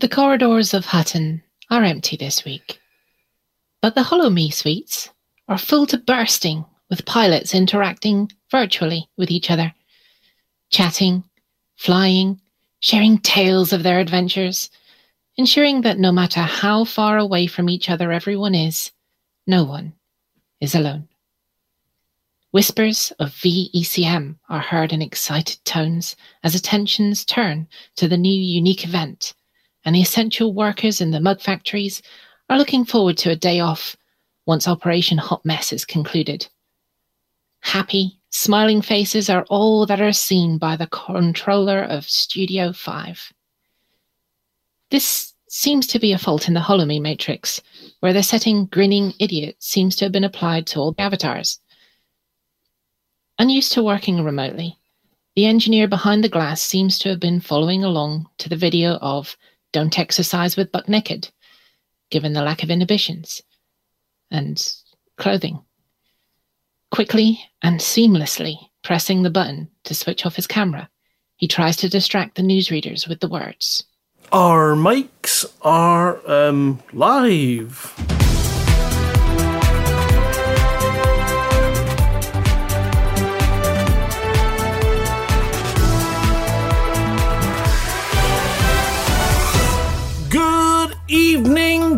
The corridors of Hutton are empty this week, but the HoloMe suites are full to bursting with pilots interacting virtually with each other, chatting, flying, sharing tales of their adventures, ensuring that no matter how far away from each other everyone is, no one is alone. Whispers of VECM are heard in excited tones as attentions turn to the new unique event, and the essential workers in the mug factories are looking forward to a day off once Operation Hot Mess is concluded. Happy, smiling faces are all that are seen by the controller of Studio 5. This seems to be a fault in the HoloMe matrix, where the setting grinning idiot seems to have been applied to all the avatars. Unused to working remotely, the engineer behind the glass seems to have been following along to the video of Don't Exercise with Buck Naked, given the lack of inhibitions and clothing. Quickly and seamlessly pressing the button to switch off his camera, he tries to distract the newsreaders with the words Our mics are um, live.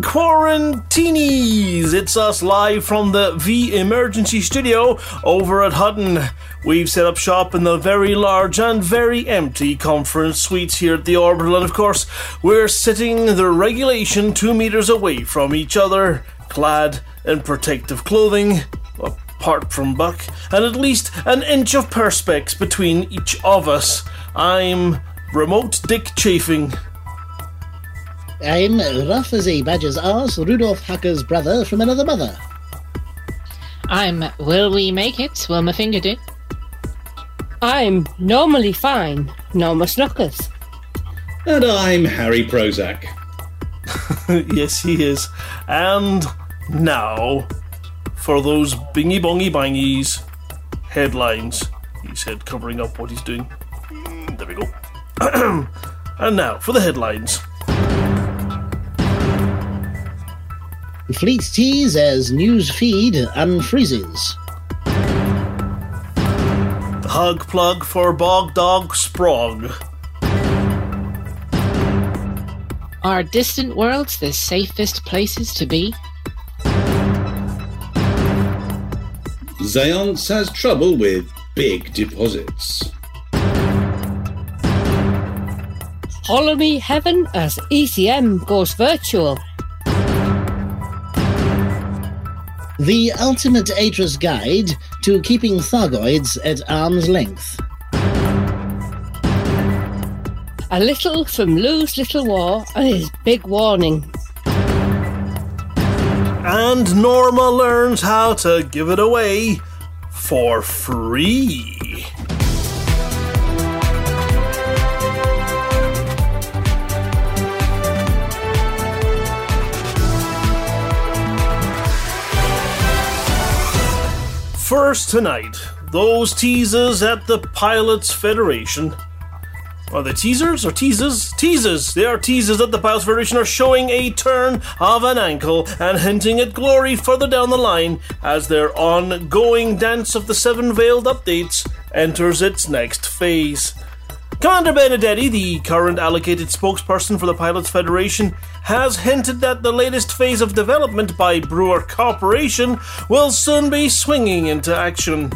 Quarantinis! It's us live from the V Emergency Studio over at Hutton. We've set up shop in the very large and very empty conference suites here at the Orbital, and of course, we're sitting the regulation two meters away from each other, clad in protective clothing, apart from Buck, and at least an inch of perspex between each of us. I'm Remote Dick Chafing. I'm rough as a badger's arse, Rudolph Hacker's brother from another mother. I'm Will We Make It, Wilma Fingerdick. I'm normally fine, Norma Snookers. And I'm Harry Prozac. yes, he is. And now, for those bingy bongy bangies headlines, he said, covering up what he's doing. Mm, There we go. and now, for the headlines. Fleet tease as news feed unfreezes. Hug plug for Bog Dog Sprog. Are distant worlds the safest places to be? Zaonce has trouble with big deposits. Follow me heaven as ECM goes virtual. The ultimate Atris guide to keeping Thargoids at arm's length. A little from Lou's little war and his big warning. And Norma learns how to give it away for free. First tonight, those teasers at the Pilots Federation. Are they teasers or teases? Teases! They are teases at the Pilots Federation are showing a turn of an ankle and hinting at glory further down the line as their ongoing Dance of the Seven Veiled updates enters its next phase. Commander Benedetti, the current allocated spokesperson for the Pilots Federation, has hinted that the latest phase of development by Brewer Corporation will soon be swinging into action.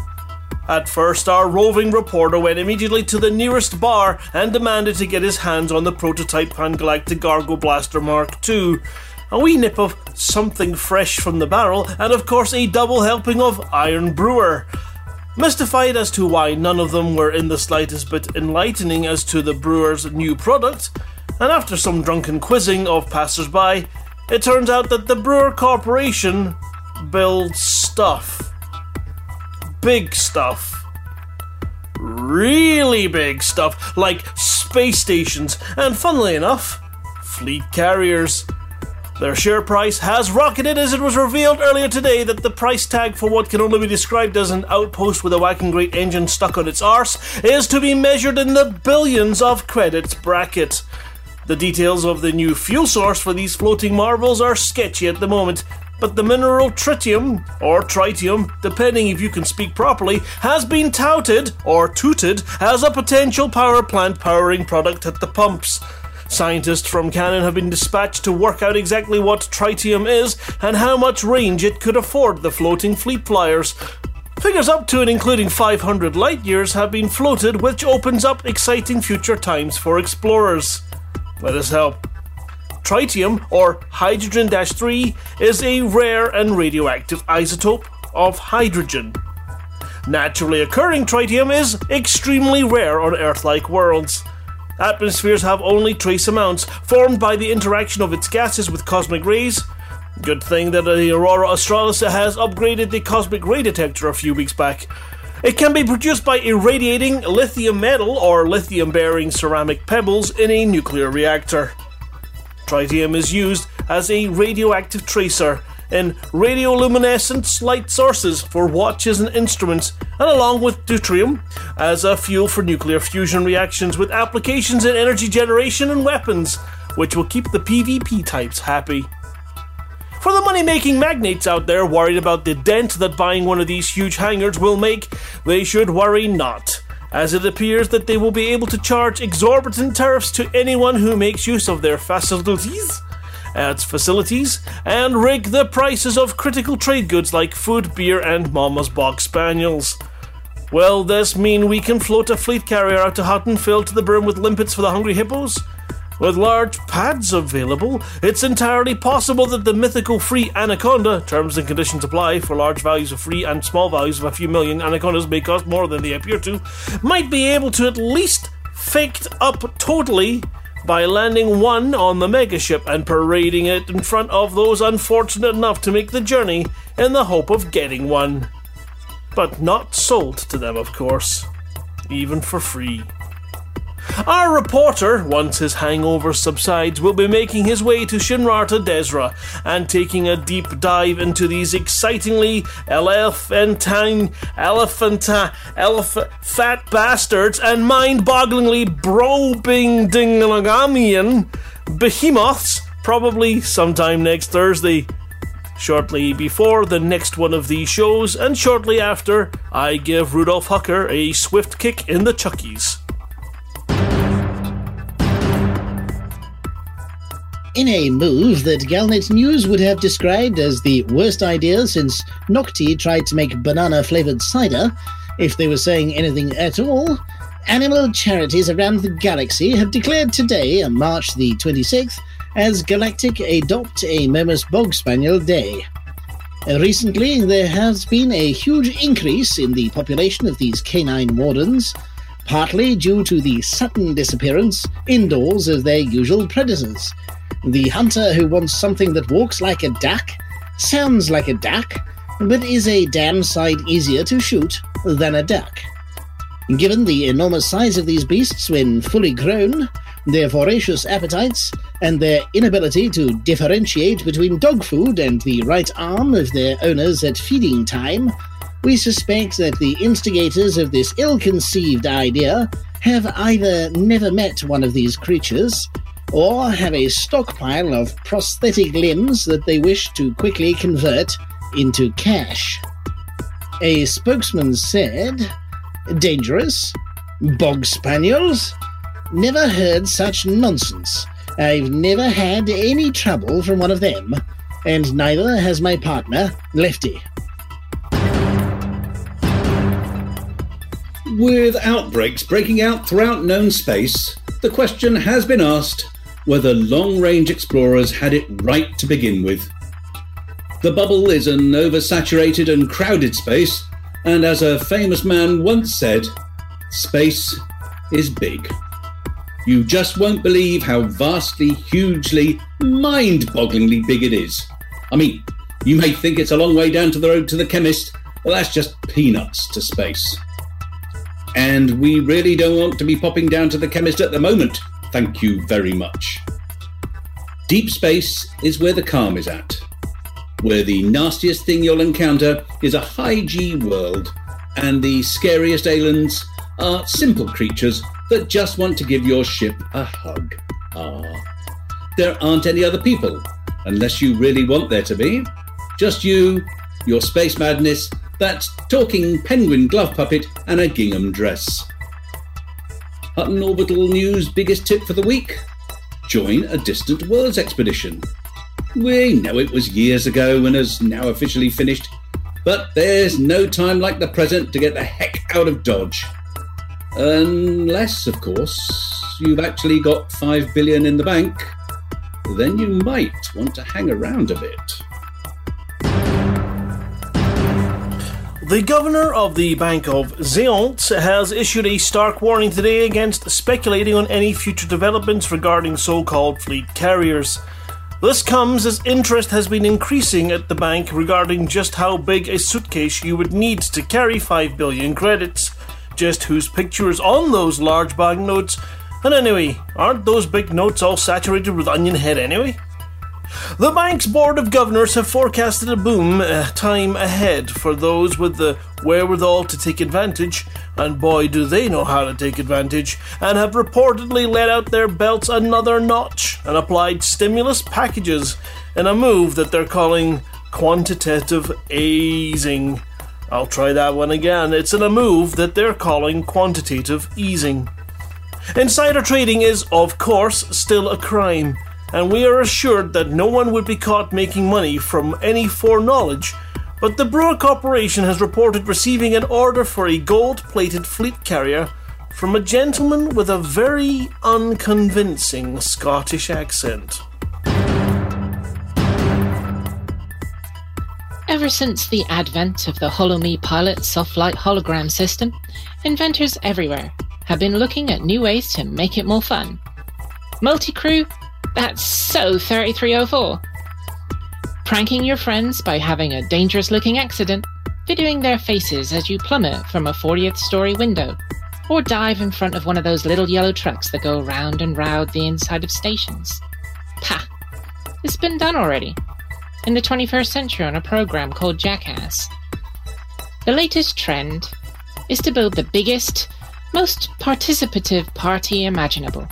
At first, our roving reporter went immediately to the nearest bar and demanded to get his hands on the prototype Pangalactic Gargle Blaster Mark II. A wee nip of something fresh from the barrel, and of course, a double helping of Iron Brewer. Mystified as to why none of them were in the slightest bit enlightening as to the brewer's new product, and after some drunken quizzing of passers-by, it turns out that the Brewer Corporation builds stuff. Big stuff. Really big stuff, like space stations, and funnily enough, fleet carriers. Their share price has rocketed as it was revealed earlier today that the price tag for what can only be described as an outpost with a whacking great engine stuck on its arse is to be measured in the billions of credits bracket. The details of the new fuel source for these floating marvels are sketchy at the moment, but the mineral tritium, or tritium, depending if you can speak properly, has been touted, or tooted, as a potential power plant powering product at the pumps. Scientists from Canonn have been dispatched to work out exactly what tritium is and how much range it could afford the floating fleet flyers. Figures up to and including 500 light years have been floated, which opens up exciting future times for explorers. Let us help. Tritium, or hydrogen 3, is a rare and radioactive isotope of hydrogen. Naturally occurring tritium is extremely rare on Earth like worlds. Atmospheres have only trace amounts, formed by the interaction of its gases with cosmic rays. Good thing that the Aurora Australis has upgraded the cosmic ray detector a few weeks back. It can be produced by irradiating lithium metal or lithium bearing ceramic pebbles in a nuclear reactor. Tritium is used as a radioactive tracer in radioluminescent light sources for watches and instruments, and along with deuterium as a fuel for nuclear fusion reactions with applications in energy generation and weapons, which will keep the PvP types happy. For the money making magnates out there worried about the dent that buying one of these huge hangars will make, they should worry not, as it appears that they will be able to charge exorbitant tariffs to anyone who makes use of their facilities adds facilities, and rig the prices of critical trade goods like food, beer, and Momus bog spaniels. Will this mean we can float a fleet carrier out to Hutton filled to the brim with limpets for the hungry hippos? With large pads available, it's entirely possible that the mythical free anaconda, terms and conditions apply for large values of free and small values of a few million anacondas may cost more than they appear to, might be able to at least faked up totally by landing one on the megaship and parading it in front of those unfortunate enough to make the journey in the hope of getting one. But not sold to them, of course, even for free. Our reporter, once his hangover subsides, will be making his way to Shinrarta Dezhra and taking a deep dive into these excitingly elephantine, elephanta, elephant, fat bastards and mind-bogglingly brobing dinglagamian behemoths, probably sometime next Thursday. Shortly before the next one of these shows, and shortly after, I give Rudolph Hucker a swift kick in the chuckies. In a move that Galnet News would have described as the worst idea since Nocti tried to make banana flavored cider, if they were saying anything at all, animal charities around the galaxy have declared today, on March the 26th, as Galactic Adopt a Momus Bog Spaniel Day. Recently, there has been a huge increase in the population of these canine wardens, partly due to the sudden disappearance indoors of their usual predators. The hunter who wants something that walks like a duck, sounds like a duck, but is a damn sight easier to shoot than a duck. Given the enormous size of these beasts when fully grown, their voracious appetites, and their inability to differentiate between dog food and the right arm of their owners at feeding time, we suspect that the instigators of this ill conceived idea have either never met one of these creatures, or have a stockpile of prosthetic limbs that they wish to quickly convert into cash. A spokesman said, Dangerous? Bog spaniels? Never heard such nonsense. I've never had any trouble from one of them, and neither has my partner, Lefty. With outbreaks breaking out throughout known space, the question has been asked whether long range explorers had it right to begin with. The bubble is an oversaturated and crowded space, and as a famous man once said, space is big. You just won't believe how vastly, hugely, mind bogglingly big it is. I mean, you may think it's a long way down to the road to the chemist, but that's just peanuts to space. And we really don't want to be popping down to the chemist at the moment. Thank you very much. Deep space is where the calm is at, where the nastiest thing you'll encounter is a high G world, and the scariest aliens are simple creatures that just want to give your ship a hug. Ah, there aren't any other people, unless you really want there to be. Just you, your space madness, that talking penguin glove puppet, and a gingham dress. Hutton Orbital News' biggest tip for the week? Join a distant worlds expedition. We know it was years ago and has now officially finished, but there's no time like the present to get the heck out of Dodge. Unless, of course, you've actually got 5 billion in the bank, then you might want to hang around a bit. The governor of the Bank of Zaonce has issued a stark warning today against speculating on any future developments regarding so called fleet carriers. This comes as interest has been increasing at the bank regarding just how big a suitcase you would need to carry 5 billion credits, just whose picture is on those large banknotes, and anyway, aren't those big notes all saturated with onion head anyway? The bank's board of governors have forecasted a boom uh, time ahead for those with the wherewithal to take advantage, and boy do they know how to take advantage, and have reportedly let out their belts another notch and applied stimulus packages in a move that they're calling quantitative easing. I'll try that one again. It's in a move that they're calling quantitative easing. Insider trading is, of course, still a crime and we are assured that no one would be caught making money from any foreknowledge. But the Brewer Corporation has reported receiving an order for a gold plated fleet carrier from a gentleman with a very unconvincing Scottish accent. Ever since the advent of the HoloMe Pilot soft light hologram system, inventors everywhere have been looking at new ways to make it more fun. Multi crew that's so 3304. Pranking your friends by having a dangerous looking accident, videoing their faces as you plummet from a 40th story window, or dive in front of one of those little yellow trucks that go round and round the inside of stations. Pah! It's been done already. In the 21st century on a program called Jackass. The latest trend is to build the biggest, most participative party imaginable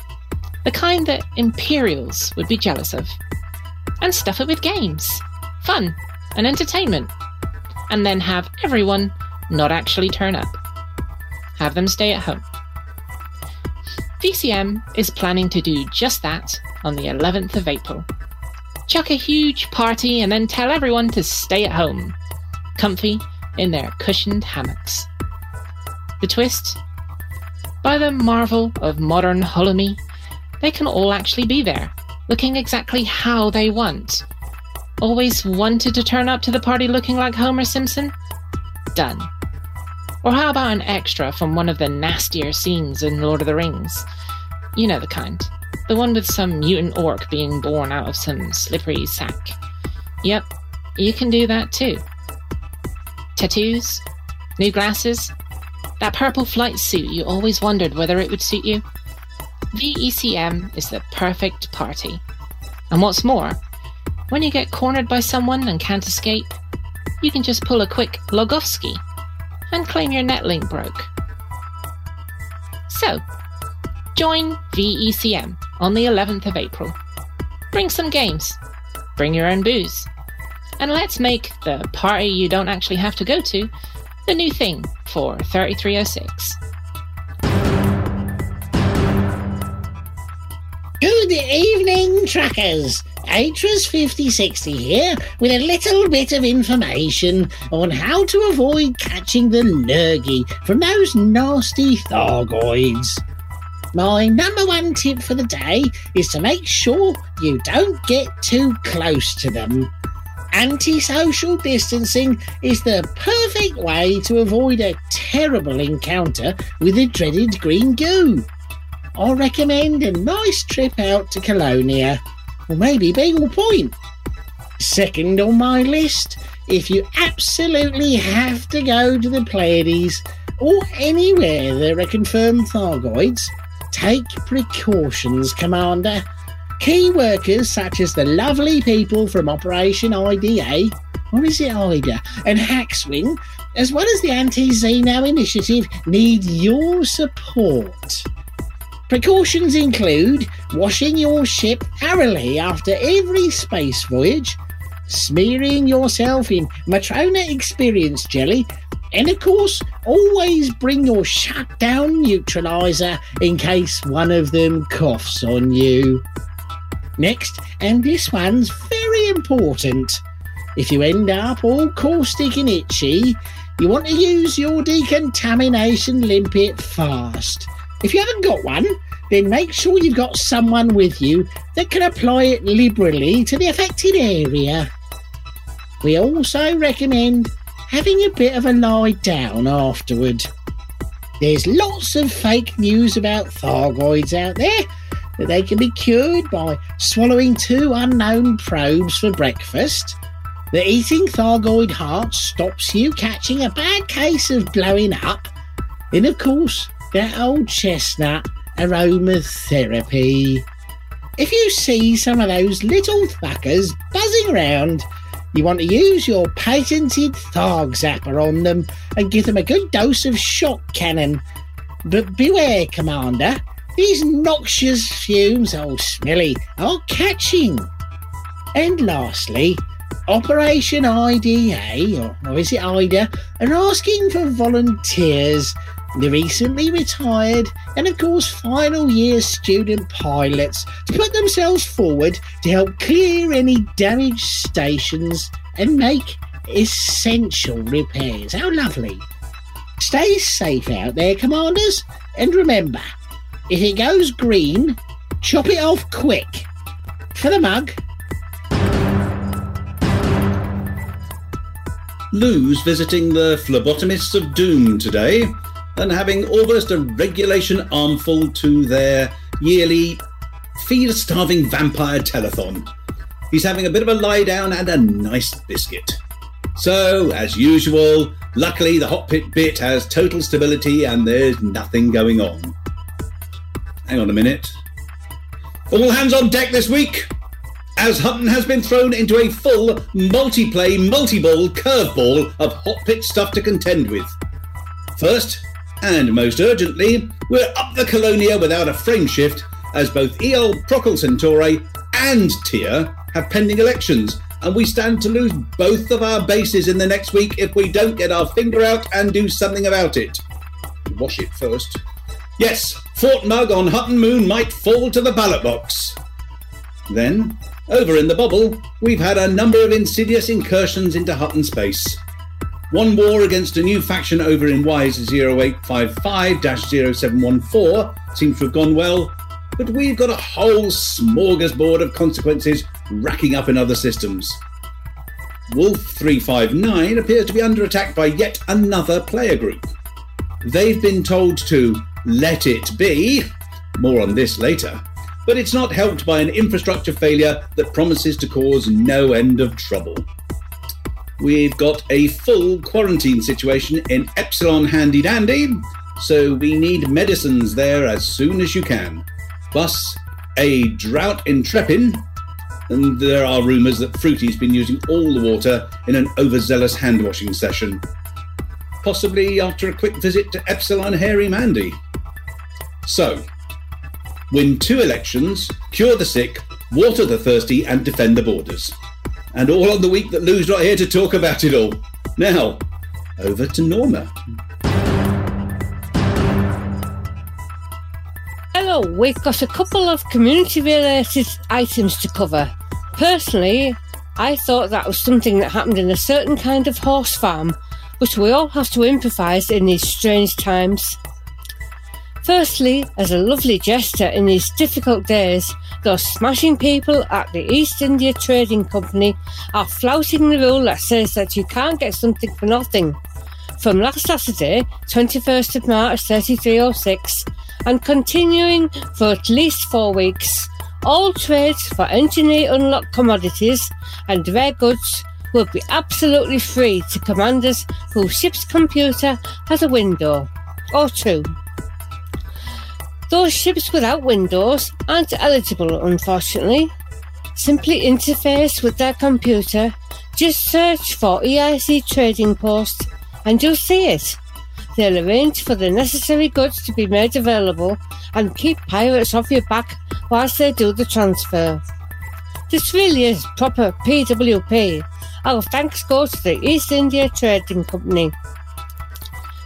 the kind that Imperials would be jealous of. And stuff it with games, fun, and entertainment. And then have everyone not actually turn up. Have them stay at home. VCM is planning to do just that on the 11th of April. Chuck a huge party and then tell everyone to stay at home, comfy in their cushioned hammocks. The twist? By the marvel of modern HoloMe, they can all actually be there, looking exactly how they want. Always wanted to turn up to the party looking like Homer Simpson? Done. Or how about an extra from one of the nastier scenes in Lord of the Rings? You know the kind. The one with some mutant orc being born out of some slippery sack. Yep, you can do that too. Tattoos? New glasses? That purple flight suit you always wondered whether it would suit you? VECM is the perfect party. And what's more, when you get cornered by someone and can't escape, you can just pull a quick Logovsky and claim your netlink broke. So, join VECM on the 11th of April. Bring some games, bring your own booze, and let's make the party you don't actually have to go to the new thing for 3306. Good evening, truckers. Atras 5060 here with a little bit of information on how to avoid catching the lurgy from those nasty Thargoids. My number one tip for the day is to make sure you don't get too close to them. Anti-social distancing is the perfect way to avoid a terrible encounter with the dreaded green goo. I recommend a nice trip out to Colonia, or maybe Beagle Point. Second on my list, if you absolutely have to go to the Pleiades or anywhere there are confirmed Thargoids, take precautions, Commander. Key workers such as the lovely people from Operation IDA, or is it IDA, and Hackswing, as well as the Anti Xeno Initiative, need your support. Precautions include washing your ship thoroughly after every space voyage, smearing yourself in Motrona Experience jelly, and of course, always bring your shutdown neutralizer in case one of them coughs on you. Next, and this one's very important. If you end up all caustic and itchy, you want to use your decontamination limpet fast. If you haven't got one, then make sure you've got someone with you that can apply it liberally to the affected area. We also recommend having a bit of a lie down afterward. There's lots of fake news about Thargoids out there that they can be cured by swallowing two unknown probes for breakfast. That eating Thargoid hearts stops you catching a bad case of blowing up. And of course, that old chestnut aromatherapy. If you see some of those little fuckers buzzing around, you want to use your patented Tharg Zapper on them and give them a good dose of shock cannon. But beware, Commander, these noxious fumes, oh smelly, are catching. And lastly, Operation IDA, or, or is it IDA, are asking for volunteers the recently retired and, of course, final year student pilots to put themselves forward to help clear any damaged stations and make essential repairs. How lovely! Stay safe out there, commanders, and remember if it goes green, chop it off quick. For the mug. Lou's visiting the phlebotomists of doom today and having almost a regulation armful to their yearly feed a starving vampire telethon. He's having a bit of a lie down and a nice biscuit. So, as usual, luckily the hot pit bit has total stability and there's nothing going on. Hang on a minute. All hands on deck this week! As Hutton has been thrown into a full multi-play, multi-ball curveball of hot pit stuff to contend with. First, and most urgently, we're up the Colonia without a frame shift, as both EL Procol Centauri and TIA have pending elections, and we stand to lose both of our bases in the next week if we don't get our finger out and do something about it. Wash it first. Yes, Fort Mug on Hutton Moon might fall to the ballot box. Then, over in the bubble, we've had a number of insidious incursions into Hutton space. One war against a new faction over in WISE 0855 0714 seems to have gone well, but we've got a whole smorgasbord of consequences racking up in other systems. Wolf 359 appears to be under attack by yet another player group. They've been told to let it be, more on this later, but it's not helped by an infrastructure failure that promises to cause no end of trouble we've got a full quarantine situation in Epsilon Handy Dandy, so we need medicines there as soon as you can. Plus, a drought in Treppin, and there are rumours that Fruity's been using all the water in an overzealous hand washing session. Possibly after a quick visit to Epsilon Hairy Mandy. So, win two elections, cure the sick, water the thirsty, and defend the borders and all on the week that Lou's not here to talk about it all. Now, over to Norma. Hello, we've got a couple of community related items to cover. Personally, I thought that was something that happened in a certain kind of horse farm, but we all have to improvise in these strange times. Firstly, as a lovely gesture in these difficult days, those smashing people at the East India Trading Company are flouting the rule that says that you can't get something for nothing. From last Saturday, 21st of March 3306, and continuing for at least four weeks, all trades for engineer unlocked commodities and rare goods will be absolutely free to commanders whose ship's computer has a window or two. Those ships without windows aren't eligible, unfortunately. Simply interface with their computer, just search for EIC Trading Post, and you'll see it. they'll arrange for the necessary goods to be made available and keep pirates off your back whilst they do the transfer. This really is proper PWP. Our thanks go to the East India Trading Company.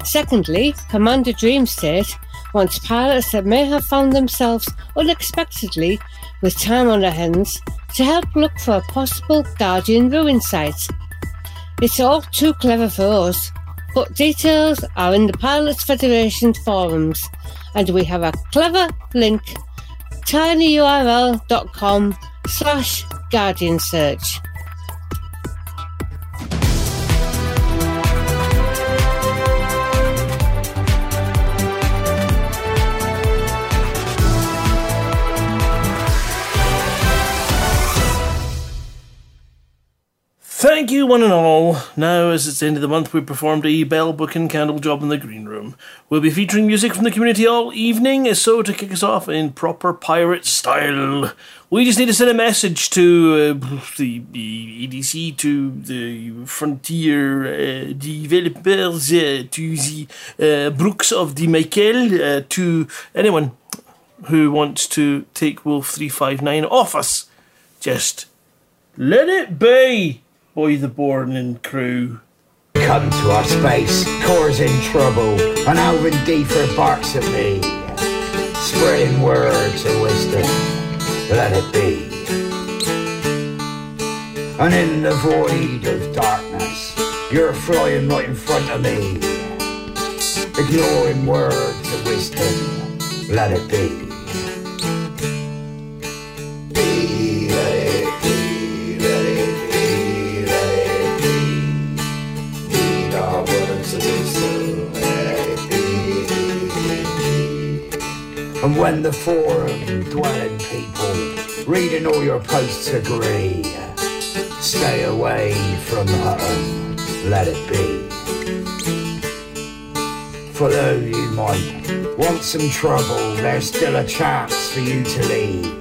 Secondly, Commander Dreamstate wants pilots that may have found themselves unexpectedly with time on their hands to help look for a possible Guardian ruin site. It's all too clever for us, but details are in the Pilots Federation forums, and we have a clever link tinyurl.com slash guardian search. Thank you, one and all. Now, as it's the end of the month, we performed a bell book and candle job in the green room. We'll be featuring music from the community all evening, so to kick us off in proper pirate style, we just need to send a message to uh, the, EDC, to the frontier uh, developers, uh, to the uh, Brooks of the Michael, uh, to anyone who wants to take Wolf 359 off us. Just let it be, boy the born and crew. Come to our space, Core's in trouble, and Alvin Deefer barks at me, spreading words of wisdom, let it be. And in the void of darkness, you're flying right in front of me, ignoring words of wisdom, let it be. Be, And when the forum dwelling people reading all your posts agree, stay away from Hutton, let it be. For though you might want some trouble, there's still a chance for you to leave.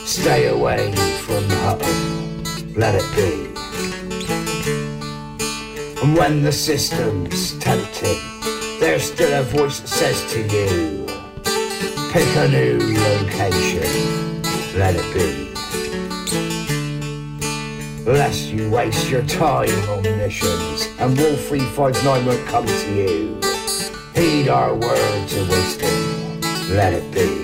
Stay away from Hutton, let it be. And when the system's tempting, there's still a voice that says to you, pick a new location, let it be. Lest you waste your time on missions, and Wolf 359 won't come to you. Heed our words of wisdom, let it. Be,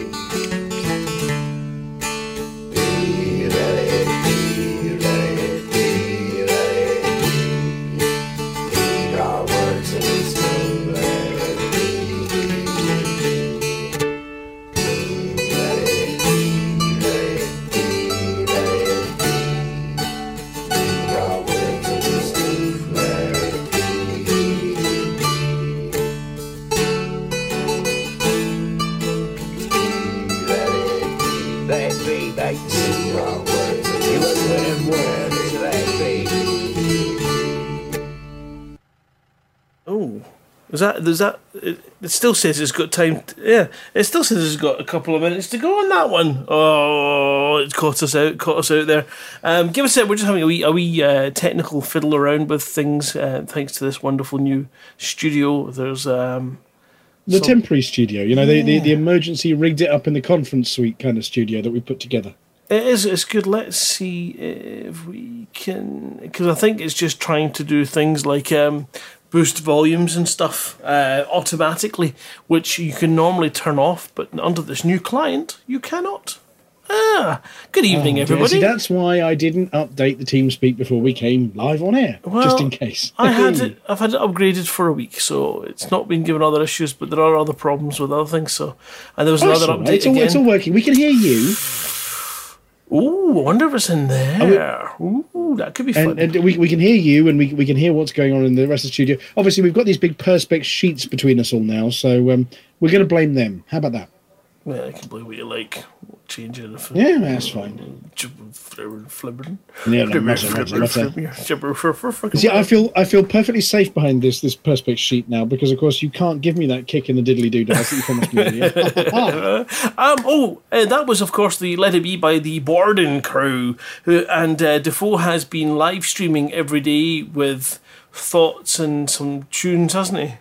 is that is that? It, it still says it's got time. To, yeah, it still says it's got a couple of minutes to go on that one. Oh, it's caught us out, caught us out there. Um, give us a. We're just having a wee, a wee uh, technical fiddle around with things, uh, thanks to this wonderful new studio. There's um, The So- temporary studio, you know, the, the, the emergency rigged it up in the conference suite kind of studio that we put together. It is. It's good. Let's see if we can, because I think it's just trying to do things like um, boost volumes and stuff uh, automatically, which you can normally turn off, but under this new client, you cannot. Ah, good evening, Yeah, everybody. see, that's why I didn't update the TeamSpeak before we came live on air, well, just in case. I had it. I've had it upgraded for a week, so it's not been given other issues, but there are other problems with other things. So, and there was Oh, another right. update It's all, again. it's all working. We can hear you, Ooh, I wonder if it's in there. Ooh, that could be fun. and, and we, we can hear you, and we, we can hear what's going on in the rest of the studio. Obviously, we've got these big perspex sheets between us all now, so um, we're going to blame them. How about that? yeah, I can blame what you like. Change it if Yeah, that's fine. Flibbering. Yeah, no, See, I feel I feel perfectly safe behind this this perspex sheet now because, of course, you can't give me that kick in the diddly doo that you promised me. Um, oh, uh, that was, of course, the Let It Be by the Boarding crew. Who, and uh, Defoe has been live streaming every day with thoughts and some tunes, hasn't he?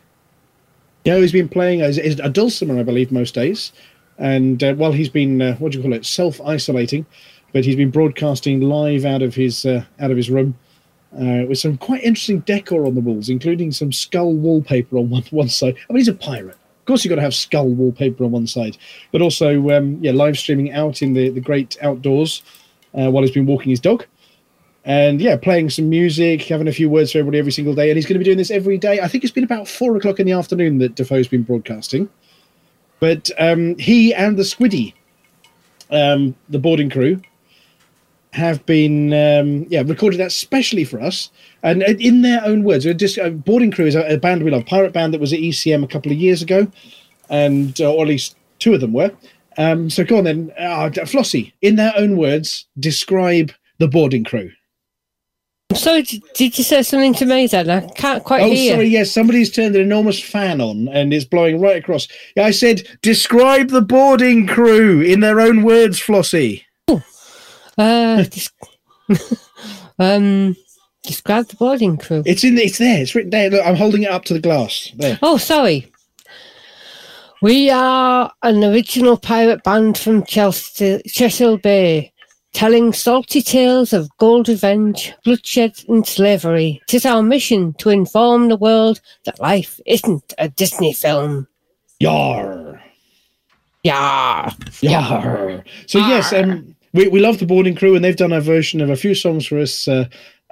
Yeah, he's been playing as, as a dulcimer, I believe, most days. And uh, well, he's been uh, what do you call it, self isolating, but he's been broadcasting live out of his uh, out of his room uh, with some quite interesting decor on the walls, including some skull wallpaper on one one side. I mean, he's a pirate. Of course, you've got to have skull wallpaper on one side, but also um, yeah, live streaming out in the the great outdoors uh, while he's been walking his dog. And yeah, playing some music, having a few words for everybody every single day. And he's going to be doing this every day. I think it's been about four o'clock in the afternoon that Defoe's been broadcasting. But um, he and the Squiddy, um, the boarding crew, have been um, yeah recorded that specially for us and uh, in their own words. Just uh, boarding crew is a, a, band we love, pirate band that was at ECM a couple of years ago, and uh, or at least two of them were. Um, so go on then, uh, Flossie. In their own words, describe the boarding crew. So did you say something to me then? I can't quite oh, hear. sorry. Yes, somebody's turned an enormous fan on and it's blowing right across. I said, describe the boarding crew in their own words, Flossie. Oh, uh, um, describe the boarding crew. It's in. It's there. It's written there. Look, I'm holding it up to the glass. There. Oh, sorry. We are an original pirate band from Chelsea, Chesil Bay telling salty tales of gold revenge, bloodshed, and slavery. Tis our mission to inform the world that life isn't a Disney film. Yar. Yar. Yar. So, yes, um, we, we love the boarding crew, and they've done a version of a few songs for us uh,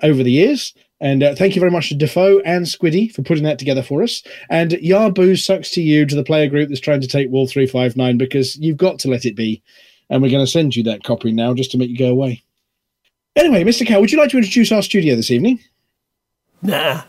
over the years. And uh, thank you very much to Defoe and Squiddy for putting that together for us. And Yarbu sucks to you to the player group that's trying to take Wolf 359 because you've got to let it be and we're going to send you that copy now just to make you go away. Anyway, Mr. Cow, would you like to introduce our studio this evening? Nah.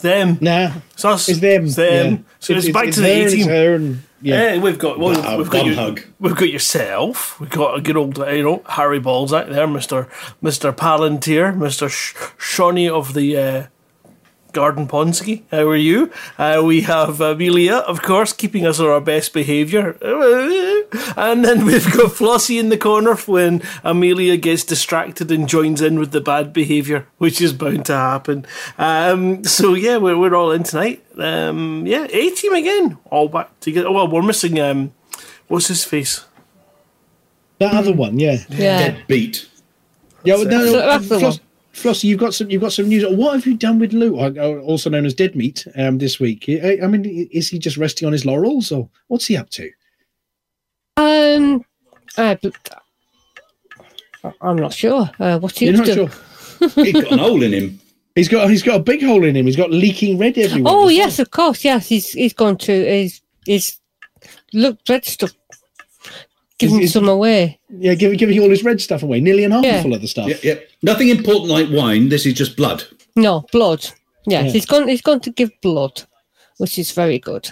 Them. Nah. It's us. It's them. It's them. Yeah. So it's, It's- back it's to the her 18. it's and- yeah. we've got well, Wow, we've got bum you, hug. we've got yourself. We've got a good old you know Harry Balzac there, Mister Mister Palantir, Mister Sh- Shawnee of the uh, Garden Ponsky. How are you? Uh, we have Amelia, of course, keeping us on our best behaviour. And then we've got Flossie in the corner when Amelia gets distracted and joins in with the bad behaviour, which is bound to happen. Um, so yeah, we're, we're all in tonight. Um, yeah, A team again, all back together. Well, we're missing um, what's his face? That other one, yeah. Yeah. Dead beat. Yeah, well, no, no, That's the Floss, Flossie, you've got some. You've got some news. What have you done with Lou, uh, also known as Dead Meat, um, this week? I, I mean, is he just resting on his laurels, or what's he up to? Um, uh, but- I'm not sure. Uh, what's he You're up not to? sure. He's got an hole in him. He's got. He's got a big hole in him. He's got leaking red everywhere. Oh yes, of course. Yes, he's he's gone to he's he's look red stuff. Giving Is- is- some away. Yeah, giving giving all his red stuff away. Nearly an Yeah. armful of the stuff. Yep, yep. Nothing important like wine. This is just blood. No blood. Yes, Yeah. he's gone. He's gone to give blood, which is very good.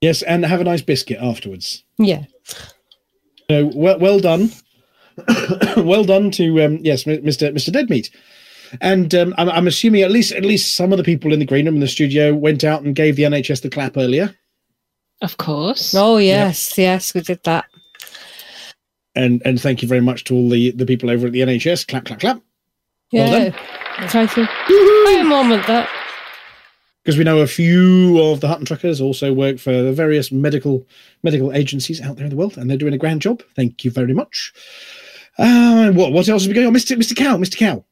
Yes, and have a nice biscuit afterwards. Yeah. So well, well done, well done to um, yes, Mr. Mr. Deadmeat. And um, I'm, I'm assuming at least at least some of the people in the green room in the studio went out and gave the NHS the clap earlier. Of course. Oh yes, yes, we did that. And and thank you very much to all the the people over at the NHS. Clap, clap, clap. Yeah. Well Try to wait a moment. That Because we know a few of the Hutton truckers also work for the various medical medical agencies out there in the world, and they're doing a grand job. Thank you very much. Uh, what what else has been going on, Mister Mister Cow? Mister Cow.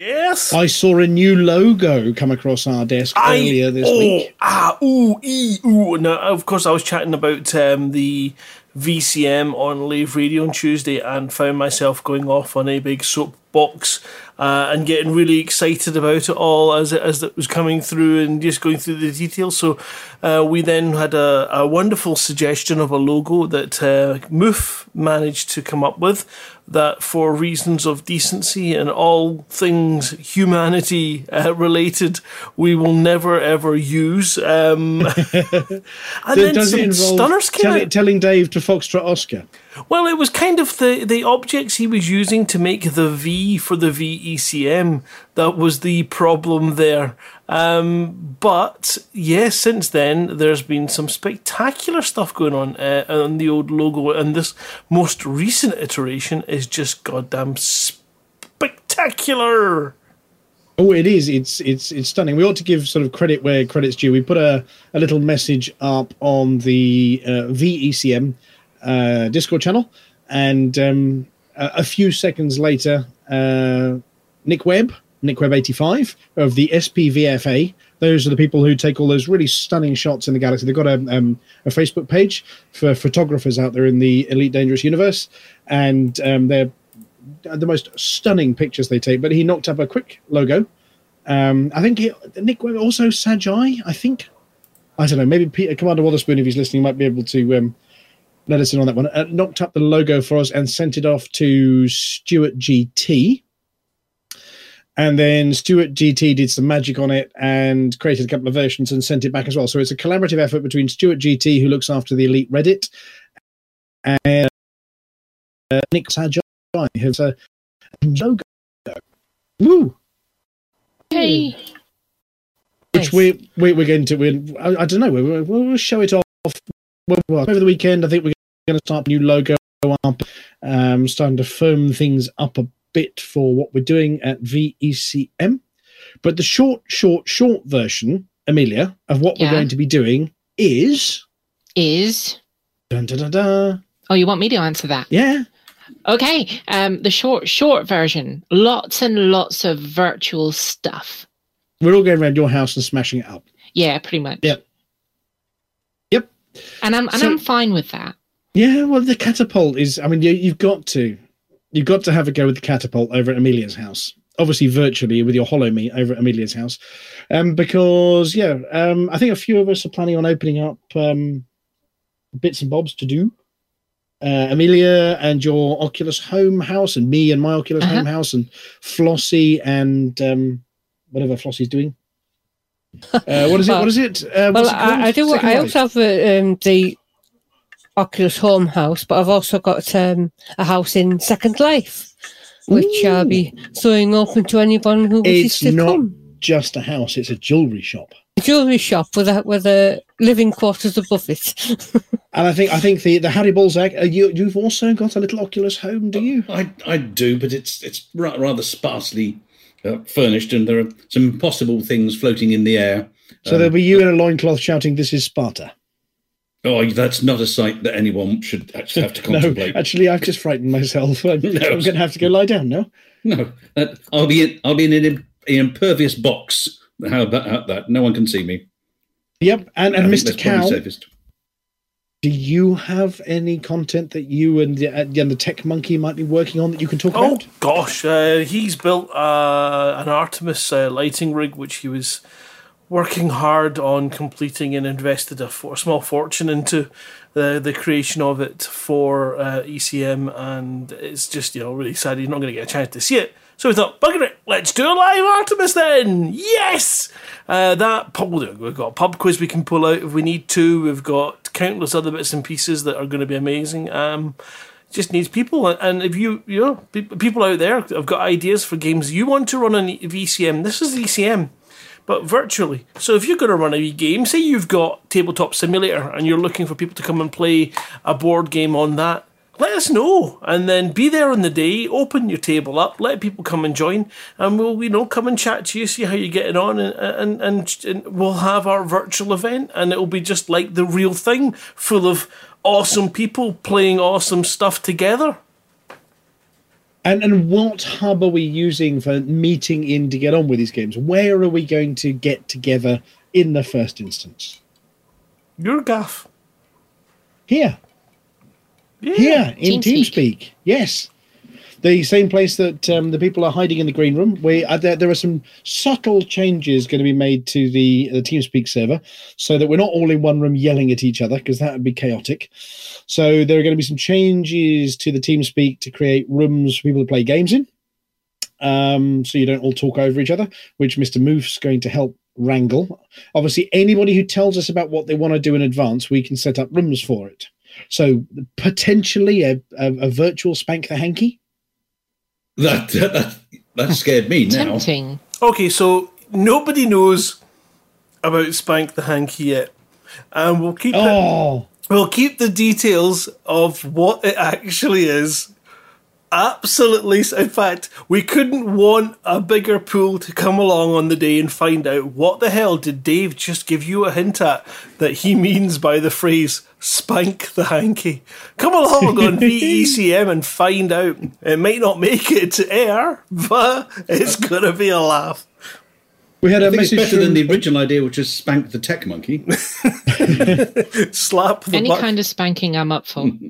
Yes. I saw a new logo come across our desk earlier this oh, week. Ah, ooh, ee, ooh. Now, of course, I was chatting about um, the VCM on Live Radio on Tuesday and found myself going off on a big soapbox uh, and getting really excited about it all as it, as it was coming through and just going through the details. So uh, we then had a, a wonderful suggestion of a logo that uh, Moof managed to come up with that for reasons of decency and all things humanity uh, related, we will never ever use. Um, and then Does some involve stunners came out. telling Dave to Foxtrot Oscar? Well, it was kind of the, the objects he was using to make the V for the VECM that was the problem there. Um, but yes, since then there's been some spectacular stuff going on uh, on the old logo, and this most recent iteration is just goddamn spectacular. Oh, it is. It's it's it's stunning. We ought to give sort of credit where credit's due. We put a, a little message up on the uh, VECM uh, Discord channel, and um, a, a few seconds later, uh, Nick Webb, Nick Webb eighty five of the SPVFA. Those are the people who take all those really stunning shots in the galaxy. They've got a, um, a Facebook page for photographers out there in the Elite Dangerous universe, and um, they're the most stunning pictures they take. But he knocked up a quick logo. Um, I think he, Nick Webb also Sajai. I think I don't know. Maybe Peter, Commander Waterspoon, if he's listening, might be able to um, let us in on that one. Uh, knocked up the logo for us and sent it off to Stuart GT. And then Stuart GT did some magic on it and created a couple of versions and sent it back as well. So it's a collaborative effort between Stuart GT, who looks after the Elite Reddit, and uh, Nick Sajai, who's a logo. Woo! Hey. which Nice. we, we we're going to we I, I don't know we'll, we'll show it off well, over the weekend. I think we're going to start a new logo up, um, starting to firm things up a bit for what we're doing at VECM. But the short, short, short version, Amelia, of what Yeah. we're going to be doing is Is dun, dun, dun, dun, oh, you want me to answer that? yeah. Okay. Um, the short, short version. Lots and lots of virtual stuff. We're all going around your house and smashing it up. Yeah, pretty much. Yep. Yep. And I'm and So- I'm fine with that. Yeah, well, the catapult is. I mean, you, you've got to, you've got to have a go with the catapult over at Amelia's house. Obviously, virtually with your HoloMe over at Amelia's house, um, because yeah, um, I think a few of us are planning on opening up um, bits and bobs to do. Uh, Amelia and your Oculus Home house, and me and my Oculus Uh-huh. Home house, and Flossie and um, whatever Flossie's doing. Uh, what is it? What is it? Uh, Well, it? I, I do. I also have uh, um, the Oculus Home house, but I've also got um, a house in Second Life, which I'll be throwing open to anyone who wishes It's to not come. just a house; it's a jewelry shop. A jewellery shop with a with a living quarters above it. And I think I think the the Harry Balzac. Uh, you you've also got a little Oculus Home, do you? I, I do, but it's it's ra- rather sparsely uh, furnished, and there are some impossible things floating in the air. So Um, there'll be you in a loincloth shouting, "This is Sparta." Oh, that's not a sight that anyone should actually have to contemplate. No, contemplate. actually, I've just frightened myself. I'm, No. I'm going to have to go lie down now. No, that, I'll be in, I'll be in an, im- an impervious box. How about how that? No one can see me. Yep, and and Mr. that's Cow, do you have any content that you and the, uh, and the Tech Monkey might be working on that you can talk Oh about? Oh gosh, uh, he's built uh, an Artemis uh, lighting rig, which he was working hard on completing and invested a, for, small fortune into the the creation of it for uh, ECM, and it's just you know really sad he's not going to get a chance to see it. So we thought, bugger it, let's do a live Artemis then. Yes, uh, that pub- we've got a pub quiz we can pull out if we need to. We've got countless other bits and pieces that are going to be amazing. Um, just needs people. And if you, you know, people out there have got ideas for games you want to run on VCM, this is VCM, but virtually. So if you're going to run a game, say you've got Tabletop Simulator and you're looking for people to come and play a board game on that, let us know and then be there on the day open your table up let people come and join and we'll you know come and chat to you see how you're getting on and and, and, and we'll have our virtual event and it'll be just like the real thing full of awesome people playing awesome stuff together And and what hub are we using for meeting in to get on with these games? Where are we going to get together in the first instance? your gaff Here. yeah. Here in TeamSpeak. TeamSpeak. Yes. The same place that um, the people are hiding in the green room. We uh, there, there are some subtle changes going to be made to the the TeamSpeak server, so that we're not all in one room yelling at each other because that would be chaotic. So there are going to be some changes to the TeamSpeak to create rooms for people to play games in, um, so you don't all talk over each other. Which Mister Moof's going to help wrangle. Obviously, anybody who tells us about what they want to do in advance, we can set up rooms for it. So potentially a, a, a virtual spank the hanky. That that, that scared me now. Tempting. Okay, so nobody knows about Spank the Hanky yet. And we'll keep it, Oh, we'll keep the details of what it actually is absolutely. In fact, we couldn't want a bigger pool to come along on the day and find out what the hell did Dave just give you a hint at that he means by the phrase spank the hanky. Come along on VECM and find out. It might not make it to air, but it's going to be a laugh. We had a I message better than the original idea, which was spank the tech monkey. Slap the Any butt. kind of spanking I'm up for.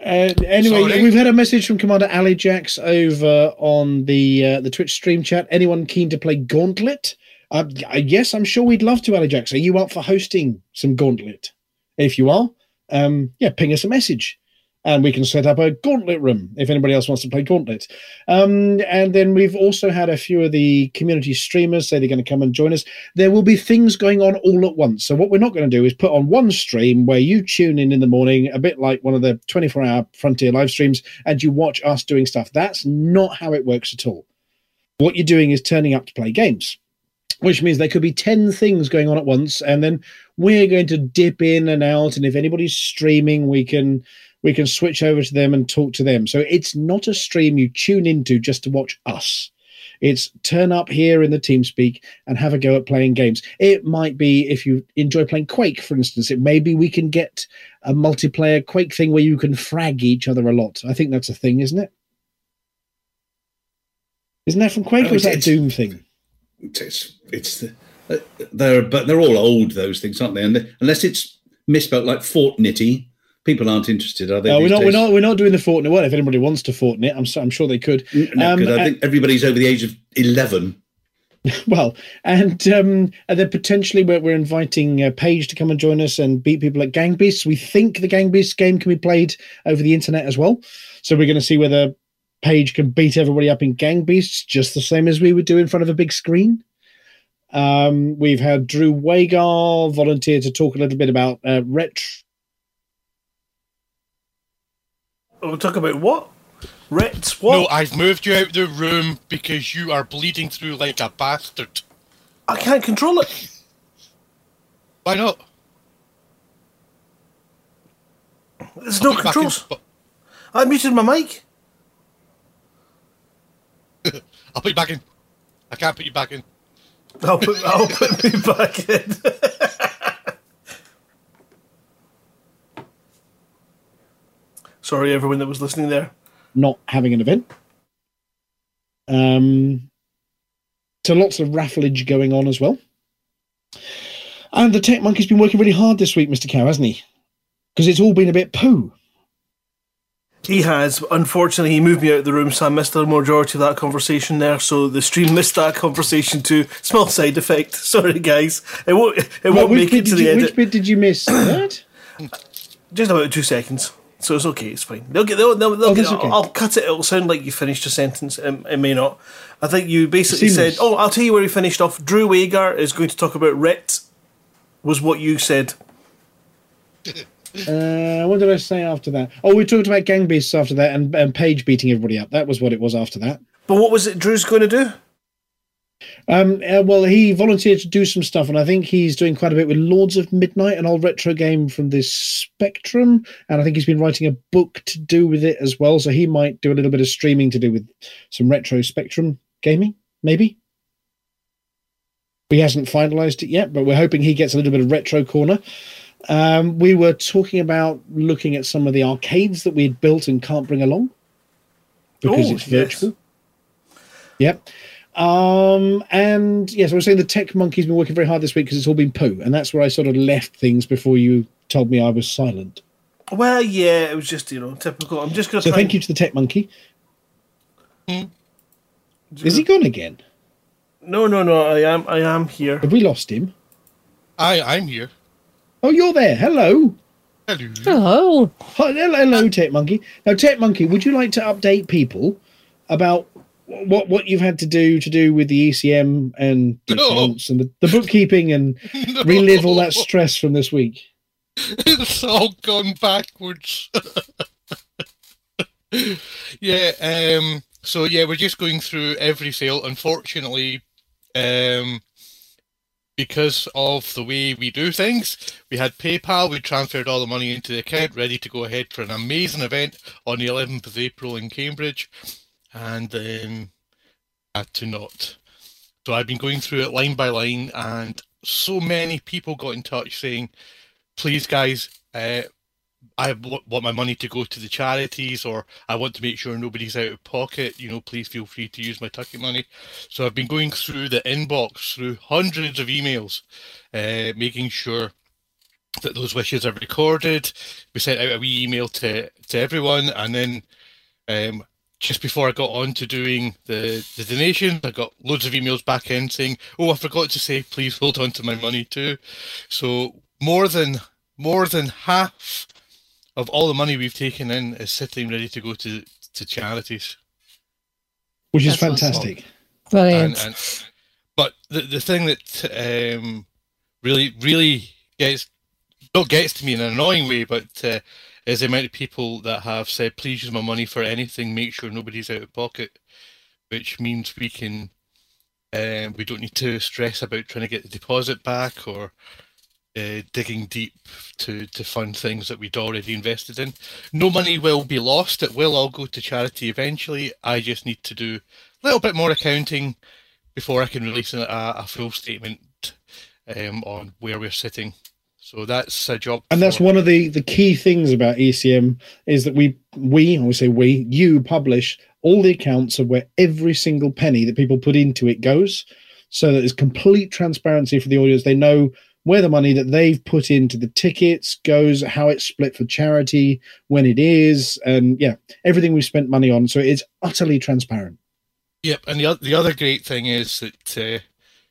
Uh, anyway, Sorry? we've had a message from Commander Ali Jax over on the uh, the Twitch stream chat. Anyone keen to play Gauntlet? Uh, yes, I'm sure we'd love to, Ali Jax. Are you up for hosting some Gauntlet? If you are, um, yeah, ping us a message, and we can set up a Gauntlet room if anybody else wants to play Gauntlet. Um, and then we've also had a few of the community streamers say they're going to come and join us. There will be things going on all at once. So what we're not going to do is put on one stream where you tune in in the morning, a bit like one of the 24-hour Frontier live streams, and you watch us doing stuff. That's not how it works at all. What you're doing is turning up to play games, which means there could be 10 things going on at once, and then we're going to dip in and out. And if anybody's streaming, we can we can switch over to them and talk to them. So it's not a stream you tune into just to watch us. It's turn up here in the TeamSpeak and have a go at playing games. It might be if you enjoy playing Quake, for instance, it maybe we can get a multiplayer Quake thing where you can frag each other a lot. I think that's a thing, isn't it? Isn't that from Quake Oh, or is that a Doom thing? It's it's the, uh, they're but they're all old those things, aren't they? And they, unless it's misspelled like Fortnitty, people aren't interested, are they? No, we're not. We're not. We're not doing the Fortnite Well, If anybody wants to Fortnite, I'm. so- I'm sure they could. No, Um, I think everybody's over the age of eleven. Well, and um, and then potentially we're, we're inviting uh, Paige to come and join us and beat people at Gang Beasts. We think the Gang Beasts game can be played over the internet as well. So we're going to see whether Paige can beat everybody up in Gang Beasts just the same as we would do in front of a big screen. Um, we've had Drew Wagar volunteer to talk a little bit about uh, retro. We'll talk about what? Rets? What? No, I've moved you out the room because you are bleeding through like a bastard. I can't control it. Why not? There's no Put you back in- controls. but- I muted my mic. I'll put you back in. I can't put you back in. I'll put, I'll put me back in. Sorry, everyone that was listening there. not having an event. Um, so lots of rafflage going on as well. And the tech monkey's been working really hard this week, Mr. Cow, hasn't he? Because it's all been a bit poo. He has. Unfortunately, he moved me out of the room, so I missed the majority of that conversation there. So the stream missed that conversation too. Small side effect. Sorry, guys. It won't. It Well, won't which, make it bit to did the you, edit. which bit did you miss? that? Just about two seconds. So it's okay. It's fine. They'll get. They'll, they'll, they'll Oh, get okay. I'll cut it. It'll sound like you finished a sentence. It, it may not. I think you basically Seamless. said. Oh, I'll tell you where we finished off. Drew Wagar is going to talk about Ret. Was what you said. Uh, what did I say after that? Oh, we talked about gang beasts after that, and, and Paige beating everybody up. That was what it was after that. But what was it Drew's going to do? Um, uh, well, he volunteered to do some stuff, and I think he's doing quite a bit with Lords of Midnight, an old retro game from this Spectrum, and I think he's been writing a book to do with it as well. So he might do a little bit of streaming to do with some retro Spectrum gaming, maybe. He hasn't finalised it yet, but we're hoping he gets a little bit of retro corner. Um, we were talking about looking at some of the arcades that we had built and can't bring along because Oh, it's yes. virtual. Yep. Um, and yes, I was saying the tech monkey's been working very hard this week because it's all been poo, and that's where I sort of left things before you told me I was silent. Well, yeah, it was just you know typical. I'm just going to. So thank you to the tech monkey. Is he gone again? No, no, no. I am. I am here. Have we lost him? I, I'm here. Oh, you're there. Hello. Hello. Hello. Hello, hello, Tech Monkey. Now, Tech Monkey, would you like to update people about what what you've had to do to do with the ECM and the No. accounts and the, the bookkeeping and relive all that stress from this week? it's all gone backwards. yeah, um so yeah, we're just going through every sale. Unfortunately, um because of the way we do things. We had PayPal, we transferred all the money into the account, ready to go ahead for an amazing event on the 11th of April in Cambridge, and um, had to not. So I've been going through it line by line, and so many people got in touch saying, please, guys, uh, I want my money to go to the charities, or I want to make sure nobody's out of pocket. You know, please feel free to use my Tucky money. So I've been going through the inbox through hundreds of emails, uh, making sure that those wishes are recorded. We sent out a wee email to to everyone, and then um, just before I got on to doing the the donations, I got loads of emails back in saying, "Oh, I forgot to say, please hold on to my money too." So more than more than half of all the money we've taken in is sitting ready to go to to charities. which is That's awesome. fantastic. Brilliant. And, and but the the thing that um, really really gets not gets to me in an annoying way, but uh, is the amount of people that have said, "Please use my money for anything. Make sure nobody's out of pocket," which means we can um, we don't need to stress about trying to get the deposit back or uh, digging deep to to fund things that we'd already invested in. No money will be lost. It will all go to charity eventually. I just need to do a little bit more accounting before I can release a, a full statement um, on where we're sitting. So that's a job. And that's one of the the key things about ECM is that we we would say we you publish all the accounts of where every single penny that people put into it goes, so that there's complete transparency for the audience. They know where the money that they've put into the tickets goes, how it's split for charity, when it is, and yeah, everything we've spent money on. So it's utterly transparent. Yep, and the the other great thing is that uh,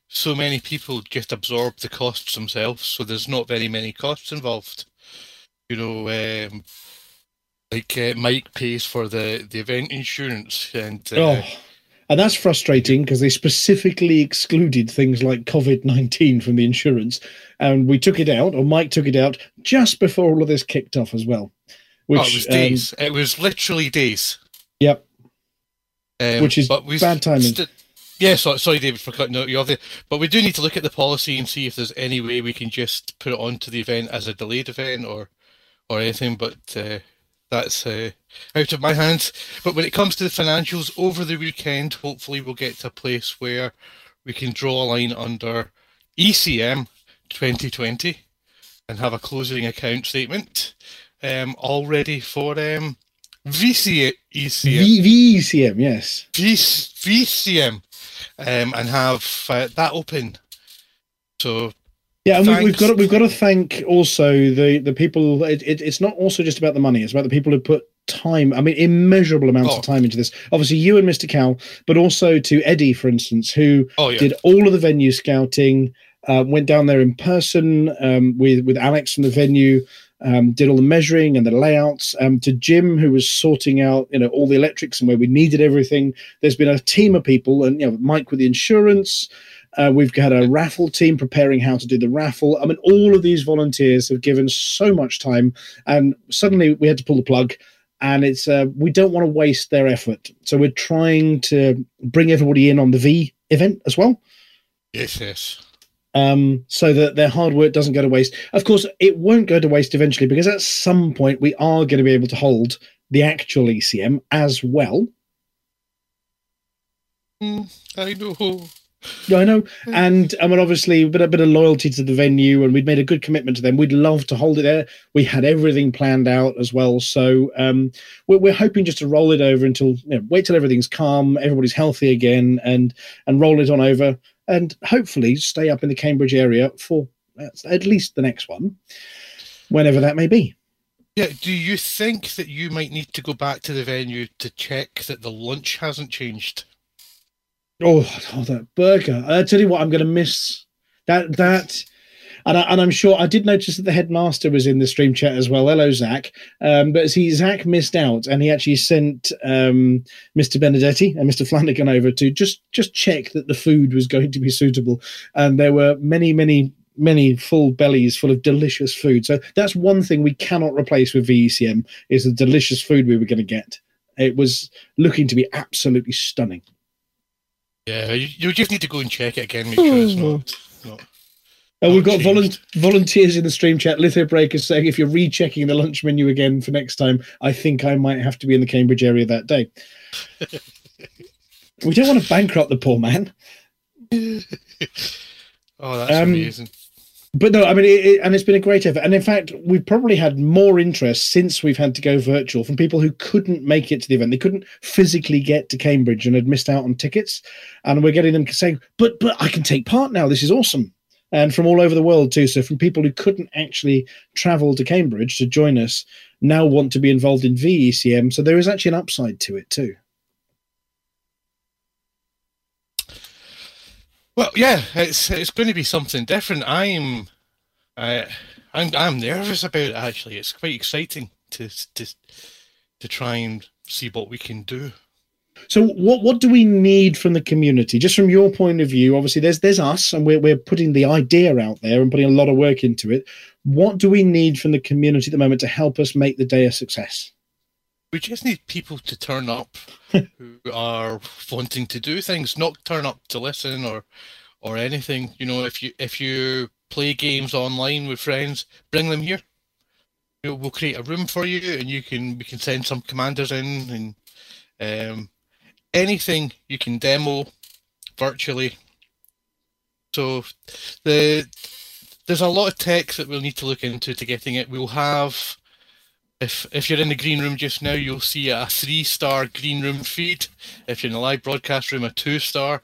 so many people just absorb the costs themselves, so there's not very many costs involved. You know, um, like uh, Mike pays for the, the event insurance, and uh, Oh, and that's frustrating because they specifically excluded things like COVID 19 from the insurance. And we took it out, or Mike took it out just before all of this kicked off as well. Which, oh, it was um, days. it was literally days. yep. Um, Which is but bad timing. st- yeah, so, sorry, David, for cutting out you off there. But we do need to look at the policy and see if there's any way we can just put it onto the event as a delayed event or or anything. But uh, that's uh, out of my hands. But when it comes to the financials over the weekend, hopefully we'll get to a place where we can draw a line under ECM 2020 and have a closing account statement um, all ready for um, VC ECM. V- VECM, yes. V- VCM um, and have uh, that open. So Yeah, and we, we've got to, we've got to thank also the the people. It, it, it's not also just about the money; it's about the people who put time. I mean, immeasurable amounts Oh. of time into this. Obviously, you and Mr. Cal, but also to Eddie, for instance, who oh yeah, did all of the venue scouting. Uh, went down there in person um, with with Alex from the venue. Um, did all the measuring and the layouts. Um, to Jim, who was sorting out, you know, all the electrics and where we needed everything. There's been a team of people, and you know, Mike with the insurance. Uh, we've got a raffle team preparing how to do the raffle. I mean, all of these volunteers have given so much time, and suddenly we had to pull the plug. And it's uh, we don't want to waste their effort, so we're trying to bring everybody in on the V event as well yes, yes. um, so that their hard work doesn't go to waste. Of course, it won't go to waste eventually because at some point we are going to be able to hold the actual ECM as well. Mm, I know. Yeah, I know. And I mean, obviously, a bit, a bit of loyalty to the venue, and we'd made a good commitment to them. We'd love to hold it there. We had everything planned out as well. So um, we're, we're hoping just to roll it over until, you know, wait till everything's calm, everybody's healthy again, and and roll it on over, and hopefully stay up in the Cambridge area for uh, at least the next one, whenever that may be. Yeah, do you think that you might need to go back to the venue to check that the lunch hasn't changed? Oh, oh that burger! I tell you what, I'm going to miss that. That, and, I, I'm sure I did notice that the headmaster was in the stream chat as well. Hello, Zach. Um, but see, Zach missed out, and he actually sent um, Mr. Benedetti and Mr. Flanagan over to just just check that the food was going to be suitable. And there were many, many, many full bellies full of delicious food. So that's one thing we cannot replace with VECM is the delicious food we were going to get. It was looking to be absolutely stunning. Yeah, you, you just need to go and check it again, make sure it's not. not Oh, we've got volun- volunteers in the stream chat. Litho Breaker saying if you're rechecking the lunch menu again for next time, I think I might have to be in the Cambridge area that day. we don't want to bankrupt the poor man. Oh, that's Um, amazing. But no, I mean, it, it, and it's been a great effort. And in fact, we've probably had more interest since we've had to go virtual from people who couldn't make it to the event. They couldn't physically get to Cambridge and had missed out on tickets. And we're getting them saying, "But, but I can take part now. This is awesome." And from all over the world too. So from people who couldn't actually travel to Cambridge to join us now want to be involved in VECM. So there is actually an upside to it too. Well, yeah, it's it's going to be something different. I'm, uh, I'm I'm nervous about it. Actually, it's quite exciting to to to try and see what we can do. So what what do we need from the community? Just from your point of view, obviously there's there's us and we're we're putting the idea out there and putting a lot of work into it. What do we need from the community at the moment to help us make the day a success? We just need people to turn up who are wanting to do things, not turn up to listen or or anything. You know, if you if you play games online with friends, bring them here. You know, we'll create a room for you, and you can we can send some commanders in and um, anything you can demo virtually. So the there's a lot of tech that we'll need to look into to getting it. We'll have if if you're in the green room just now, you'll see a three star green room feed. If you're in the live broadcast room, a two star.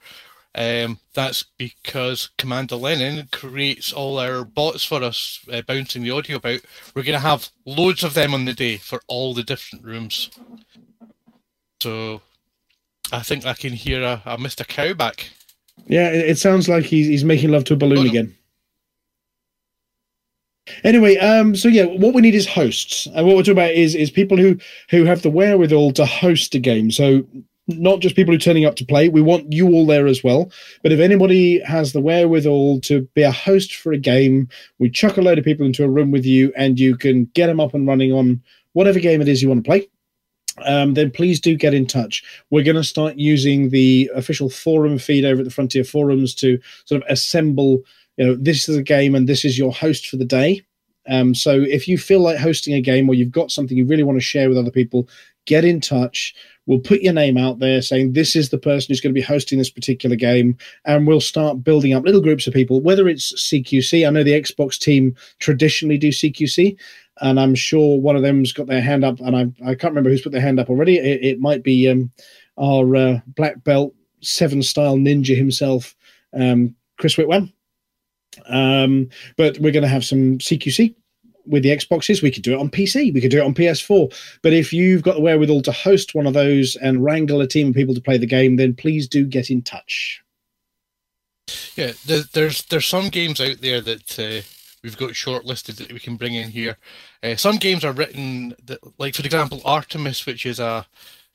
Um, that's because Commander Lennon creates all our bots for us, uh, bouncing the audio about. We're going to have loads of them on the day for all the different rooms. So I think I can hear a, a Mr. Cow back. Yeah, it, sounds like he's he's making love to a balloon Oh, no. again. Anyway, um, so yeah, what we need is hosts, and what we're talking about is is people who who have the wherewithal to host a game. So not just people who are turning up to play. We want you all there as well. But if anybody has the wherewithal to be a host for a game, we chuck a load of people into a room with you, and you can get them up and running on whatever game it is you want to play. Um, then please do get in touch. We're going to start using the official forum feed over at the Frontier forums to sort of assemble. You know, this is a game, and this is your host for the day. Um, so if you feel like hosting a game or you've got something you really want to share with other people, get in touch. We'll put your name out there saying this is the person who's going to be hosting this particular game, and we'll start building up little groups of people, whether it's CQC. I know the Xbox team traditionally do CQC, and I'm sure one of them's got their hand up, and I, I can't remember who's put their hand up already. It, it might be um, our uh, black belt seven style ninja himself, um, Chris Whitwan. Um, but we're going to have some CQC with the Xboxes. We could do it on PC. We could do it on PS4. But if you've got the wherewithal to host one of those and wrangle a team of people to play the game, then please do get in touch. Yeah, there, there's there's some games out there that uh, we've got shortlisted that we can bring in here. Uh, some games are written that, like for example, Artemis, which is a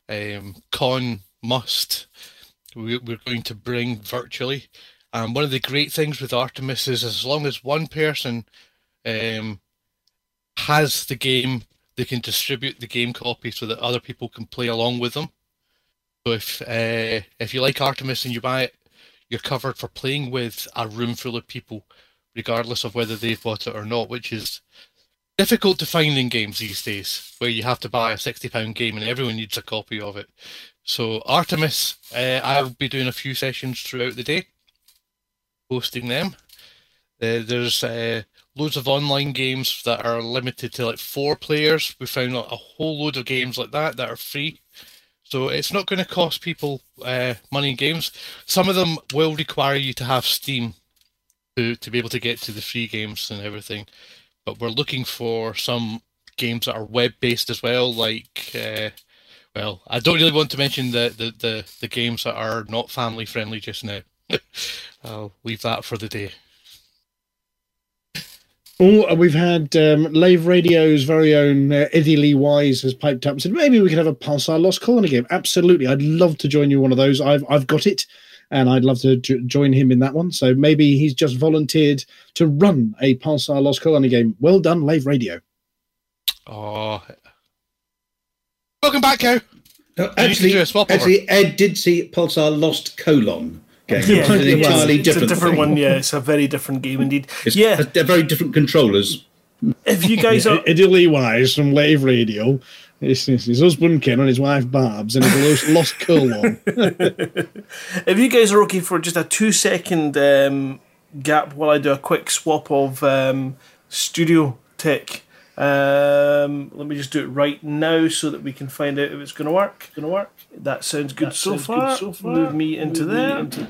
um, con must. We, we're going to bring virtually. And one of the great things with Artemis is as long as one person um, has the game, they can distribute the game copy so that other people can play along with them. So if uh, if you like Artemis and you buy it, you're covered for playing with a room full of people, regardless of whether they've bought it or not, which is difficult to find in games these days, where you have to buy a sixty pound game and everyone needs a copy of it. So Artemis, uh, I'll be doing a few sessions throughout the day, hosting them. Uh, there's uh, loads of online games that are limited to like four players. We found a whole load of games like that that are free. So it's not going to cost people uh, money in games. Some of them will require you to have Steam to, to be able to get to the free games and everything. But we're looking for some games that are web based as well, like uh, well, I don't really want to mention the, the, the, the games that are not family friendly just now. I'll leave that for the day. Oh, we've had um, Lave Radio's very own uh, Eddie Lee Wise has piped up and said maybe we could have a Pulsar Lost Colony game. Absolutely, I'd love to join you one of those. I've I've got it, and I'd love to j- join him in that one. So maybe he's just volunteered to run a Pulsar Lost Colony game. Well done, Lave Radio. Oh, welcome back, Cow. No, actually, do a swap over. actually, Ed did see Pulsar lost colon. Game. Yeah, it's an yeah, it's different, a different thing. one. Yeah, it's a very different game indeed. It's, yeah, they're very different controllers. if you guys are Eddie Lee Wise from Lave Radio. It's, it's his husband Ken and his wife Barb's and his lost, lost curl on. If you guys are okay for just a two second um, gap while I do a quick swap of um, studio tech, um, let me just do it right now so that we can find out if it's going to work. Going to work. That sounds good, so, sounds good far. so far. Move me into Move me there. into-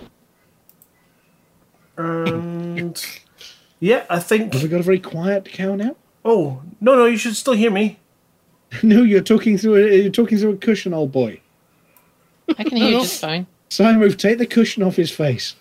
And yeah, I think. Have we got a very quiet cow now? Oh no, no, you should still hear me. No, you're talking through a, you're talking through a cushion, old boy. I can hear you just fine. Simon, take the cushion off his face.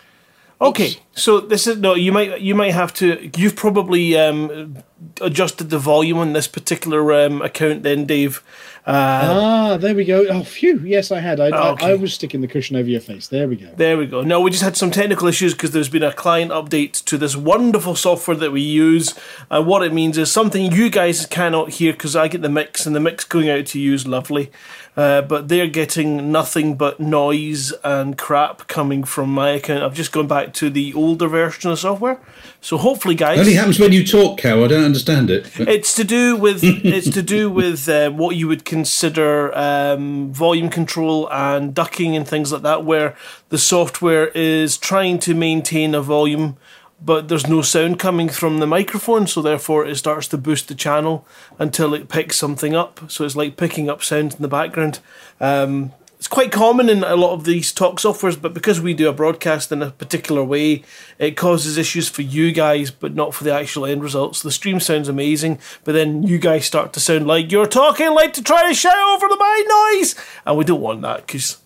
Okay, so this is no. You might you might have to. You've probably um, adjusted the volume on this particular um, account, then, Dave. Uh, ah, there we go. Oh, phew. Yes, I had. I, I- Okay. I, was sticking the cushion over your face. There we go. There we go. No, we just had some technical issues because there's been a client update to this wonderful software that we use. And what it means is something you guys cannot hear because I get the mix and the mix going out to you is lovely. Uh, but they're getting nothing but noise and crap coming from my account. I've just gone back to the older version of the software. So hopefully, guys. it Only happens when you talk, cow. I don't understand it. It's to do with it's to do with uh, what you would consider um, volume control and ducking and things like that, where the software is trying to maintain a volume, but there's no sound coming from the microphone, so therefore it starts to boost the channel until it picks something up. So it's like picking up sound in the background. Um, it's quite common in a lot of these talk softwares, but because we do a broadcast in a particular way, it causes issues for you guys, but not for the actual end results. The stream sounds amazing, but then you guys start to sound like you're talking like to try to shout over the my noise, and we don't want that because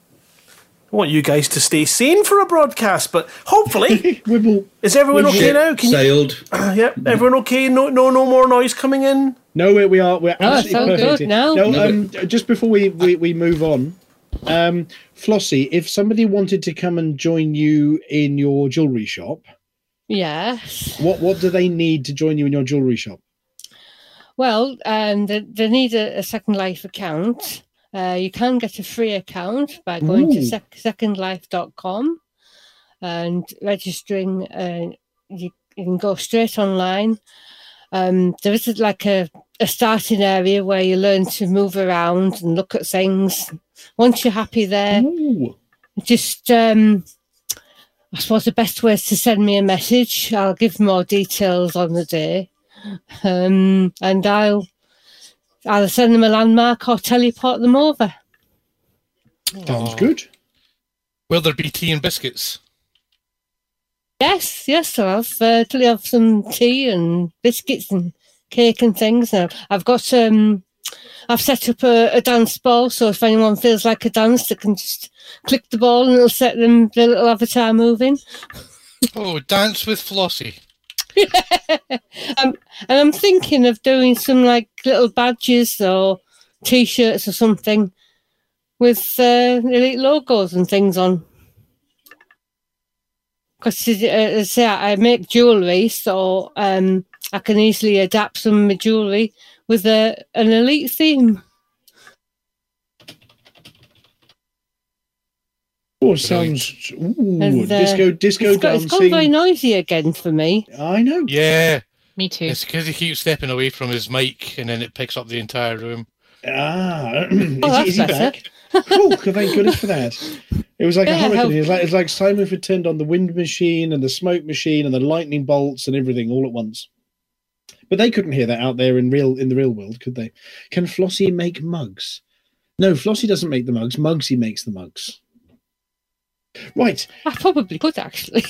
I want you guys to stay sane for a broadcast. But hopefully, Wibble. is everyone okay Ship now? Can you, sailed. yeah, everyone okay? No, no, no more noise coming in. No, we, we are. We're No, absolutely sound perfect. good here. now. No, No, um, just before we, we, we move on, um, Flossie, if somebody wanted to come and join you in your jewelry shop, Yes. what what do they need to join you in your jewelry shop? Well, um, they, they need a, a Second Life account. Uh, you can get a free account by going to Ooh. sec- secondlife.com and registering. Uh, you, you can go straight online. Um, there is like a, a starting area where you learn to move around and look at things. Once you're happy there, Ooh. just um, I suppose the best way is to send me a message. I'll give more details on the day, um, and I'll either send them a landmark or teleport them over. Sounds good. Will there be tea and biscuits? Yes, yes, I'll have, uh, till you have some tea and biscuits and cake and things. Now I've got um, I've set up a, a dance ball, so if anyone feels like a dance, they can just click the ball and it'll set them the little avatar moving. Oh, dance with Flossie. um, and I'm thinking of doing some like little badges or t-shirts or something with uh, elite logos and things on. Because uh, say I make jewellery, so um, I can easily adapt some of my jewellery with a, an elite theme. Oh, sounds ooh, And, uh, disco disco It's, got, it's gone dancing. very noisy again for me. I know. Yeah, Me too. it's because he keeps stepping away from his mic and then it picks up the entire room. Ah, is, Oh, he, is he better. back? oh, thank goodness for that. It was like a Yeah, hurricane. how- It was like it's like Simon had turned on the wind machine and the smoke machine and the lightning bolts and everything all at once. But they couldn't hear that out there in real in the real world, could they? Can Flossie make mugs? No, Flossie doesn't make the mugs. Mugsy makes the mugs. Right, I probably could actually.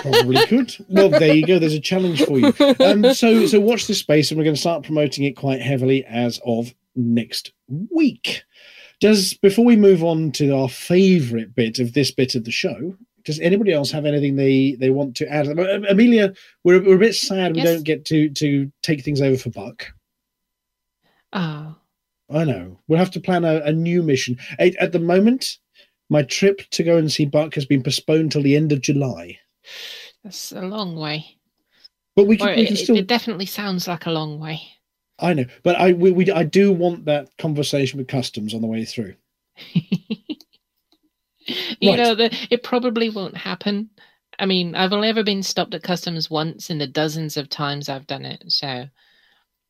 probably could. Well, there you go. There's a challenge for you. Um, so, so watch this space, and we're going to start promoting it quite heavily as of next week. Does before we move on to our favourite bit of this bit of the show, does anybody else have anything they they want to add? Uh, Amelia, we're, we're a bit sad we don't get to to take things over for Buck. Oh, I know we'll have to plan a, a new mission. At, at the moment, my trip to go and see Buck has been postponed till the end of July. that's a long way. But we can, we can it- still it definitely sounds like a long way. I know, but I we, we I do want that conversation with customs on the way through. you Right. know, the, it probably won't happen. I mean, I've only ever been stopped at customs once in the dozens of times I've done it. So,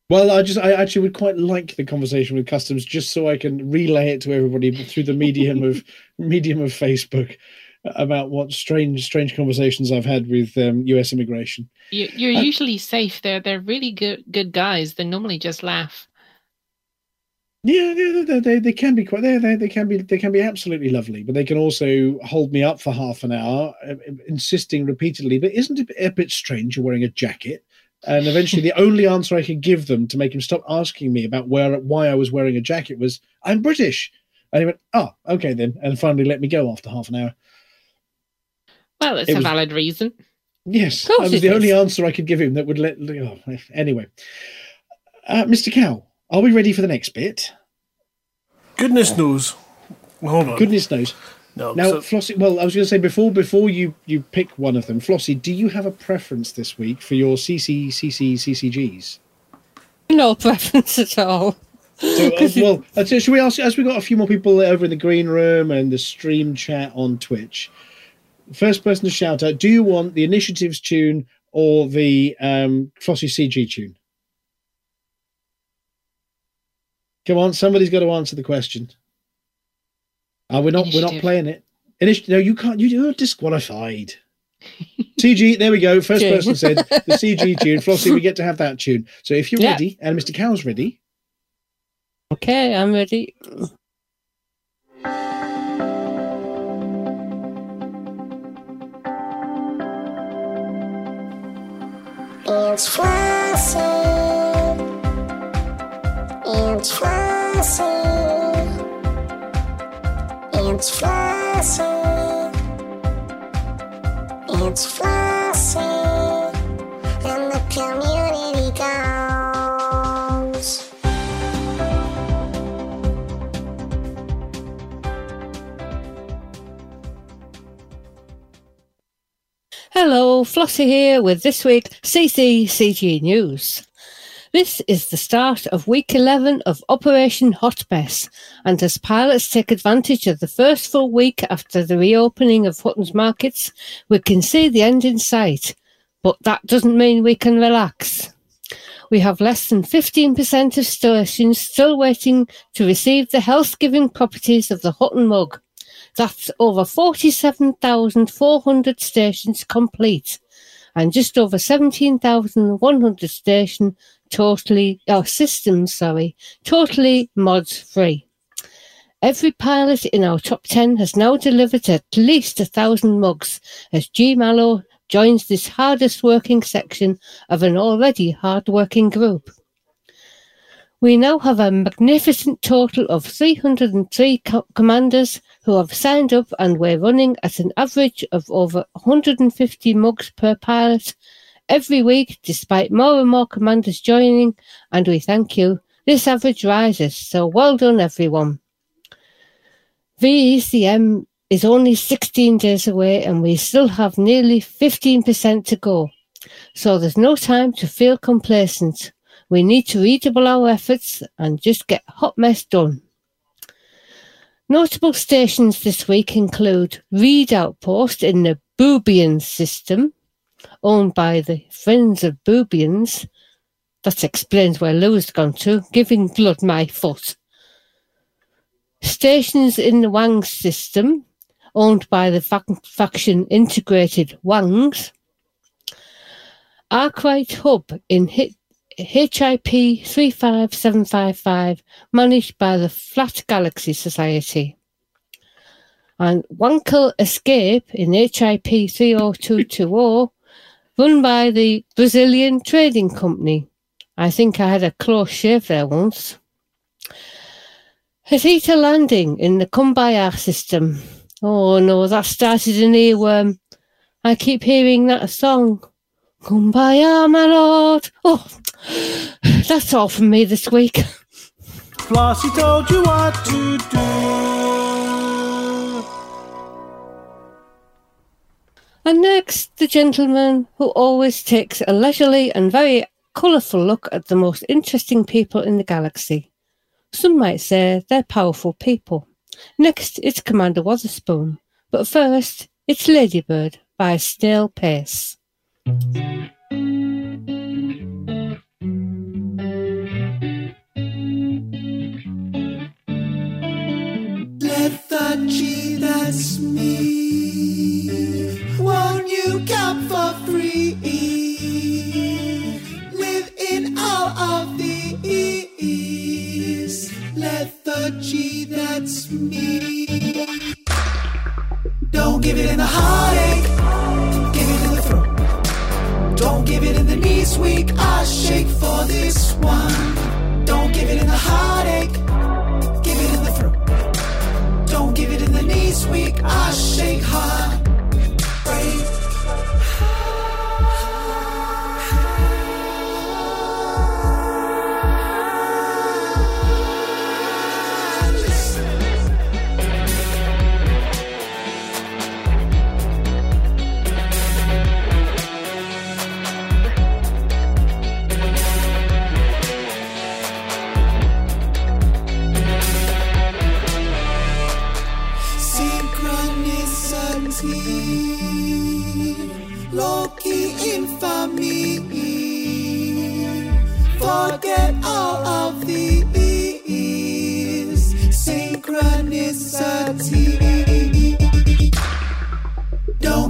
Well, I just I actually would quite like the conversation with customs just so I can relay it to everybody through the medium of medium of Facebook about what strange strange conversations I've had with um, U.S. immigration. you, you're Uh, usually safe. They're they're really good good guys. They normally just laugh. Yeah, yeah, they, they, they can be quite they, they they can be they can be absolutely lovely, but they can also hold me up for half an hour, uh, insisting repeatedly. But isn't it a bit strange you're wearing a jacket? And eventually, the only answer I could give them to make him stop asking me about where why I was wearing a jacket was, "I'm British." And he went, "Oh, okay then," and finally let me go after half an hour. Well, it's It a was- valid reason. Yes, Of that was the only answer I could give him that would let. Oh, anyway, uh, Mr. Cow, are we ready for the next bit? Goodness knows. Hold on. Goodness knows. No, Now, so- Flossie. Well, I was going to say before before you you pick one of them, Flossie. Do you have a preference this week for your CC CC CCGs? No preference at all. So, uh, well, uh, so should we ask as we got a few more people over in the green room and the stream chat on Twitch? First person to shout out: Do you want the initiatives tune or the um, Flossie CG tune? Come on, somebody's got to answer the question. Uh, we're not. We're not playing it. Initi- no, you can't. You, you're disqualified. CG. There we go. First Okay. person said the CG tune. Flossie, we get to have that tune. So if you're Yeah. ready, and Mr. Cow's ready, Okay, I'm ready. It's Flossie. It's Flossie. It's Flossie. It's Flossie. And the community goes. Hello, Flossie here with this week CCCG News. This is the start of week 11 of Operation Hot Mess, and as pilots take advantage of the first full week after the reopening of Hutton's markets, we can see the end in sight. But that doesn't mean we can relax. We have less than 15% of stations still waiting to receive the health giving properties of the Hutton mug. That's over 47,400 stations complete and just over 17,100 station totally, oh, systems, sorry, totally mods free. Every pilot in our top 10 has now delivered at least a thousand mugs as G Mallow joins this hardest working section of an already hard working group. We now have a magnificent total of 303 co- commanders who have signed up, and we're running at an average of over 150 mugs per pilot every week, despite more and more commanders joining. And we thank you. This average rises, so well done, everyone. VECM is only 16 days away, and we still have nearly 15% to go. So there's no time to feel complacent. We need to redouble our efforts and just get Hot Mess done. Notable stations this week include Reed Outpost in the Boobian system, owned by the Friends of Boobians. That explains where Lou's gone to, giving blood my foot. Stations in the Wang system, owned by the fac- faction Integrated Wangs. Arkwright Hub in Hit HIP 35755, managed by the Flat Galaxy Society. And Wankel Escape in HIP 30220, run by the Brazilian Trading Company. I think I had a close shave there once. Hatita Landing in the Kumbaya system. Oh no, that started an earworm. I keep hearing that song. Kumbaya, my lord. Oh, that's all from me this week. Flossie told you what to do. And next, the gentleman who always takes a leisurely and very colourful look at the most interesting people in the galaxy. Some might say they're powerful people. Next, it's Commander Wotherspoon, But first, it's Ladybird by Snail Pace. Lethargy, that's me. Come for free? Live in all of these. Lethargy, that's me. Don't give it in the heartache, give it in the throat. Don't give it in the knees weak. I shake for this one. Don't give it in the heartache, give it in the throat. Don't give it in the knees weak. I shake hard.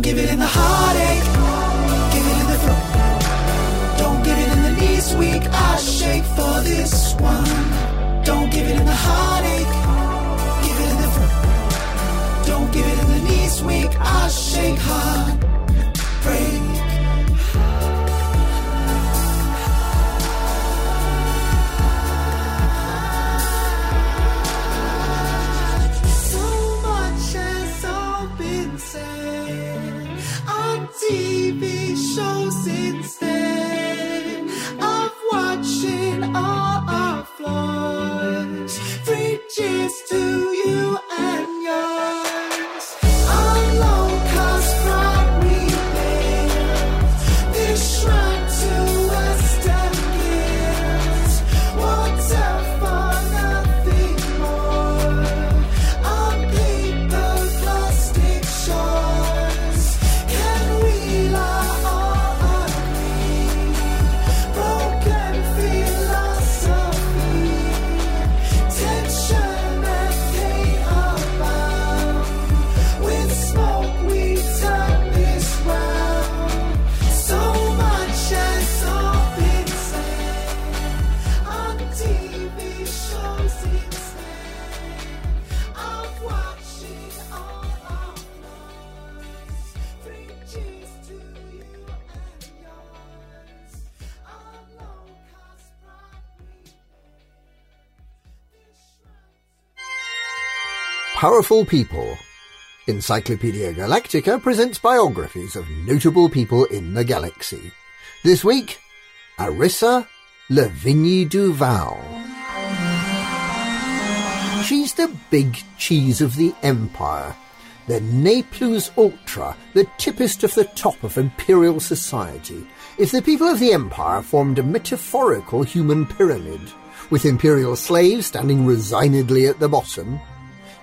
Give it in the heartache, give it in the throat. Don't give it in the knees weak. I shake for this one. Don't give it in the heartache, give it in the throat. Don't give it in the knees weak. I shake hard. Powerful People. Encyclopedia Galactica presents biographies of notable people in the galaxy. This week, Arissa Lavigny Duval. She's the big cheese of the Empire, the ne plus ultra, the tippest of the top of imperial society. If the people of the Empire formed a metaphorical human pyramid, with imperial slaves standing resignedly at the bottom,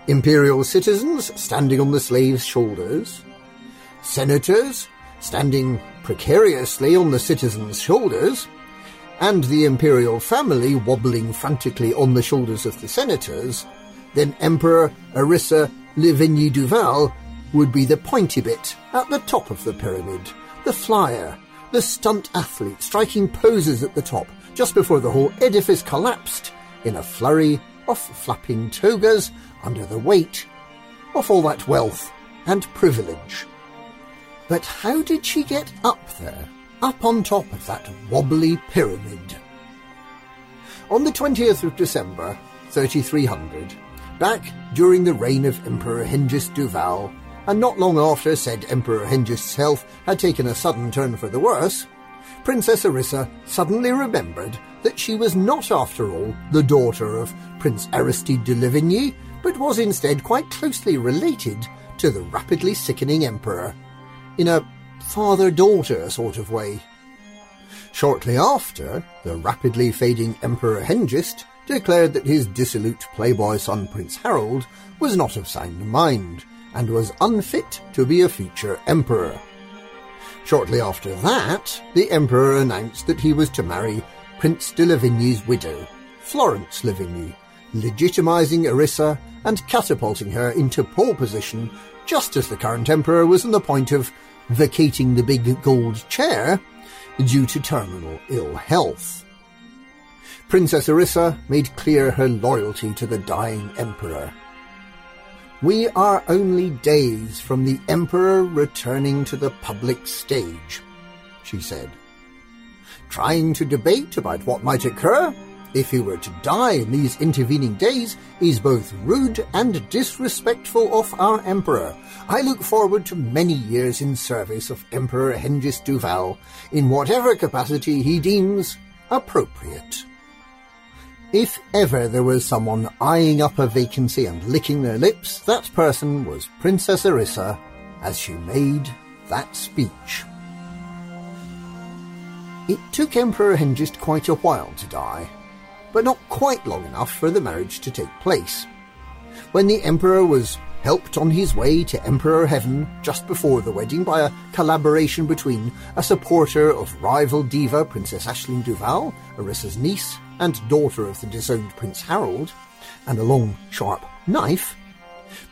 imperial citizens standing on the slaves' shoulders, senators standing precariously on the citizens' shoulders, and the imperial family wobbling frantically on the shoulders of the senators, then Emperor Arissa Lavigny Duval would be the pointy bit at the top of the pyramid, the flyer, the stunt athlete striking poses at the top just before the whole edifice collapsed in a flurry of flapping togas under the weight of all that wealth and privilege. But how did she get up there, up on top of that wobbly pyramid? On the 20th of December, 3300, back during the reign of Emperor Hengist Duval, and not long after said Emperor Hengist's health had taken a sudden turn for the worse, Princess Arissa suddenly remembered that she was not, after all, the daughter of Prince Aristide de Lavigny, but was instead quite closely related to the rapidly sickening Emperor, in a father-daughter sort of way. Shortly after, the rapidly fading Emperor Hengist declared that his dissolute playboy son Prince Harold was not of sound mind, and was unfit to be a future emperor. Shortly after that, the emperor announced that he was to marry Prince de Lavigny's widow, Florence Lavigny, legitimizing Arissa and catapulting her into pole position just as the current emperor was on the point of vacating the big gold chair due to terminal ill health. Princess Arissa made clear her loyalty to the dying emperor. We are only days from the emperor returning to the public stage, she said. Trying to debate about what might occur if he were to die in these intervening days is both rude and disrespectful of our emperor. I look forward to many years in service of Emperor Hengist Duval in whatever capacity he deems appropriate. If ever there was someone eyeing up a vacancy and licking their lips, that person was Princess Arissa as she made that speech. It took Emperor Hengist quite a while to die, but not quite long enough for the marriage to take place. When the Emperor was helped on his way to Emperor Heaven just before the wedding by a collaboration between a supporter of rival diva Princess Aisling Duval, Arissa's niece, and daughter of the disowned Prince Harold, and a long, sharp knife,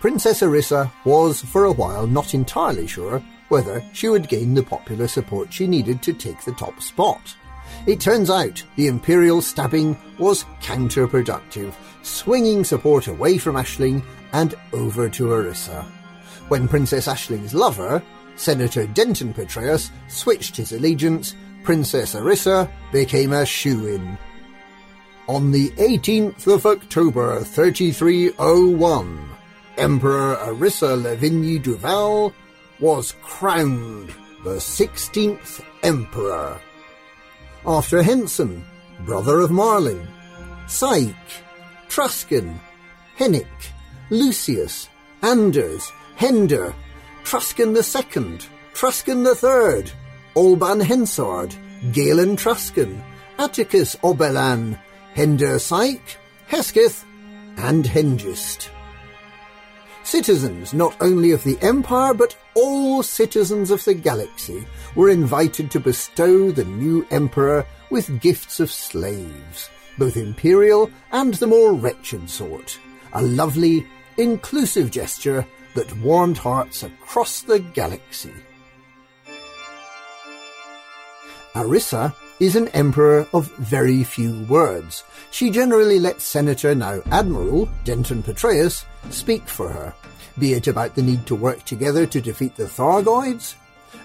Princess Arissa was for a while not entirely sure whether she would gain the popular support she needed to take the top spot. It turns out the Imperial stabbing was counterproductive, swinging support away from Aisling and over to Arissa. When Princess Aisling's lover, Senator Denton Patreus, switched his allegiance, Princess Arissa became a shoe-in. On the 18th of October 3301, Emperor Arissa Lavigny Duval was crowned the 16th Emperor. After Henson, brother of Marling, Syke, Truscan, Hennick, Lucius, Anders, Hender, Truscan II, Truscan III, Alban Hensard, Galen Truscan, Atticus Obelan, Hender Syke, Hesketh, and Hengist. Citizens not only of the Empire, but all citizens of the galaxy were invited to bestow the new Emperor with gifts of slaves, both imperial and the more wretched sort. A lovely, inclusive gesture that warmed hearts across the galaxy. Arissa is an emperor of very few words. She generally lets Senator, now Admiral, Denton Patreus, speak for her, be it about the need to work together to defeat the Thargoids,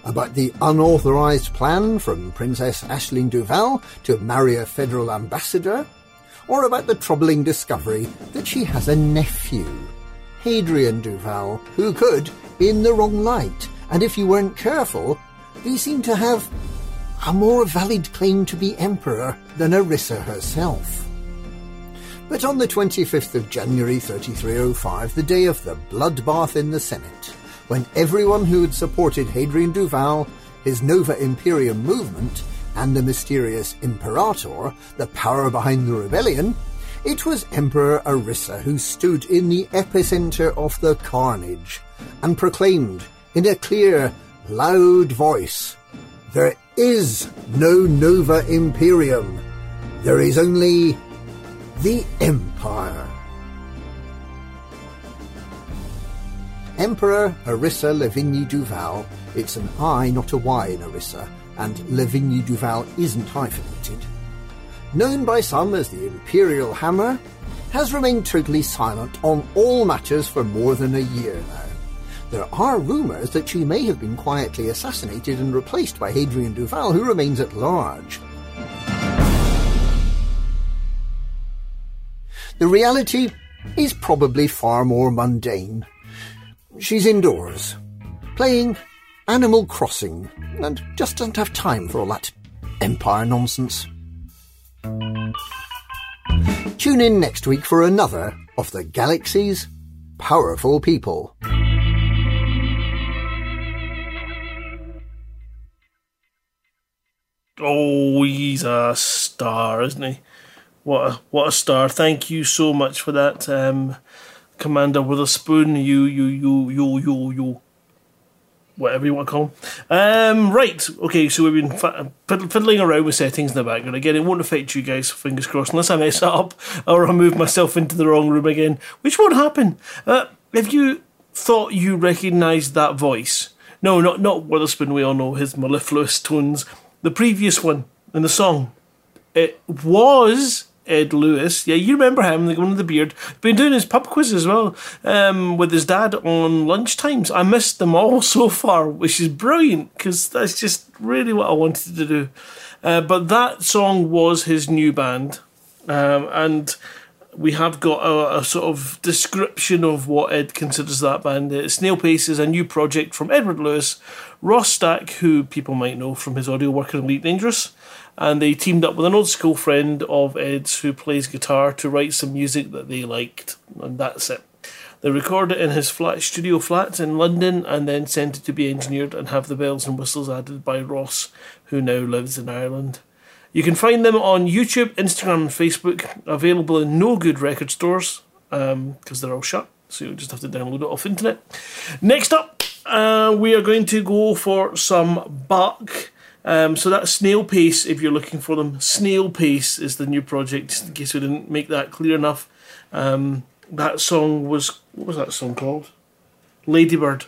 about the unauthorized plan from Princess Aisling Duval to marry a federal ambassador, or about the troubling discovery that she has a nephew, Hadrian Duval, who could, in the wrong light, and if you weren't careful, be seen to have a more valid claim to be emperor than Arissa herself. But on the 25th of January 3305, the day of the bloodbath in the Senate, when everyone who had supported Hadrian Duval, his Nova Imperium movement, and the mysterious Imperator, the power behind the rebellion, it was Emperor Arissa who stood in the epicenter of the carnage and proclaimed in a clear, loud voice, There is no Nova Imperium. There is only the Empire. Emperor Arissa Lavigny Duval, it's an I, not a Y in Arissa, and Lavigny Duval isn't hyphenated, known by some as the Imperial Hammer, has remained totally silent on all matters for more than a year now. There are rumours that she may have been quietly assassinated and replaced by Hadrian Duval, who remains at large. The reality is probably far more mundane. She's indoors, playing Animal Crossing, and just doesn't have time for all that empire nonsense. Tune in next week for another of the galaxy's powerful people. Oh, he's a star, isn't he? What a what a star! Thank you so much for that, um, Commander Witherspoon. You, you, you, you, you, you. Whatever you want to call. Um, right, okay, so we've been fiddling around with settings in the background. Again, it won't affect you guys, fingers crossed, unless I mess up or I move myself into the wrong room again, which won't happen. Uh, you thought you recognised that voice, no, not, not Witherspoon, we all know his mellifluous tones, the previous one in the song, it was Ed Lewis. Yeah, you remember him, the one with the beard. Been doing his pub quiz as well um, with his dad on lunchtimes. I missed them all so far, which is brilliant because that's just really what I wanted to do. Uh, but that song was his new band, um, and we have got a, a sort of description of what Ed considers that band. Snail Pace is a new project from Edward Lewis, Ross Stack, who people might know from his audio work on Elite Dangerous, and they teamed up with an old school friend of Ed's who plays guitar to write some music that they liked, and that's it. They record it in his flat studio flat in London and then sent it to be engineered and have the bells and whistles added by Ross, who now lives in Ireland. You can find them on YouTube, Instagram, and Facebook, available in no good record stores because they're all shut. So you'll just have to download it off internet. Next up, uh, we are going to go for some Bach. Um, so that's Snail Pace if you're looking for them. Snail Pace is the new project, just in case we didn't make that clear enough. Um, that song was, what was that song called? Ladybird.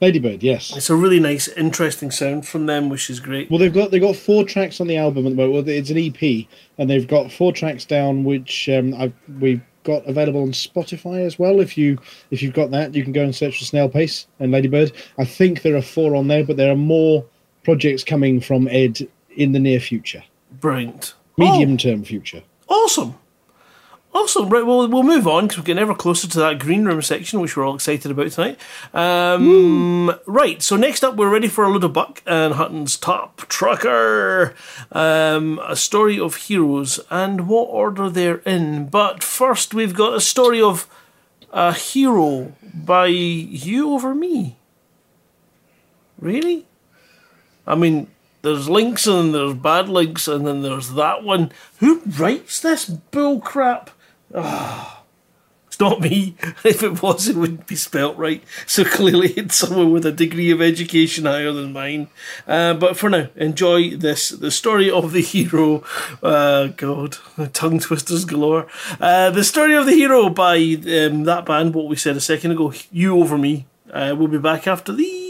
Ladybird, yes. It's a really nice, interesting sound from them, which is great. Well, they've got they've got four tracks on the album at the moment. Well, it's an EP, and they've got four tracks down, which um, I've we've got available on Spotify as well. If you if you've got that, you can go and search for Snail Pace and Ladybird. I think there are four on there, but there are more projects coming from Ed in the near future, Brilliant. medium term future. Awesome. Awesome. Right, well, we'll move on because we're getting ever closer to that green room section, which we're all excited about tonight. Um, right, so next up, we're ready for a little buck and Hutton's Top Trucker. Um, a story of heroes and what order they're in. But first, we've got a story of a hero by you over me. Really? I mean, there's links and there's bad links, and then there's that one. Who writes this bull crap? Ah, it's not me. If it was, it wouldn't be spelt right. So clearly, it's someone with a degree of education higher than mine. Uh, but for now, enjoy this the story of the hero. Uh, God, tongue twisters galore. Uh, the story of the hero by um, that band, what we said a second ago, You Over Me. Uh, we'll be back after these.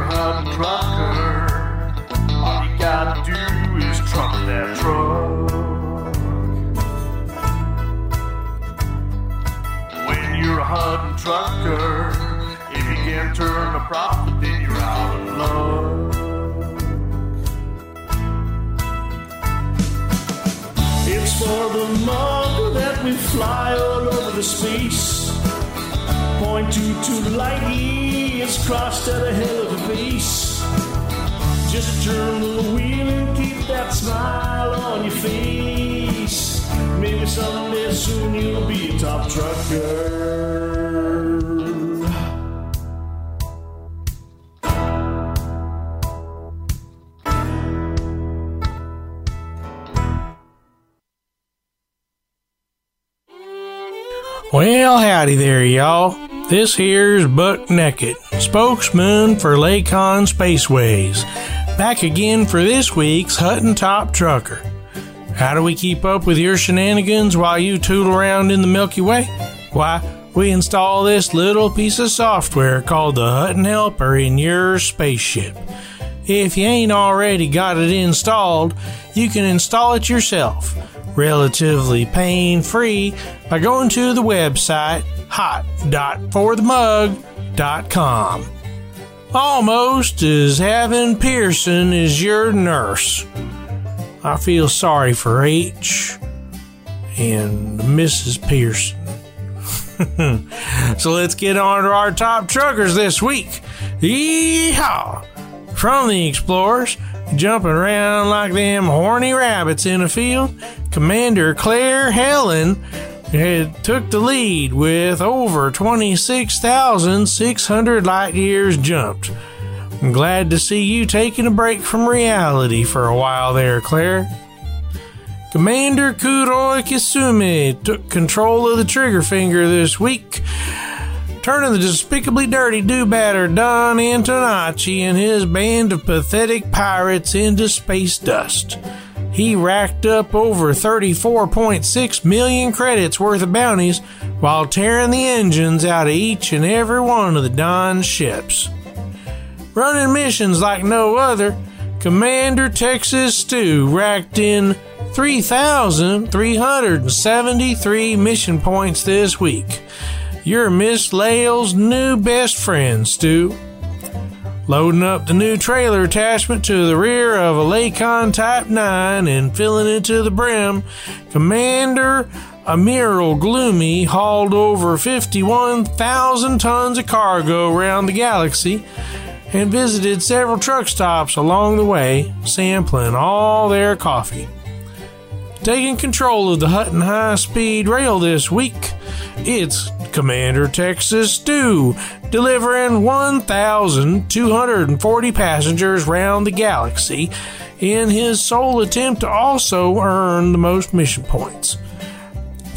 A trucker, all you gotta do is truck that truck. When you're a trucker, if you can't turn a profit, then you're out of luck. It's for the mug that we fly all over the space. Point two to lighty, it's crossed at a hell of a pace. Just turn the wheel and keep that smile on your face. Maybe someday soon you'll be a top trucker. Well, howdy there, y'all. This here's Buck Neckett, spokesman for Lakon Spaceways. Back again for this week's Hutton Top Trucker. How do we keep up with your shenanigans while you tootle around in the Milky Way? Why, we install this little piece of software called the Hutton Helper in your spaceship. If you ain't already got it installed, you can install it yourself, relatively pain free, by going to the website hot.forthemug.com. Almost as having Pearson as your nurse. I feel sorry for H and Mrs. Pearson. so let's get on to our top truckers this week. Yeehaw! From the Explorers, jumping around like them horny rabbits in a field, Commander Claire Helen had took the lead with over 26,600 light years jumped. I'm glad to see you taking a break from reality for a while there, Claire. Commander Kuroi Kisumi took control of the trigger finger this week, turning the despicably dirty do-batter Don Antonacci and his band of pathetic pirates into space dust. He racked up over 34.6 million credits worth of bounties while tearing the engines out of each and every one of the Don's ships. Running missions like no other, Commander Texas Stew racked in 3,373 mission points this week. You're Miss Lael's new best friend, Stu. Loading up the new trailer attachment to the rear of a Lakon Type 9 and filling it to the brim, Commander Amiral Gloomy hauled over 51,000 tons of cargo around the galaxy and visited several truck stops along the way, sampling all their coffee. Taking control of the Hutton High Speed Rail this week, it's Commander Texas Stew, delivering 1,240 passengers round the galaxy in his sole attempt to also earn the most mission points.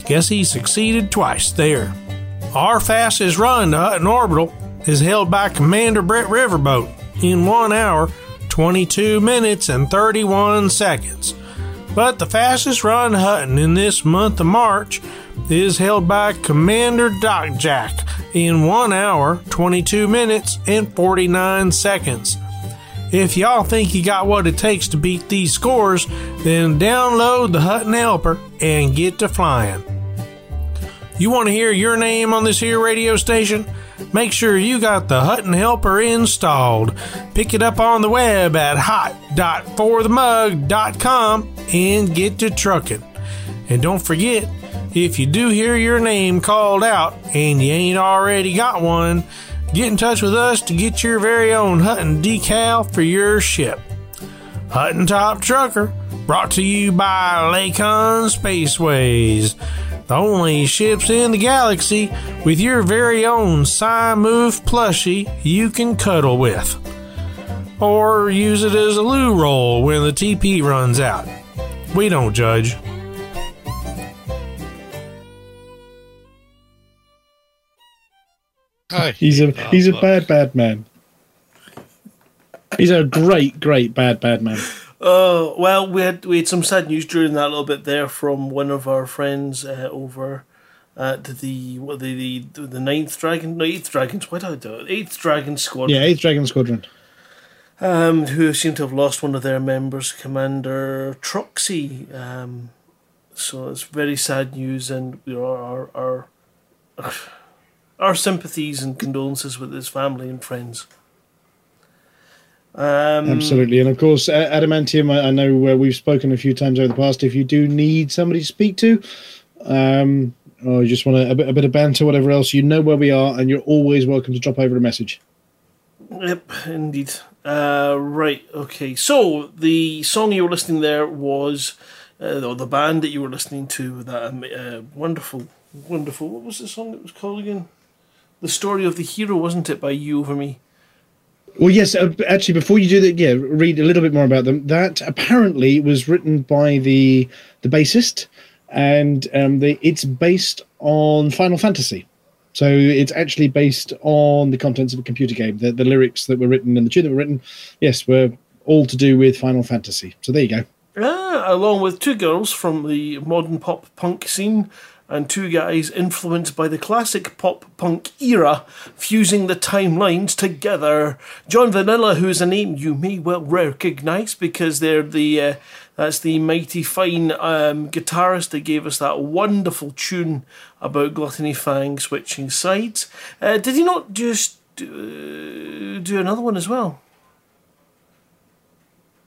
Guess he succeeded twice there. Our fastest run to Hutton Orbital is held by Commander Brett Riverboat in 1 hour, 22 minutes, and 31 seconds. But the fastest run to Hutton in this month of March is held by Commander Doc Jack in 1 hour, 22 minutes, and 49 seconds. If y'all think you got what it takes to beat these scores, then download the Hutton Helper and get to flying. You want to hear your name on this here radio station? Make sure you got the Hutton Helper installed. Pick it up on the web at hot.forthemug.com and get to trucking. And don't forget, if you do hear your name called out and you ain't already got one, get in touch with us to get your very own Hutton decal for your ship. Hutton Top Trucker, brought to you by Lakon Spaceways, the only ships in the galaxy with your very own Move plushie you can cuddle with. Or use it as a loo roll when the TP runs out. We don't judge. Hi. He's a he's a bad bad man. He's a great great bad bad man. Uh, well, we had we had some sad news during that little bit there from one of our friends uh, over at the what the the the ninth dragon, no eighth dragons. Why did I do it? Eighth dragon squadron. Yeah, Eighth Dragon Squadron. um, who seem to have lost one of their members, Commander Troxy. Um, so it's very sad news, and you know, our, our our our sympathies and condolences with his family and friends. Um, Absolutely, and of course, Adamantium. I, I know uh, we've spoken a few times over the past. If you do need somebody to speak to, um, or you just want a, a, bit, a bit of banter, whatever else, you know where we are, and you're always welcome to drop over a message. Yep, indeed. Uh, right, okay. So the song you were listening there was, uh, or the band that you were listening to, that um, uh, wonderful, wonderful. What was the song that was called again? The story of the hero, wasn't it, by you over me? Well, yes. Uh, actually, before you do that, yeah, read a little bit more about them. That apparently was written by the the bassist, and um, the, it's based on Final Fantasy. So it's actually based on the contents of a computer game. The, the lyrics that were written and the tune that were written, yes, were all to do with Final Fantasy. So there you go. Ah, along with two girls from the modern pop punk scene and two guys influenced by the classic pop punk era, fusing the timelines together. John Vanilla, who's a name you may well recognise because they're the uh, that's the mighty fine um, guitarist that gave us that wonderful tune about Gluttony Fang switching sides. Uh, did he not just do, do another one as well?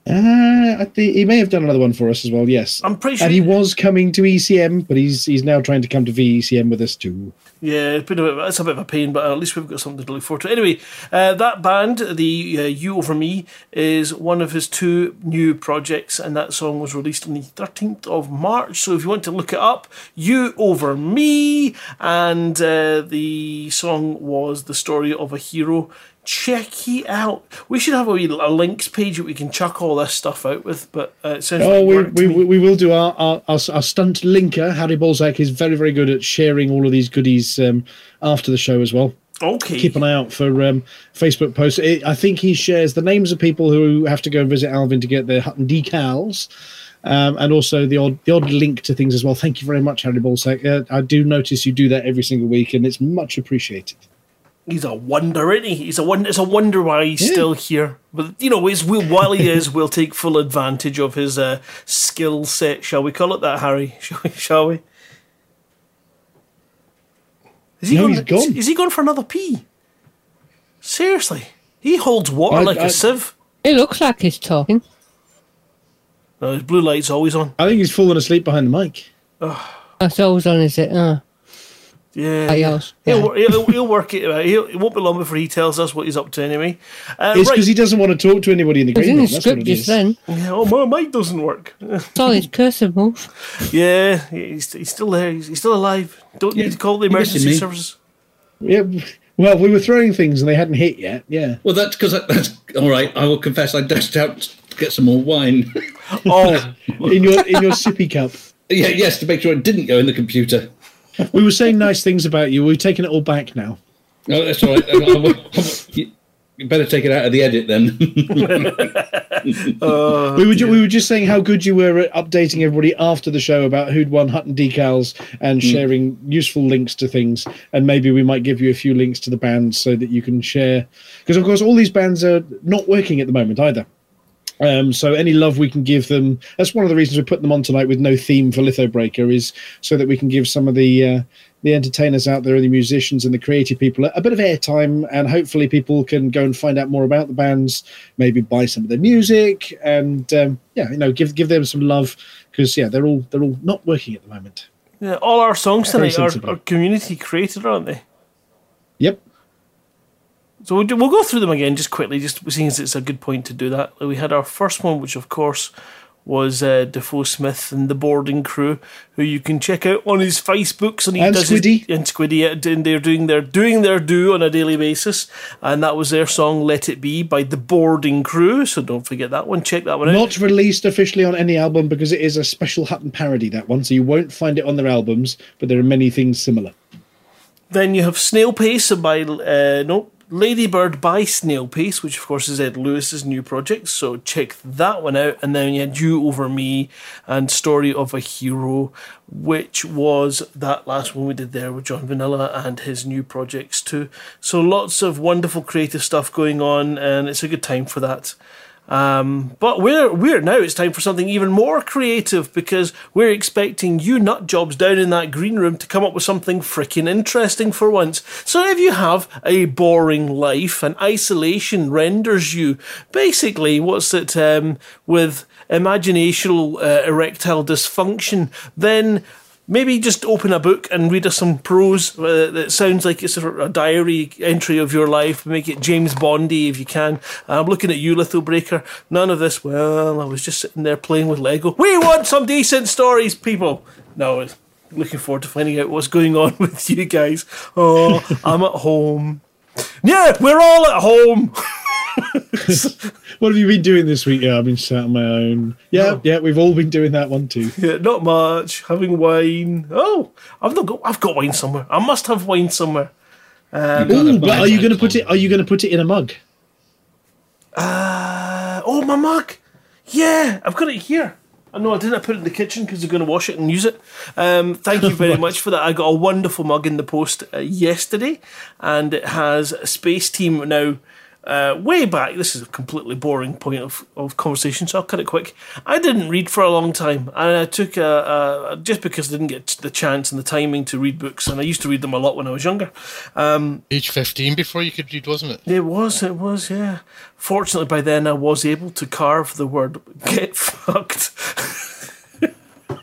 Uh, I think he may have done another one for us as well. Yes, I'm pretty sure. And he was coming to ECM, but he's he's now trying to come to VECM with us too. Yeah, it's been a bit, it's a bit of a pain, but at least we've got something to look forward to. Anyway, uh, that band, the uh, You Over Me, is one of his two new projects, and that song was released on the 13th of March. So if you want to look it up, You Over Me, and uh, the song was The Story of a Hero. Check it out. We should have a, a links page that we can chuck all this stuff out with, but uh, it sounds Oh, like we, we, we we will do our, our, our, our stunt linker. Harry Balzac is very, very good at sharing all of these goodies um, after the show as well. Okay. Keep an eye out for um, Facebook posts. It, I think he shares the names of people who have to go and visit Alvin to get their Hutton decals. Um, and also the odd the odd link to things as well. Thank you very much, Harry Balzac. Uh, I do notice you do that every single week, and it's much appreciated. He's a wonder, isn't he? He's a wonder. It's a wonder why he's still here. But you know, while he is, we'll take full advantage of his uh, skill set. Shall we call it that, Harry? Shall we? Shall we? Is he No, gone, he's gone. Is he going for another pee? Seriously, he holds water I- like I- a sieve. It looks like he's talking. No, his blue light's always on. I think he's fallen asleep behind the mic. Oh, That's always on, is it? Uh, Yeah, Like yeah. He'll, he'll, he'll work it. out. He'll, it won't be long before he tells us what he's up to. Anyway, uh, it's right. because he doesn't want to talk to anybody in the it's green in room. the That's what script just then. Yeah, oh, my mic doesn't work. It's all his cursor move. Yeah, he's, he's still there. He's, he's still alive. Don't need to call the emergency services. Yeah. Well, we were throwing things and they hadn't hit yet. Yeah. Well, that's because that's all right. I will confess, I dashed out to get some more wine. Oh, In your in your sippy cup. yeah, yes, to make sure it didn't go in the computer. We were saying nice things about you. We're taking it all back now. No, that's all right. I- I will- you you better take it out of the edit then. uh, we were ju- we were just saying how good you were at updating everybody after the show about who'd won Hutton decals and sharing useful links to things. And maybe we might give you a few links to the bands so that you can share. Because of course, all these bands are not working at the moment either. Um, so any love we can give them, that's one of the reasons we're putting them on tonight with no theme for Lithobreaker, is so that we can give some of the uh, the entertainers out there, and the musicians and the creative people, a, a bit of airtime, and hopefully people can go and find out more about the bands, maybe buy some of their music, and um, yeah, you know, give give them some love because yeah, they're all they're all not working at the moment. yeah, all our songs tonight are, are community created, aren't they? Yep. So we'll, we'll go through them again just quickly, just seeing as it's a good point to do that. We had our first one, which of course was uh, Defoe Smith and the boarding crew, who you can check out on his Facebooks and he And does his- Squiddy. and Squiddy, and they're doing their doing their do on a daily basis, and that was their song "Let It Be" by the boarding crew. So don't forget that one. Check that one out. Not released officially on any album because it is a special Hutton parody. That one, so you won't find it on their albums, but there are many things similar. Then you have Snail Pace by uh, no Ladybird by Snail Pace, which of course is Ed Lewis's new project, so check that one out. And then you had You Over Me and Story of a Hero, which was that last one we did there with John Vanilla and his new projects too. So lots of wonderful creative stuff going on, and it's a good time for that. Um, but we're we're now it's time for something even more creative because we're expecting you nut jobs down in that green room to come up with something freaking interesting for once. So if you have a boring life and isolation renders you basically what's it um, with imaginational uh, erectile dysfunction, then maybe just open a book and read us some prose uh, that sounds like it's a, a diary entry of your life. Make it James Bondy if you can. I'm looking at you, Little Breaker. None of this. Well, I was just sitting there playing with Lego. We want some decent stories, people. No, looking forward to finding out what's going on with you guys. Oh, I'm at home. Yeah, we're all at home. what have you been doing this week? Yeah, I've been sat on my own. Yeah, Oh. yeah, we've all been doing that one too. Yeah, not much. Having wine. Oh, I've not got. I've got wine somewhere. I must have wine somewhere. Um, Ooh, but are you going to put it? Are you going to put it in a mug? Uh, oh, my mug. Yeah, I've got it here. I know I didn't I put it in the kitchen because they're going to wash it and use it. Um, thank you very much for that. I got a wonderful mug in the post uh, yesterday, and it has Space Team now. Uh, way back, this is a completely boring point of, of conversation, so I'll cut it quick. I didn't read for a long time, and I took a, a just because I didn't get the chance and the timing to read books, and I used to read them a lot when I was younger. Um, Age 15 before you could read, wasn't it? it was, it was, yeah. Fortunately, by then I was able to carve the word "get fucked"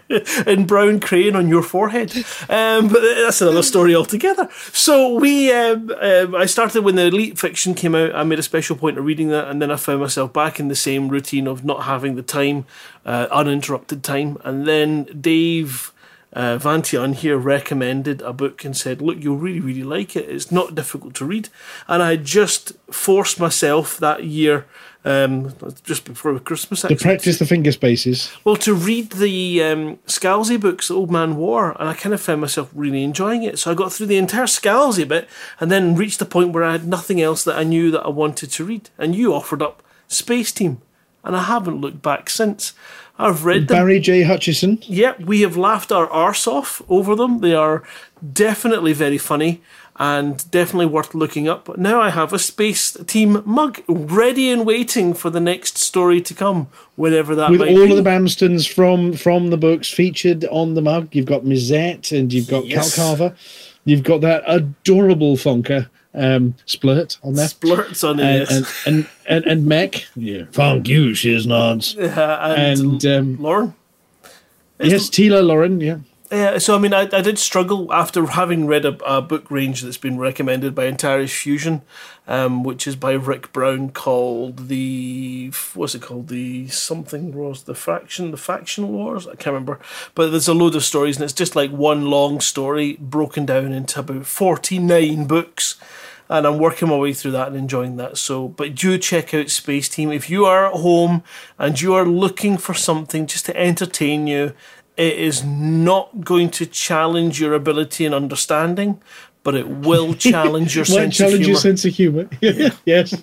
in brown crayon on your forehead. Um, but that's another story altogether. So we, um, um, I started when the Elite Fiction came out. I made a special point of reading that, and then I found myself back in the same routine of not having the time, uh, uninterrupted time. And then Dave uh, Vantian here recommended a book and said, Look, you'll really, really like it. It's not difficult to read. And I just forced myself that year, um, just before Christmas, To practice the finger spaces. well, to read the um, Scalzi books, Old Man War, and I kind of found myself really enjoying it. So I got through the entire Scalzi bit and then reached the point where I had nothing else that I knew that I wanted to read. And you offered up Space Team, and I haven't looked back since. I've read them. Barry J. Hutchison. Yep, we have laughed our arse off over them. They are definitely very funny and definitely worth looking up. But now I have a Space Team mug ready and waiting for the next story to come, whenever that with might all be. of the Bamstons from from the books featured on the mug. You've got Mizette and you've got Yes. Cal Carver. You've got that adorable Fonker um, Splurt on there. Splurts on it, and, yes. and, and, and, and Mech. Yeah. Funk you, Shiznods. Yeah, and, And um, Lauren. yes, Tila Lauren, yeah. Yeah, so I mean, I, I did struggle after having read a, a book range that's been recommended by Antares Fusion, um, which is by Rick Brown, called the what's it called? The something wars, the faction, the faction wars. I can't remember, but there's a load of stories, and it's just like one long story broken down into about forty nine books. And I'm working my way through that and enjoying that. So, but do check out Space Team if you are at home and you are looking for something just to entertain you it is not going to challenge your ability and understanding, but it will challenge your sense challenge of humor. your sense of humor. yes.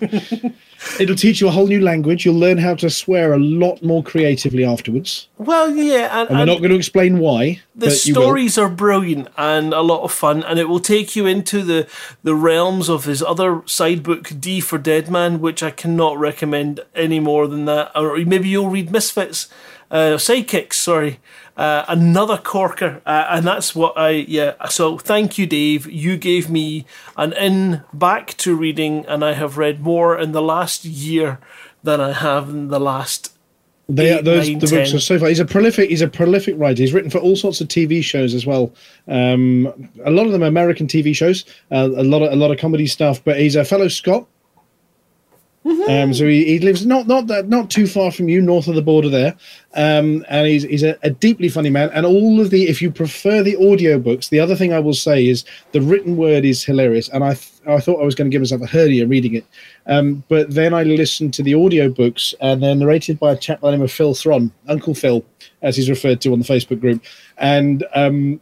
It'll teach you a whole new language. You'll learn how to swear a lot more creatively afterwards. well, yeah, and, And we're and not going to explain why. the stories are brilliant and a lot of fun, and it will take you into the the realms of his other side book, D for Dead Man, which I cannot recommend any more than that. Or maybe you'll read Misfits, uh, Sidekicks, sorry. Uh, another corker, uh, and that's what I yeah. So thank you, Dave. You gave me an in back to reading, and I have read more in the last year than I have in the last They are, eight, those nine, the books are so far. He's a prolific. He's a prolific writer. He's written for all sorts of TV shows as well. Um, a lot of them American TV shows. Uh, a lot of a lot of comedy stuff. But he's a fellow Scot. Um, so he, he lives not not that not too far from you, north of the border there, um, and he's he's a, a deeply funny man. And all of the, if you prefer the audiobooks, the other thing I will say is the written word is hilarious. And I th- I thought I was going to give myself a hernia reading it, um, but then I listened to the audiobooks, and they're narrated by a chap by the name of Phil Thron, Uncle Phil, as he's referred to on the Facebook group, and um,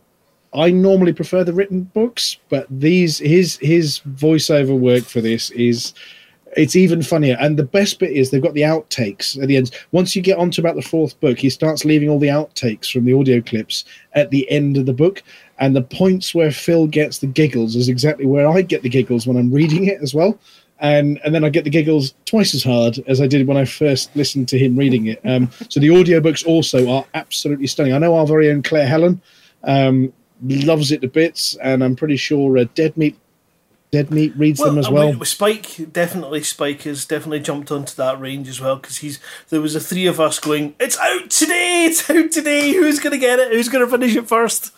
I normally prefer the written books, but these his his voiceover work for this is it's even funnier. And the best bit is they've got the outtakes at the end. Once you get onto about the fourth book, he starts leaving all the outtakes from the audio clips at the end of the book. And the points where Phil gets the giggles is exactly where I get the giggles when I'm reading it as well. And and then I get the giggles twice as hard as I did when I first listened to him reading it. Um, so the audiobooks also are absolutely stunning. I know our very own Claire Helen um, loves it to bits, and I'm pretty sure uh, Dead Meat Dead Meat reads them as I well. mean, Spike definitely Spike has definitely jumped onto that range as well because he's there was a three of us going. It's out today. It's out today. Who's gonna get it? Who's gonna finish it first?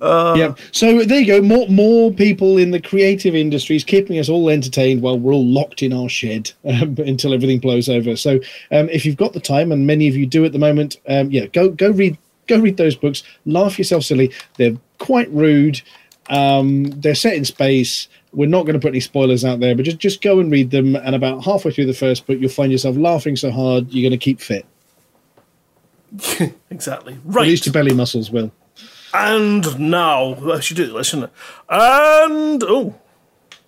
Uh, yeah. So there you go. More more people in the creative industries keeping us all entertained while we're all locked in our shed um, until everything blows over. So um, if you've got the time, and many of you do at the moment, um, yeah, go go read go read those books. Laugh yourself silly. They're quite rude. Um, they're set in space. We're not going to put any spoilers out there, but just just go and read them. And about halfway through the first book, you'll find yourself laughing so hard you're going to keep fit. exactly. At Right. least your belly muscles will. And now I should do this, shouldn't I? And oh,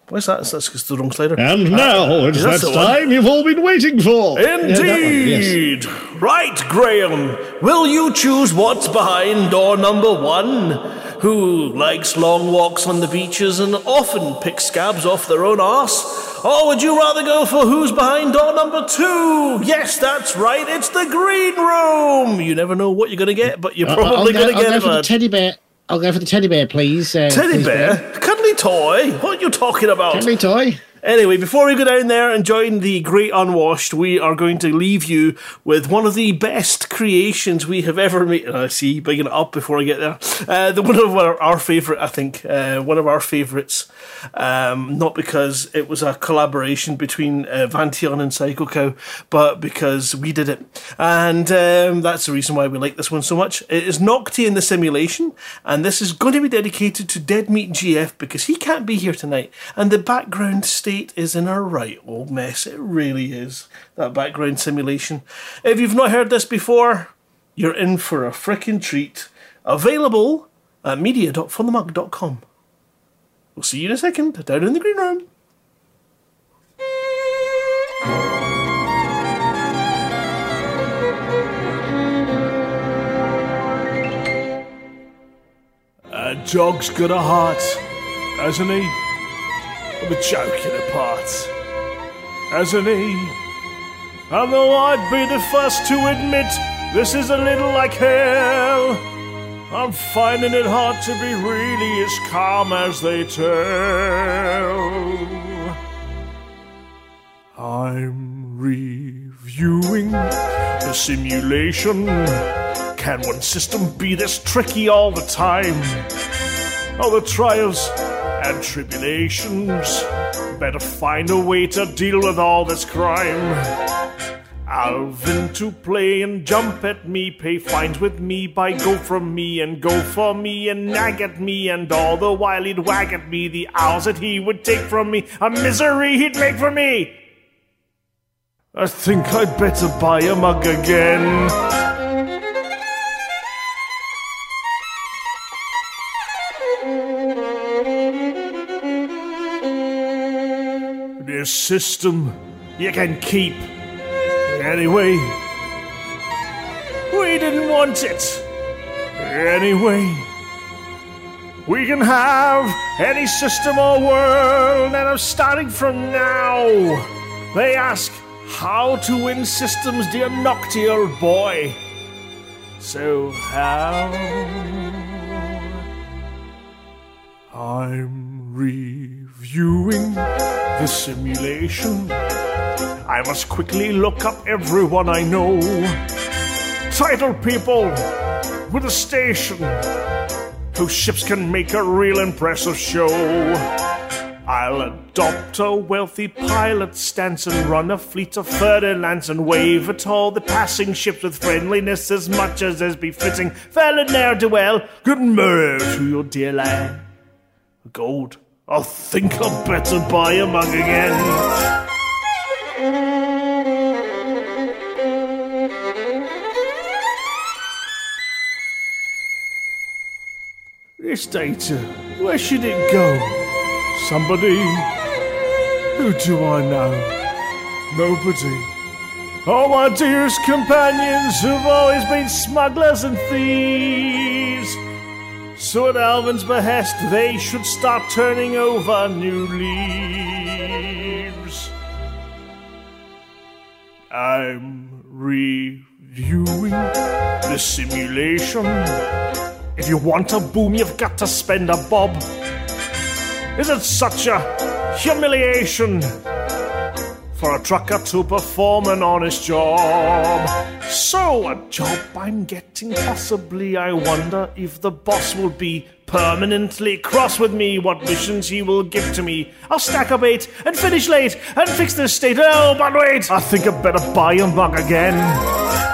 where's that? That's because the wrong slider. And Uh, now it's that the one. time you've all been waiting for. Yeah, one, yes. Indeed. Right, Graham. Will you choose what's behind door number one? Who likes long walks on the beaches and often picks scabs off their own arse? Or would you rather go for who's behind door number two? Yes, that's right. It's the green room. You never know what you're going to get, but you're probably going to I'll get go it. for the teddy bear. I'll go for the teddy bear, please. Uh, Teddy please, bear? Cuddly toy? What are you talking about? Cuddly toy. Anyway, before we go down there and join the Great Unwashed, we are going to leave you with one of the best creations we have ever made. And I see, bigging it up before I get there. Uh, the one of our, our favourite, I think, uh, one of our favourites. Um, not because it was a collaboration between uh, Vantian and Psycho Cow, but because we did it. And um, that's the reason why we like this one so much. It is Nocti in the Simulation, and this is going to be dedicated to Dead Meat GF because he can't be here tonight. And the background state is in a right old mess. It really is. That background simulation. If you've not heard this before, you're in for a frickin' treat. Available at media.forthemug.com. We'll see you in a second down in the green room. A dog's got a heart, hasn't he? I'm joking apart, hasn't he? And though I'd be the first to admit this is a little like hell, I'm finding it hard to be really as calm as they tell. I'm reviewing the simulation. Can one system be this tricky all the time? All the trials and tribulations. Better find a way to deal with all this crime. Alvin to play and jump at me, pay fines with me, buy go from me and go for me and nag at me, and all the while he'd wag at me the hours that he would take from me, a misery he'd make for me. I think I'd better buy a mug again. System you can keep. Anyway, we didn't want it. Anyway, we can have any system or world, and I'm starting from now. They ask, how to win systems, dear Nocti, old boy. So how? I'm reviewing the simulation. I must quickly look up everyone I know. Title people with a station whose ships can make a real impressive show. I'll adopt a wealthy pilot stance and run a fleet of Fer-de-Lances and wave at all the passing ships with friendliness as much as is befitting fellow ne'er do well. Good morrow to your dear lad. Gold. I think I'd better buy a mug again. This data, where should it go? Somebody? Who do I know? Nobody. All my dearest companions have always been smugglers and thieves. So at Alvin's behest, they should start turning over new leaves. I'm reviewing the simulation. If you want a boom, you've got to spend a bob. Is it such a humiliation for a trucker to perform an honest job? So, a job I'm getting, possibly. I wonder if the boss will be permanently cross with me. What missions he will give to me. I'll stack a bait and finish late and fix this state. Oh, but wait, I think I better buy a mug again.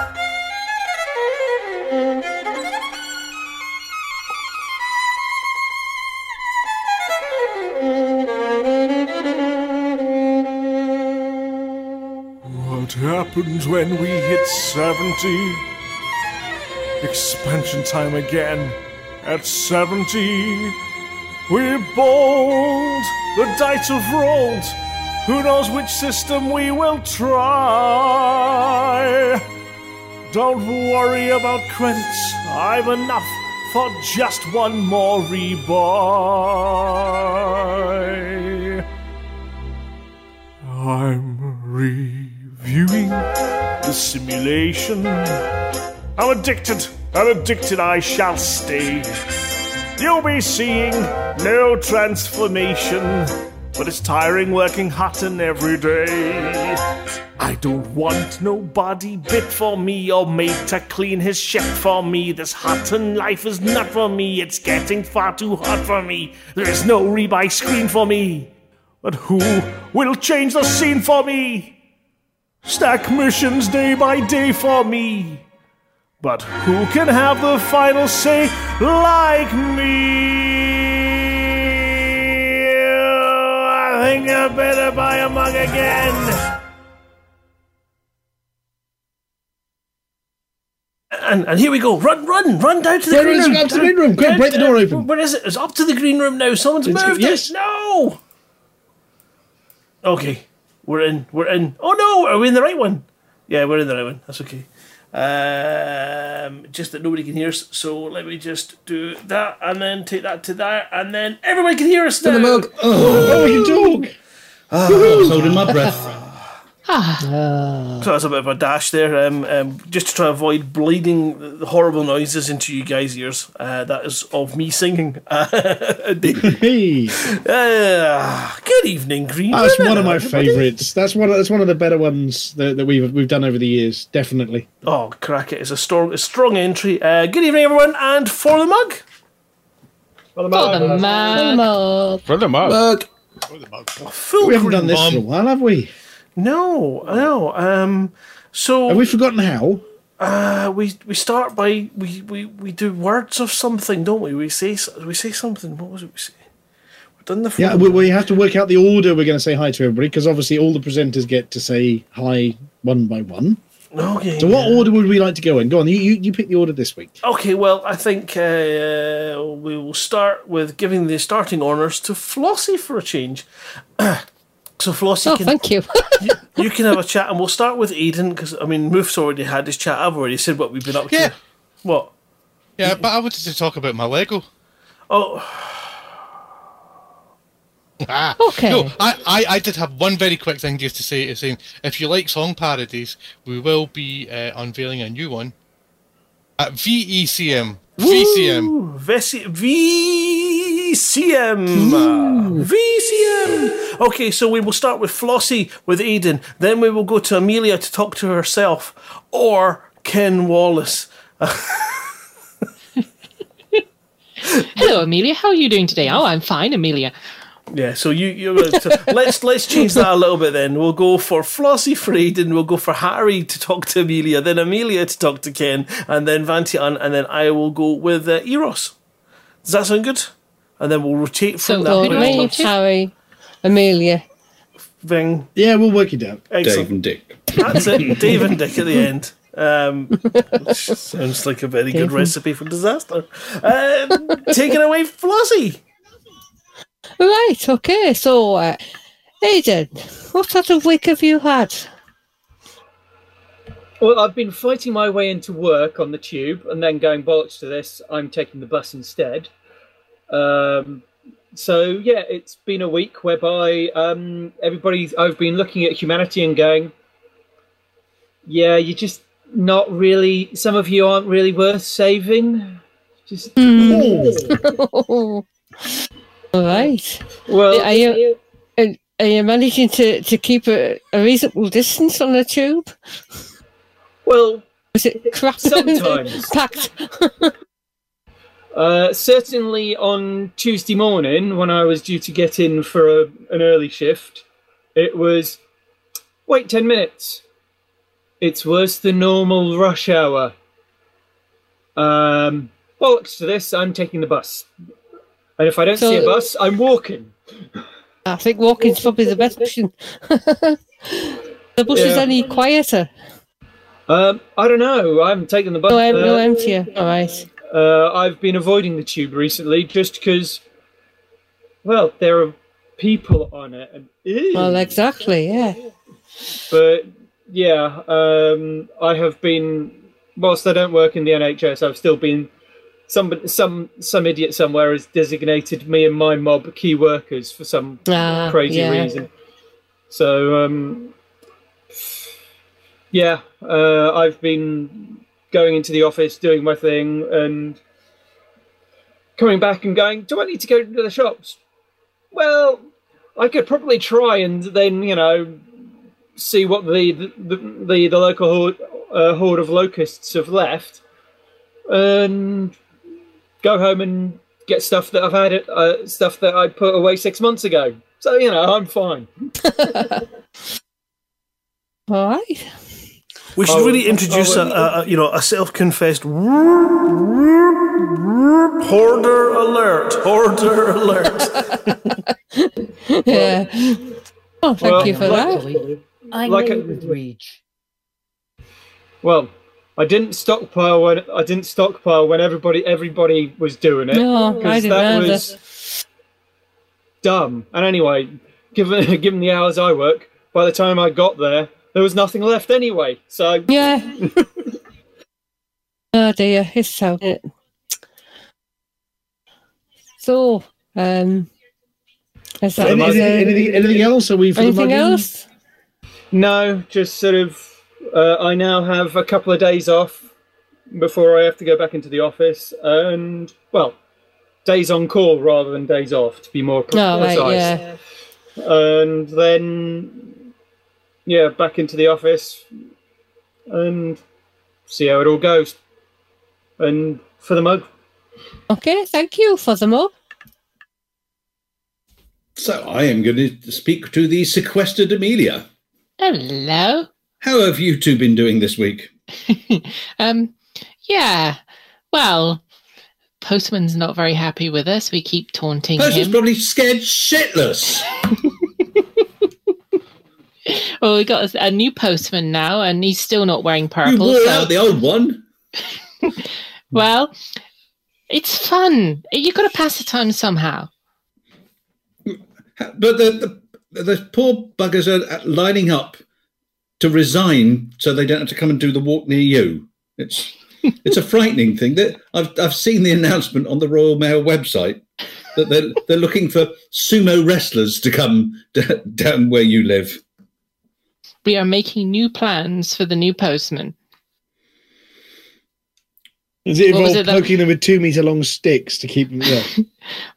Happens when we hit 70? Expansion time again. At 70, we're bold. The dice have rolled. Who knows which system we will try? Don't worry about credits. I've enough for just one more rebuy. I'm reviewing the simulation. I'm addicted, and addicted I shall stay. You'll be seeing no transformation, but it's tiring working Hutton every day. I don't want nobody bit for me or made to clean his shit for me. This Hutton life is not for me. It's getting far too hot for me. There is no rebuy screen for me. But who will change the scene for me? Stack missions day by day for me. But who can have the final say like me? I think I better buy a mug again. And, and here we go. Run, run, run down to the There green is, room. up to the green room. Quick, break the door open. Where is it? It's up to the green room now. Someone's Let's go- moved yes. it. No. Okay, we're in. We're in. Oh no, are we in the right one? Yeah, we're in the right one. That's okay. Um, just that nobody can hear us. So let me just do that, and then take that to that, and then everyone can hear us now. the mug. Oh, we can talk. I was holding my breath. Ah, So that's a bit of a dash there, um, um, just to try to avoid bleeding the- the horrible noises into you guys' ears. Uh, that is of me singing. Uh, good evening, Green. that's one of my favourites. That's one. Of, that's one of the better ones that, that we've we've done over the years. Definitely. Oh, crack it! It's a strong, a strong entry. Uh, good evening, everyone, and for the mug. for the mug. For the mug. Mug. Full We haven't done this bomb. for a while, have we? No, no. Um, so Have we forgotten how? uh, we we start by we, we, we do words of something, don't we? We say we say something. What was it we say? We've done the Yeah, we, we have to work out the order we're going to say hi to everybody because obviously all the presenters get to say hi one by one. Okay. So, what yeah. order would we like to go in? Go on, you you, you pick the order this week. Okay, well, I think uh, we will start with giving the starting honours to Flossie for a change. so Flossie, Oh, can, thank you. you can have a chat, and we'll start with Eden because I mean, Moof's already had his chat. I've already said what we've been up Yeah. to. What? Yeah, but I wanted to talk about my Lego. Oh, Ah, Okay. No, I, I, I did have one very quick thing just to say. Is saying if you like song parodies, we will be uh, unveiling a new one Uh, at E VECM. VCM. Ooh, VCM. VCM. Okay, so we will start with Flossie with Aiden. Then we will go to Amelia to talk to herself, or Ken Wallace. Hello, Amelia. How are you doing today? Oh, I'm fine, Amelia. Yeah, so you you let's let's change that a little bit. Then we'll go for Flossie for and We'll go for Harry to talk to Amelia. Then Amelia to talk to Ken, and then Vantian, and then I will go with uh, Eros. Does that sound good? And then we'll rotate from who that. do I point. talk? Harry, Amelia. Thing. Yeah, we'll work it out. Dave and Dick. That's it. Dave and Dick at the end. Um, sounds like a very good recipe for disaster. Uh, take it away, Flossie. Right, okay, so, uh, Aidan, what sort of week have you had? Well, I've been fighting my way into work on the tube and then going bollocks to this. I'm taking the bus instead. Um, so, yeah, it's been a week whereby um, everybody's, I've been looking at humanity and going, yeah, you're just not really, some of you aren't really worth saving. Just. All right. Well, are you, are you managing to, to keep a, a reasonable distance on the tube? Well, is it crap? sometimes. packed? Uh, certainly on Tuesday morning, when I was due to get in for a, an early shift, it was wait 10 minutes. It's worse than normal rush hour. Um, bollocks to this, I'm taking the bus. And if I don't So- see a bus, I'm walking. I think walking's probably the best option. the bus is Yeah. any quieter. Um, I don't know. I haven't taken the bus. No, em- no uh, emptier. All right. Uh, I've been avoiding the tube recently just because, well, there are people on it. And, Well, exactly, yeah. But yeah, um, I have been. Whilst I don't work in the NHS, I've still been. Some some some idiot somewhere has designated me and my mob key workers for some Ah, crazy yeah. reason. So um, yeah, uh, I've been going into the office, doing my thing, and coming back and going. Do I need to go to the shops? Well, I could probably try and then you know see what the the the, the local horde, uh, horde of locusts have left, and go home and get stuff that I've had it uh, stuff that I put away six months ago. So you know I'm fine. All right. We should Oh, really introduce oh, a, a, a you know a self-confessed hoarder alert. Hoarder alert. yeah. Oh, thank Well, you for luckily- that. I Like a- with rage. Well, I didn't stockpile when I didn't stockpile when everybody everybody was doing it. No, I 'cause didn't that either. was dumb. And anyway, given given the hours I work, by the time I got there, there was nothing left anyway. So Yeah. oh dear, it's so. So, um, is that, Any- is there anything, anything else? Are we for the anything else? No, just sort of. Uh, I now have a couple of days off before I have to go back into the office, and well, days on call rather than days off, to be more pre- Oh, right, precise. yeah. And then, yeah, back into the office and see how it all goes. And for the mug, Okay, thank you for the mug. So I am going to speak to the sequestered Amelia. Hello. How have you two been doing this week? Um, yeah. Well, Postman's not very happy with us. We keep taunting Postman's him. probably scared shitless. Well, we got a, new postman now, and he's still not wearing You purple. wore so- out the old one. well, it's fun. You've got to pass the time somehow. But the, the, the poor buggers are lining up to resign so they don't have to come and do the walk near you. It's it's a frightening thing. That I've I've seen the announcement on the Royal Mail website that they're they're looking for sumo wrestlers to come d- down where you live. We are making new plans for the new postman. Does it involve it that- poking them with two meter long sticks to keep them? Yeah.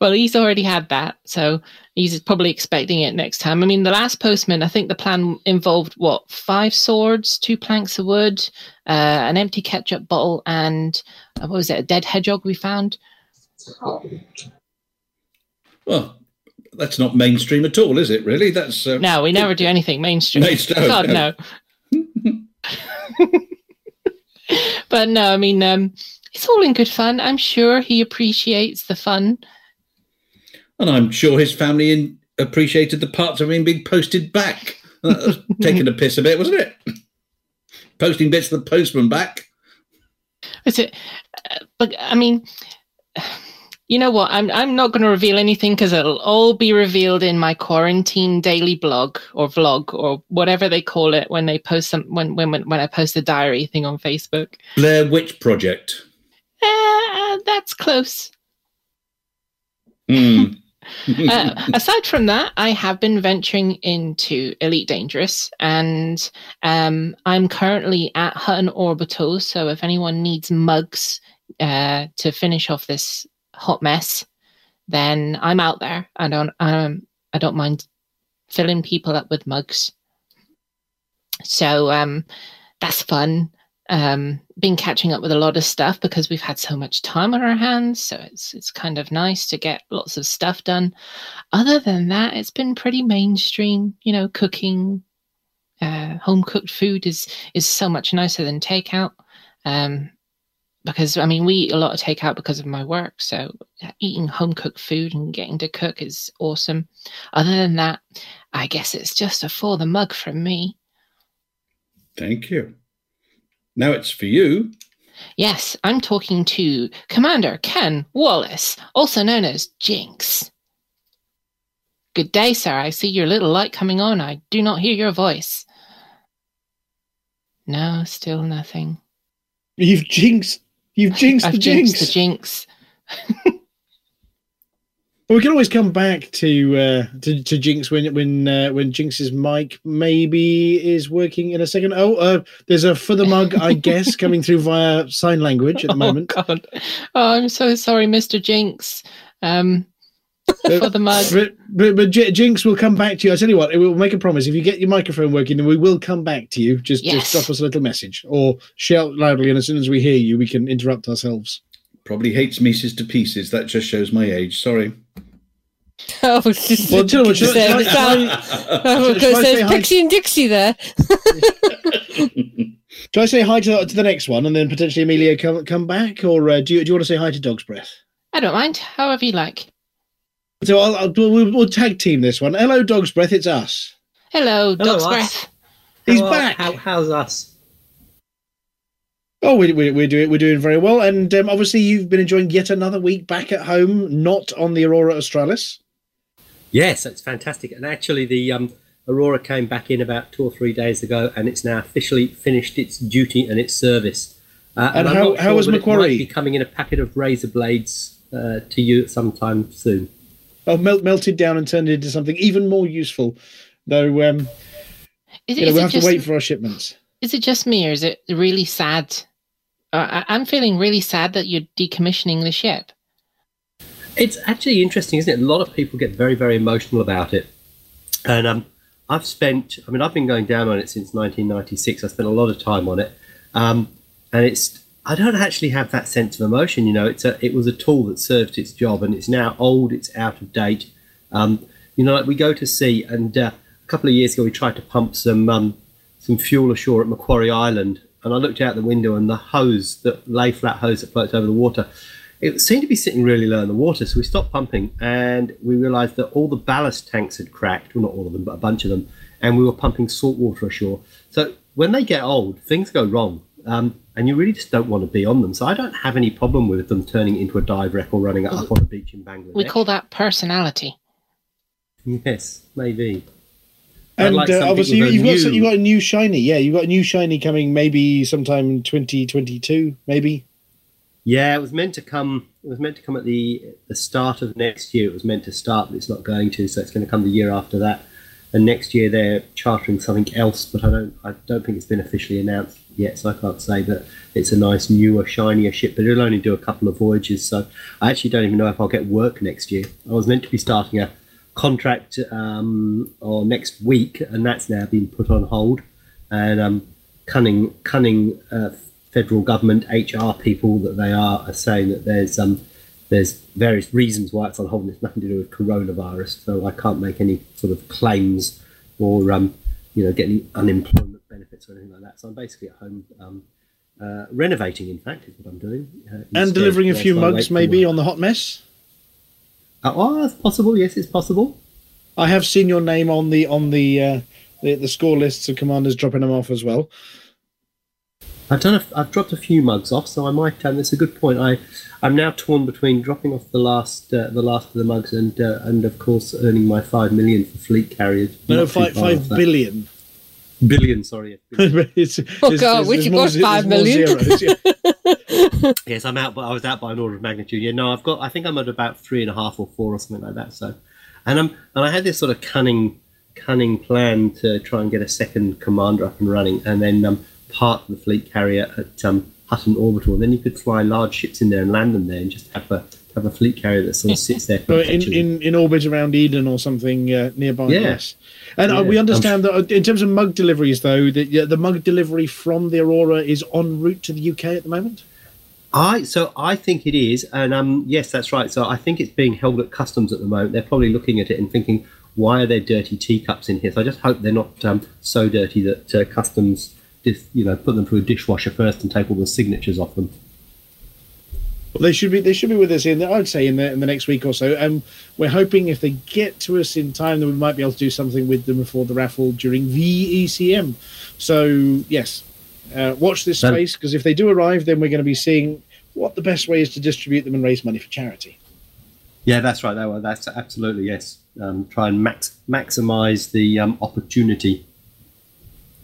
Well, he's already had that, so he's probably expecting it next time. I mean, the last postman, I think the plan involved what five swords, two planks of wood, uh, an empty ketchup bottle, and uh, what was it? A dead hedgehog we found. Well, that's not mainstream at all, is it? Really? That's uh, No, we never do anything mainstream. Mainstream, God no. no. but no, I mean, um, it's all in good fun. I'm sure he appreciates the fun. And I'm sure his family in, appreciated the parts of him being posted back. That was taking a piss a bit, wasn't it? posting bits of the postman back. Is it? uh, But I mean, you know what? I'm I'm not going to reveal anything because it'll all be revealed in my quarantine daily blog or vlog or whatever they call it when they post some when when when, when I post the diary thing on Facebook. Blair Witch Project. Uh, that's close. Hmm. uh, aside from that, I have been venturing into Elite Dangerous, and um, I'm currently at Hutton Orbital. So if anyone needs mugs uh, to finish off this hot mess, then I'm out there. I don't, um, I don't mind filling people up with mugs. So um, that's fun. Um, been catching up with a lot of stuff because we've had so much time on our hands. So it's it's kind of nice to get lots of stuff done. Other than that, it's been pretty mainstream. You know, cooking, uh, home cooked food is is so much nicer than takeout. Um, because I mean, we eat a lot of takeout because of my work. So uh, eating home cooked food and getting to cook is awesome. Other than that, I guess it's just a for the mug from me. Thank you. Now it's for you. Yes, I'm talking to Commander Ken Wallace, also known as Jinx. Good day, sir. I see your little light coming on. I do not hear your voice. No, still nothing. You've jinxed. You've jinxed I've the jinxed jinx. the jinx. Well, we can always come back to uh, to, to Jinx when when uh, when Jinx's mic maybe is working in a second. Oh, uh, there's a for the mug, I guess, coming through via sign language at the moment. Oh God! Oh, I'm so sorry, Mr. Jinx. Um, for the mug. But, but, but J- Jinx will come back to you. I tell you what, we'll make a promise. If you get your microphone working, then we will come back to you. Just Yes. just drop us a little message or shout loudly, and as soon as we hear you, we can interrupt ourselves. Probably hates meeces to pieces. That just shows my age. Sorry. Oh, just Well, tell you what, shall- say shall I- the sound- shall I- I was shall I going to say say hi? Pixie and Dixie there. Do I say hi to, to the next one, and then potentially Amelia come come back, or uh, do you do you want to say hi to Dog's Breath? I don't mind. However you like. So I'll, I'll we'll, we'll tag team this one. Hello, Dog's Breath. It's us. Hello, Hello, Dog's us. breath. He's How back. How, how's us? Oh, we, we, we're doing we're doing very well, and um, obviously you've been enjoying yet another week back at home, not on the Aurora Australis. Yes, that's fantastic. And actually, the um, Aurora came back in about two or three days ago, and it's now officially finished its duty and its service. Uh, And I'm how- not how was but it Macquarie? might be coming in a packet of razor blades uh, to you at some time soon. Oh, melt, melted down and turned into something even more useful. Though, um, Is, it- you know, is we'll it have just, to wait for our shipments. Is it just me, or is it really sad? I, I'm feeling really sad that you're decommissioning the ship. It's actually interesting, isn't it? A lot of people get very, very emotional about it. And um, I've spent, I mean, I've been going down on it since 1996. I spent a lot of time on it. Um, and it's, I don't actually have that sense of emotion. You know, it's a, it was a tool that served its job and it's now old, it's out of date. Um, you know, like we go to sea and uh, a couple of years ago we tried to pump some, um, some fuel ashore at Macquarie Island. And I looked out the window and the hose, the lay flat hose that floats over the water, it seemed to be sitting really low in the water. So we stopped pumping and we realized that all the ballast tanks had cracked. Well, not all of them, but a bunch of them. And we were pumping salt water ashore. So when they get old, things go wrong. Um, and you really just don't want to be on them. So I don't have any problem with them turning into a dive wreck or running up on a beach in Bangladesh. We call that personality. Yes, maybe. And like uh, obviously, you, you've got new- you've got a new shiny. Yeah, you've got a new shiny coming maybe sometime in 2022, maybe. Yeah, it was meant to come. It was meant to come at the the start of next year. It was meant to start, but it's not going to. So it's going to come the year after that. And next year they're chartering something else, but I don't. I don't think it's been officially announced yet, so I can't say. But it's a nice, newer, shinier ship. But it'll only do a couple of voyages, so I actually don't even know if I'll get work next year. I was meant to be starting a contract um, or next week, and that's now been put on hold. And um, cunning, cunning uh, federal government HR people that they are are saying that there's um, there's various reasons why it's on hold. and It's nothing to do with coronavirus, so I can't make any sort of claims or um, you know get any unemployment benefits or anything like that. So I'm basically at home. Um, uh, renovating, in fact, is what I'm doing. Uh, And delivering a few mugs maybe on the hot mess. Oh, it's possible. Yes, it's possible. I have seen your name on the on the uh, the, the score lists of commanders dropping them off as well. I've done. A, I've dropped a few mugs off, so I might. Um, that's a good point. I, I'm now torn between dropping off the last, uh, the last of the mugs, and uh, and of course earning my five million for fleet carriers. No, Not five, far five off that. billion. Billion, sorry. It's- Oh, there's- God, there's- we there's should got ze- five there's more million. zeros, yeah. yes, I'm out, but I was out by an order of magnitude. Yeah, no, I've got. I think I'm at about three and a half or four or something like that. So, and um, and I had this sort of cunning, cunning plan to try and get a second commander up and running, and then um, park the fleet carrier at um, Hutton Orbital, and then you could fly large ships in there and land them there, and just have a have a fleet carrier that sort of sits there. Or in, in, in orbit around Eden or something uh, nearby. Yeah. Yes. And uh, Yeah. we understand that uh, in terms of mug deliveries, though, that the mug delivery from the Aurora is en route to the UK at the moment. I so I think it is, and um, yes, that's right. So I think it's being held at customs at the moment. They're probably looking at it and thinking, why are there dirty teacups in here? So I just hope they're not um, so dirty that uh, customs, dis, you know, put them through a dishwasher first and take all the signatures off them. Well, they should be they should be with us in I'd say in the in the next week or so. And we're hoping if they get to us in time, then we might be able to do something with them before the raffle during the ECM. So yes, uh, watch this space because if they do arrive, then we're going to be seeing what the best way is to distribute them and raise money for charity. Yeah, that's right. That, that's absolutely yes. Um, try and max maximize the um, opportunity.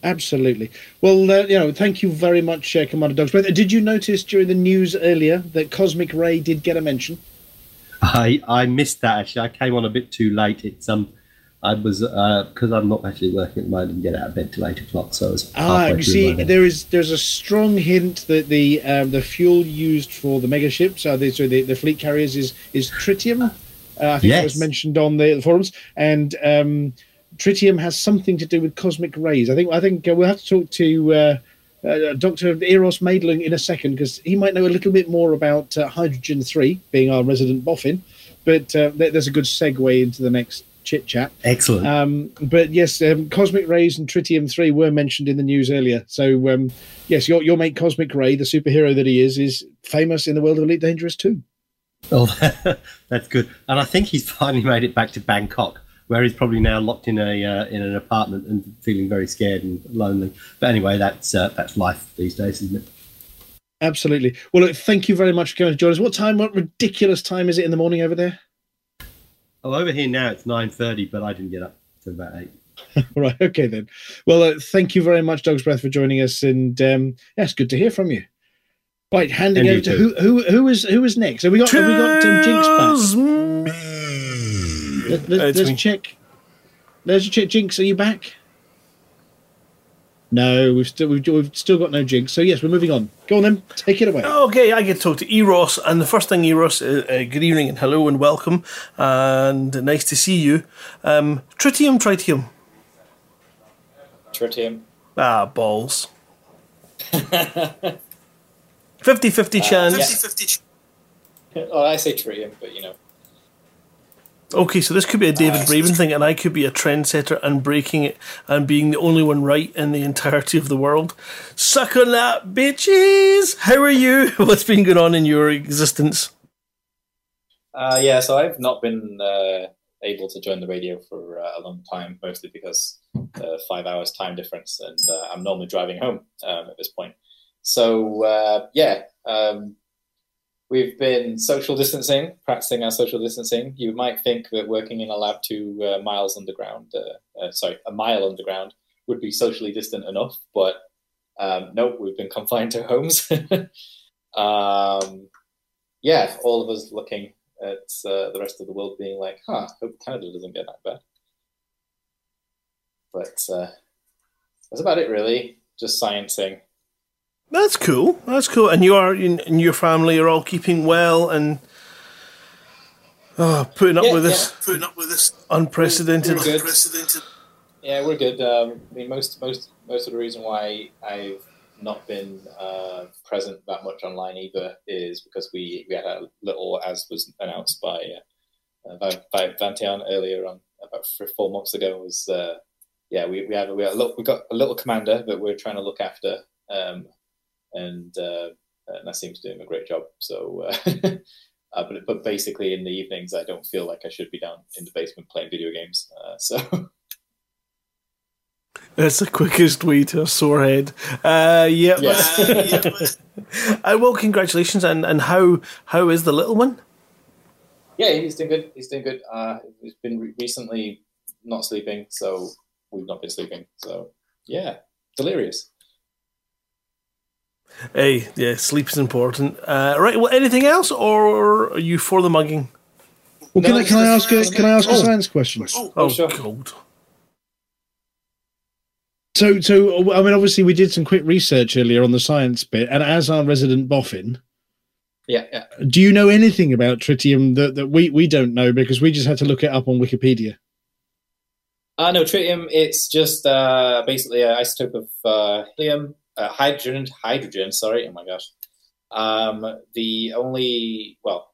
Absolutely. Well, uh, you know, thank you very much, uh, Commander Dogs. But did you notice during the news earlier that Cosmic Ray did get a mention? I I missed that actually. I came on a bit too late. It's um. I was because I'm not actually working at the moment. and get out of bed till eight o'clock, so I was Ah, you see, there is there's a strong hint that the um, the fuel used for the mega ships, uh, the, so the, the fleet carriers, is is tritium. Uh, I think that was mentioned on the, the forums, and um, tritium has something to do with cosmic rays. I think I think uh, we'll have to talk to uh, uh, Dr. Eros Maidling in a second because he might know a little bit more about uh, hydrogen three, being our resident boffin. But uh, there- there's a good segue into the next chit chat. Excellent. Um, but yes, um, cosmic rays and tritium three were mentioned in the news earlier. So um, yes, your your mate Cosmic Ray, the superhero that he is, is famous in the world of Elite Dangerous too. Oh, that's good. And I think he's finally made it back to Bangkok, where he's probably now locked in a uh, in an apartment and feeling very scared and lonely. But anyway, that's uh, that's life these days, isn't it? Absolutely. Well, look, thank you very much for coming to join us. What time? What ridiculous time is it in the morning over there? Oh, over here now it's nine thirty, but I didn't get up till about eight. All right. Okay then. Well, uh, thank you very much, Dog's Breath, for joining us, and um, yeah, it's good to hear from you. Right, handing And over to too. who who who is who is next? Have we got have we got um, Jinx back? Let, let, It's let's me. check. There's your check. Jinx, are you back? No, we've still we've, we've still got no Jinx. So yes, we're moving on. Go on then, take it away. Okay, I get to talk to Eros, and the first thing, Eros, uh, uh, good evening and hello and welcome, and nice to see you. Um, tritium, tritium. Tritium. Ah, balls. 50 50 Uh, chance. yeah. well, I say tritium, but you know. Okay, so this could be a David Braben thing, and I could be a trendsetter and breaking it and being the only one right in the entirety of the world. Suck on that, bitches! How are you? What's been going on in your existence? Uh, yeah, so I've not been uh, able to join the radio for uh, a long time, mostly because uh, five hours time difference, and uh, I'm normally driving home um, at this point. So uh, yeah, um, we've been social distancing, practicing our social distancing. You might think that working in a lab two uh, miles underground, uh, uh, sorry, a mile underground, would be socially distant enough, but um, nope, we've been confined to homes. um, yeah, all of us looking at uh, the rest of the world being like, huh, hope Canada doesn't get that bad. But uh, that's about it, really. Just sciencing. That's cool. That's cool. And you are, and and your family are all keeping well and oh, putting up Yeah, with yeah. this, putting up with this unprecedented. We're good. Yeah, we're good. Um, I mean, most most most of the reason why I've not been uh, present that much online either is because we, we had a little, as was announced by uh, by, by Vantian earlier on about three, four months ago, was uh, yeah we we have we have a little, we got a little commander that we're trying to look after, um, and uh, and Nassim's doing a great job. So. Uh, Uh, but but basically, in the evenings, I don't feel like I should be down in the basement playing video games. Uh, so That's the quickest way to a sore head. Uh, yep. Yeah. uh, well, congratulations, and, and how how is the little one? Yeah, he's doing good. He's doing good. Uh, he's been re- recently not sleeping, so we've not been sleeping. So yeah, delirious. Hey, yeah, sleep is important. Uh, right. Well, anything else, or are you for the mugging? Well, can No, I can I ask a can I ask a Oh. science question? Oh, sure. God. So so I mean, obviously we did some quick research earlier on the science bit, and as our resident boffin, Yeah, yeah. do you know anything about tritium that, that we we don't know because we just had to look it up on Wikipedia? Uh, no, tritium. It's just uh, basically an isotope of uh, helium, uh, hydrogen, hydrogen. Sorry, oh my gosh. Um, the only well,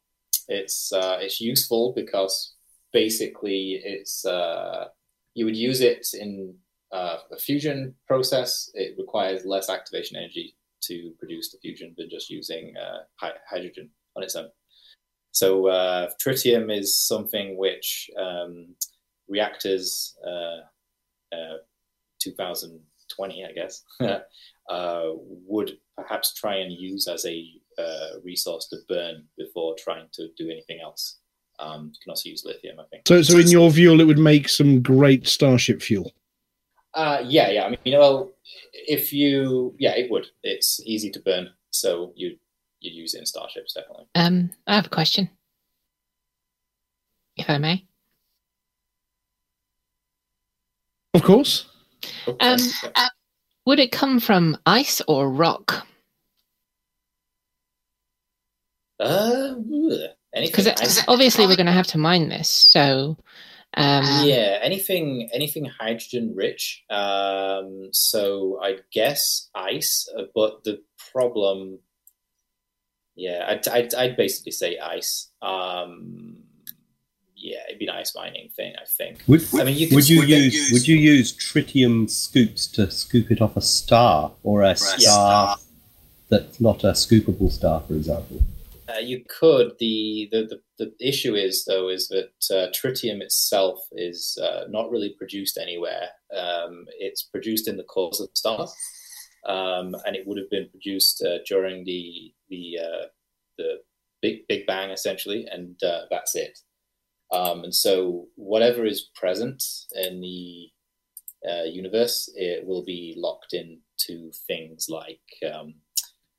it's uh, it's useful because basically it's uh, you would use it in uh, a fusion process. It requires less activation energy to produce the fusion than just using uh, hy- hydrogen on its own. So uh, tritium is something which um, reactors uh, uh, 2020, I guess, uh, would perhaps try and use as a uh, resource to burn before trying to do anything else. Um, you can also use lithium, I think. So so in your view, it would make some great starship fuel. Uh, yeah, yeah. I mean, you know, well, if you, yeah, it would. It's easy to burn, so you you'd use it in starships definitely. Um, I have a question, if I may. Of course. Um, uh, would it come from ice or rock? Uh. Because obviously we're going to have to mine this. So, um, yeah, anything anything hydrogen rich. Um, so I guess ice, uh, but the problem, yeah, I'd, I'd, I'd basically say ice. Um, yeah, it'd be an ice mining thing, I think. Would, I mean, you could would you scoop it- use would you use tritium scoops to scoop it off a star or a star that's not a scoopable star, for example? Uh, you could. The, the the the issue is though is that uh, tritium itself is uh, not really produced anywhere. Um, it's produced in the cores of stars, um, and it would have been produced uh, during the the uh, the big Big Bang essentially, and uh, that's it. Um, and so whatever is present in the uh, universe, it will be locked into things like um,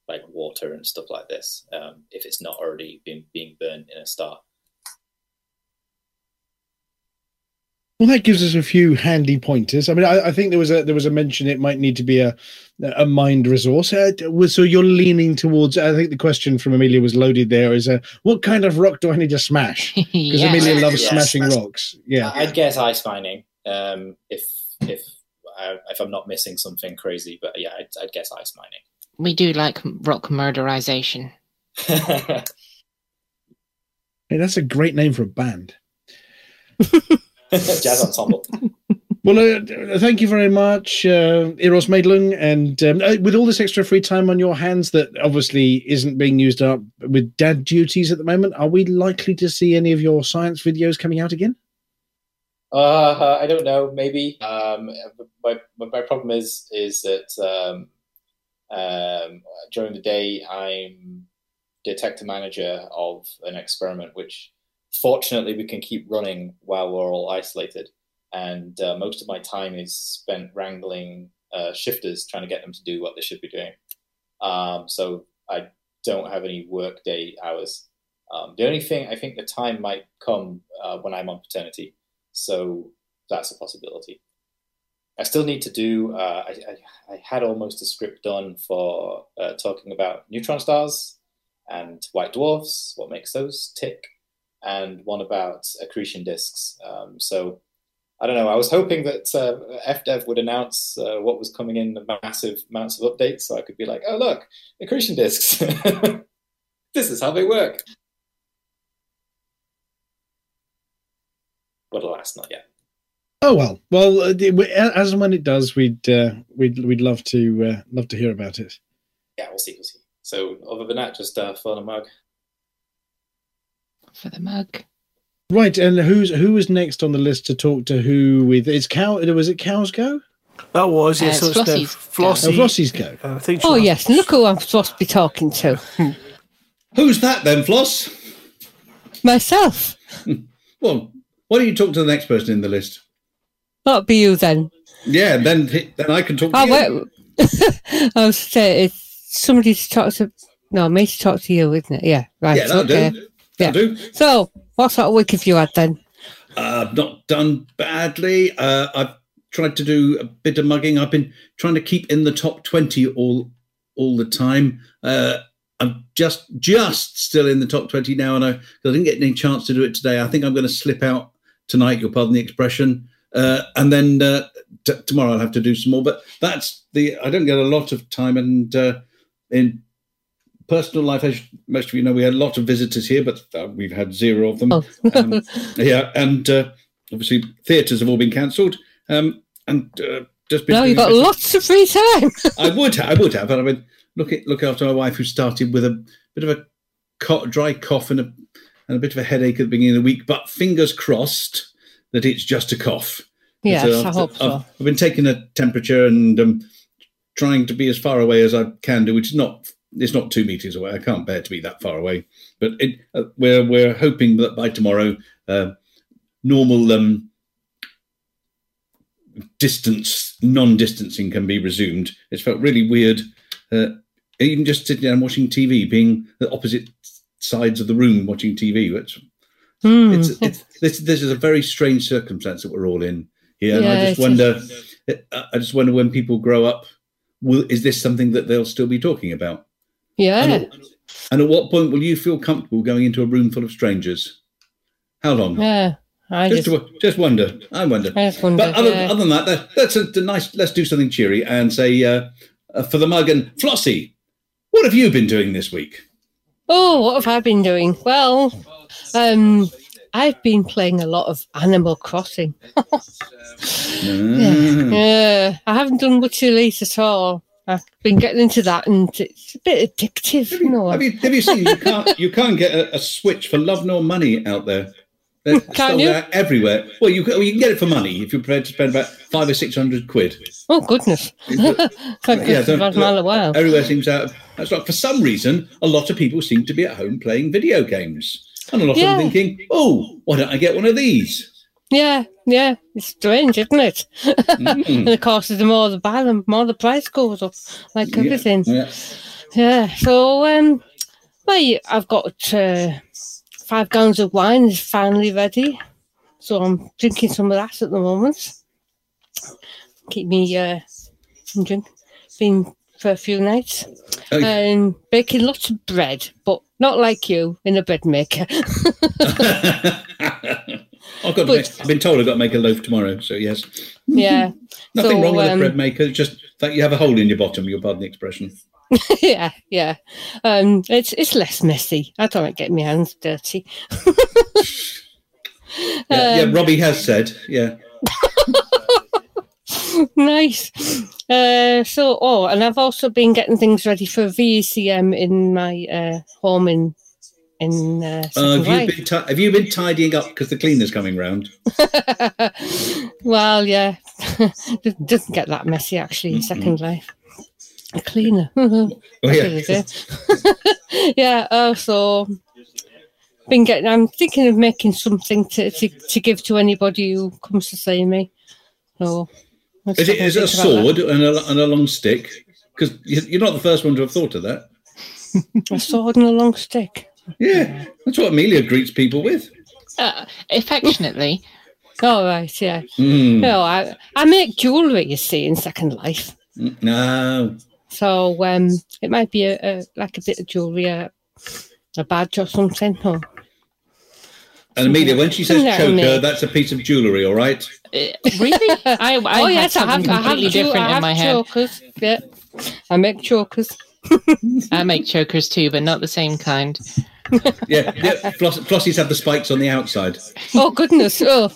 like water and stuff like this um, if it's not already been being burned in a star. Well, that gives us a few handy pointers. I mean, I, I think there was a there was a mention it might need to be a a mined resource. Uh, so you're leaning towards. I think the question from Amelia was loaded. There is a what kind of rock do I need to smash? Because Yeah. Amelia loves Yeah. smashing rocks. Yeah. I- I'd guess ice mining um, if if I, if I'm not missing something crazy, but yeah, I'd, I'd guess ice mining. we do like rock murderization. Hey, that's a great name for a band. Jazz ensemble. Well, uh, thank you very much, uh, Eros Maidlung. And um, uh, with all this extra free time on your hands that obviously isn't being used up with dad duties at the moment, are we likely to see any of your science videos coming out again? Uh, I don't know. Maybe. Um, my, my my problem is is that um, um, during the day I'm detector manager of an experiment, which fortunately we can keep running while we're all isolated. And uh, most of my time is spent wrangling uh, shifters, trying to get them to do what they should be doing. Um, so I don't have any work day hours. Um, the only thing I think the time might come uh, when I'm on paternity. So that's a possibility. I still need to do. Uh, I, I, I had almost a script done for uh, talking about neutron stars and white dwarfs, what makes those tick, and one about accretion disks. Um, so I don't know. I was hoping that uh, FDev would announce uh, what was coming in the massive amounts of updates, so I could be like, "Oh, look, accretion disks. this is how they work." But alas, not yet. Oh well, well, uh, as and when it does, we'd uh, we'd we'd love to uh, love to hear about it. Yeah, we'll see. We'll see. So other than that, just uh, phone a mug. For the mug. Right, and who's who was next on the list to talk to who with? It's cow. Was it cows go? That was, Uh, yes. it's so it's now Flossie's Flossie. Oh, Flossie's go. Uh, I think Oh, she'll- yes. Look who I'm supposed to be talking to. Who's that then, Floss? Myself. Well, why don't you talk to the next person in the list? That'll be you then. Yeah, then then I can talk to Oh, you. wait. I was saying, it's somebody to talk to. No, me to talk to you, isn't it? Yeah, right. Yeah, that'll okay. do. That'll do. So, what sort of week have you had then? Uh, I've not done badly. Uh, I've tried to do a bit of mugging. I've been trying to keep in the top twenty all all the time. Uh, I'm just just still in the top twenty now, and I, I didn't get any chance to do it today. I think I'm going to slip out tonight. You'll pardon the expression. Uh, and then uh, t- tomorrow I'll have to do some more. But that's the I don't get a lot of time, and uh, in personal life, as most of you know, we had a lot of visitors here, but uh, we've had zero of them. Oh. Um, yeah, and uh, obviously theatres have all been cancelled. Um, and uh, just been No, you've got doing a bit of- lots of free time. I would, have, I would have, but I mean, look at look after my wife who started with a bit of a co- dry cough and a and a bit of a headache at the beginning of the week. But fingers crossed that it's just a cough. Yes, But, uh, I hope so. I've, I've been taking a temperature and um, trying to be as far away as I can do, which is not it's not two meters away. I can't bear to be that far away. But it, uh, we're we're hoping that by tomorrow, uh, normal um, distance non-distancing can be resumed. It's felt really weird, uh, even just sitting down and watching TV, being the opposite sides of the room watching TV. It's Hmm. it's, it's this this is a very strange circumstance that we're all in here, and I just wonder. I I just wonder when people grow up, will is this something that they'll still be talking about? Yeah. And, at, and at what point will you feel comfortable going into a room full of strangers? How long? Yeah. I just, just, just wonder. I wonder. I just wonder. But other, yeah. other than that, that that's a, a nice. Let's do something cheery and say uh, uh, for the mug and Flossie. What have you been doing this week? Oh, what have I been doing? Well, um, I've been playing a lot of Animal Crossing. Mm. Yeah, I haven't done much of it at all. I've been getting into that, and it's a bit addictive. you know. Have you have you seen you can't you can't get a, a switch for love nor money out there. They're Can't you? everywhere. Well, you can, well, you can get it for money if you're prepared to spend about five or six hundred quid. Oh goodness! Yeah, goodness, so- I've had mine a while. Everywhere seems out. That's like for some reason, a lot of people seem to be at home playing video games, and a lot Yeah. of them thinking, "Oh, why don't I get one of these?" Yeah, yeah, it's strange, isn't it? Mm. and of course, the more the buy, the more the price goes up, like Yeah, everything. yeah. Yeah. So, um, well, I've got uh, five gallons of wine is finally ready, so I'm drinking some of that at the moment. Keep me uh, drink, been for a few nights, and baking lots of bread, but not like you in a bread maker. I've got. To make, I've been told I've got to make a loaf tomorrow. So yes, yeah. nothing So, wrong with a um, bread maker. It's just that you have a hole in your bottom. You'll pardon the expression. yeah, yeah. Um, it's it's less messy. I don't like getting my hands dirty. Yeah, yeah. Um, Robbie has said. Yeah. nice. Uh, so, oh, and I've also been getting things ready for VECM in my uh, home in in uh, Uh, have you been ti- have you been tidying up because the cleaner's coming round? well, yeah, it doesn't get that messy actually in Second Life. A cleaner. Oh, yeah. Yeah. Uh, so been getting. I'm thinking of making something to, to, to give to anybody who comes to see me. So Is it is it a sword and a, and a long stick? Because you're not the first one to have thought of that. A sword and a long stick. Yeah, that's what Amelia greets people with. Uh, affectionately. Oh right, yeah. Mm. No, I I make jewellery. You see, in Second Life. No. So um, it might be a, a like a bit of jewellery, a, a badge or something. Or And Amelia, when she says Something choker, make. that's a piece of jewellery, all right? really? I, I oh yes, I have. something I have, completely ju- different I in have my head. chokers. Yeah, I make chokers. I make chokers too, but not the same kind. Yeah, yeah. Floss, Flossies have the spikes on the outside. Oh goodness! Oh,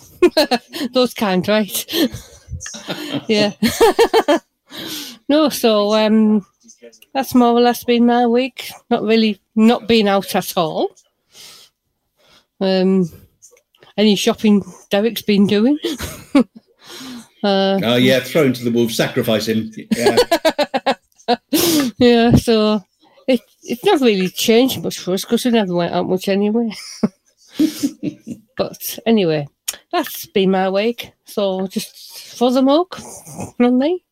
those kind, right? yeah. no, so um, that's more or less been my week. Not really, not been out at all. Um, any shopping Derek's been doing? Uh, Oh yeah, thrown to the wolves, sacrifice him. Yeah. yeah, so it, it's not really changed much for us because we never went out much anyway. but anyway, that's been my week. So just for the mug from me.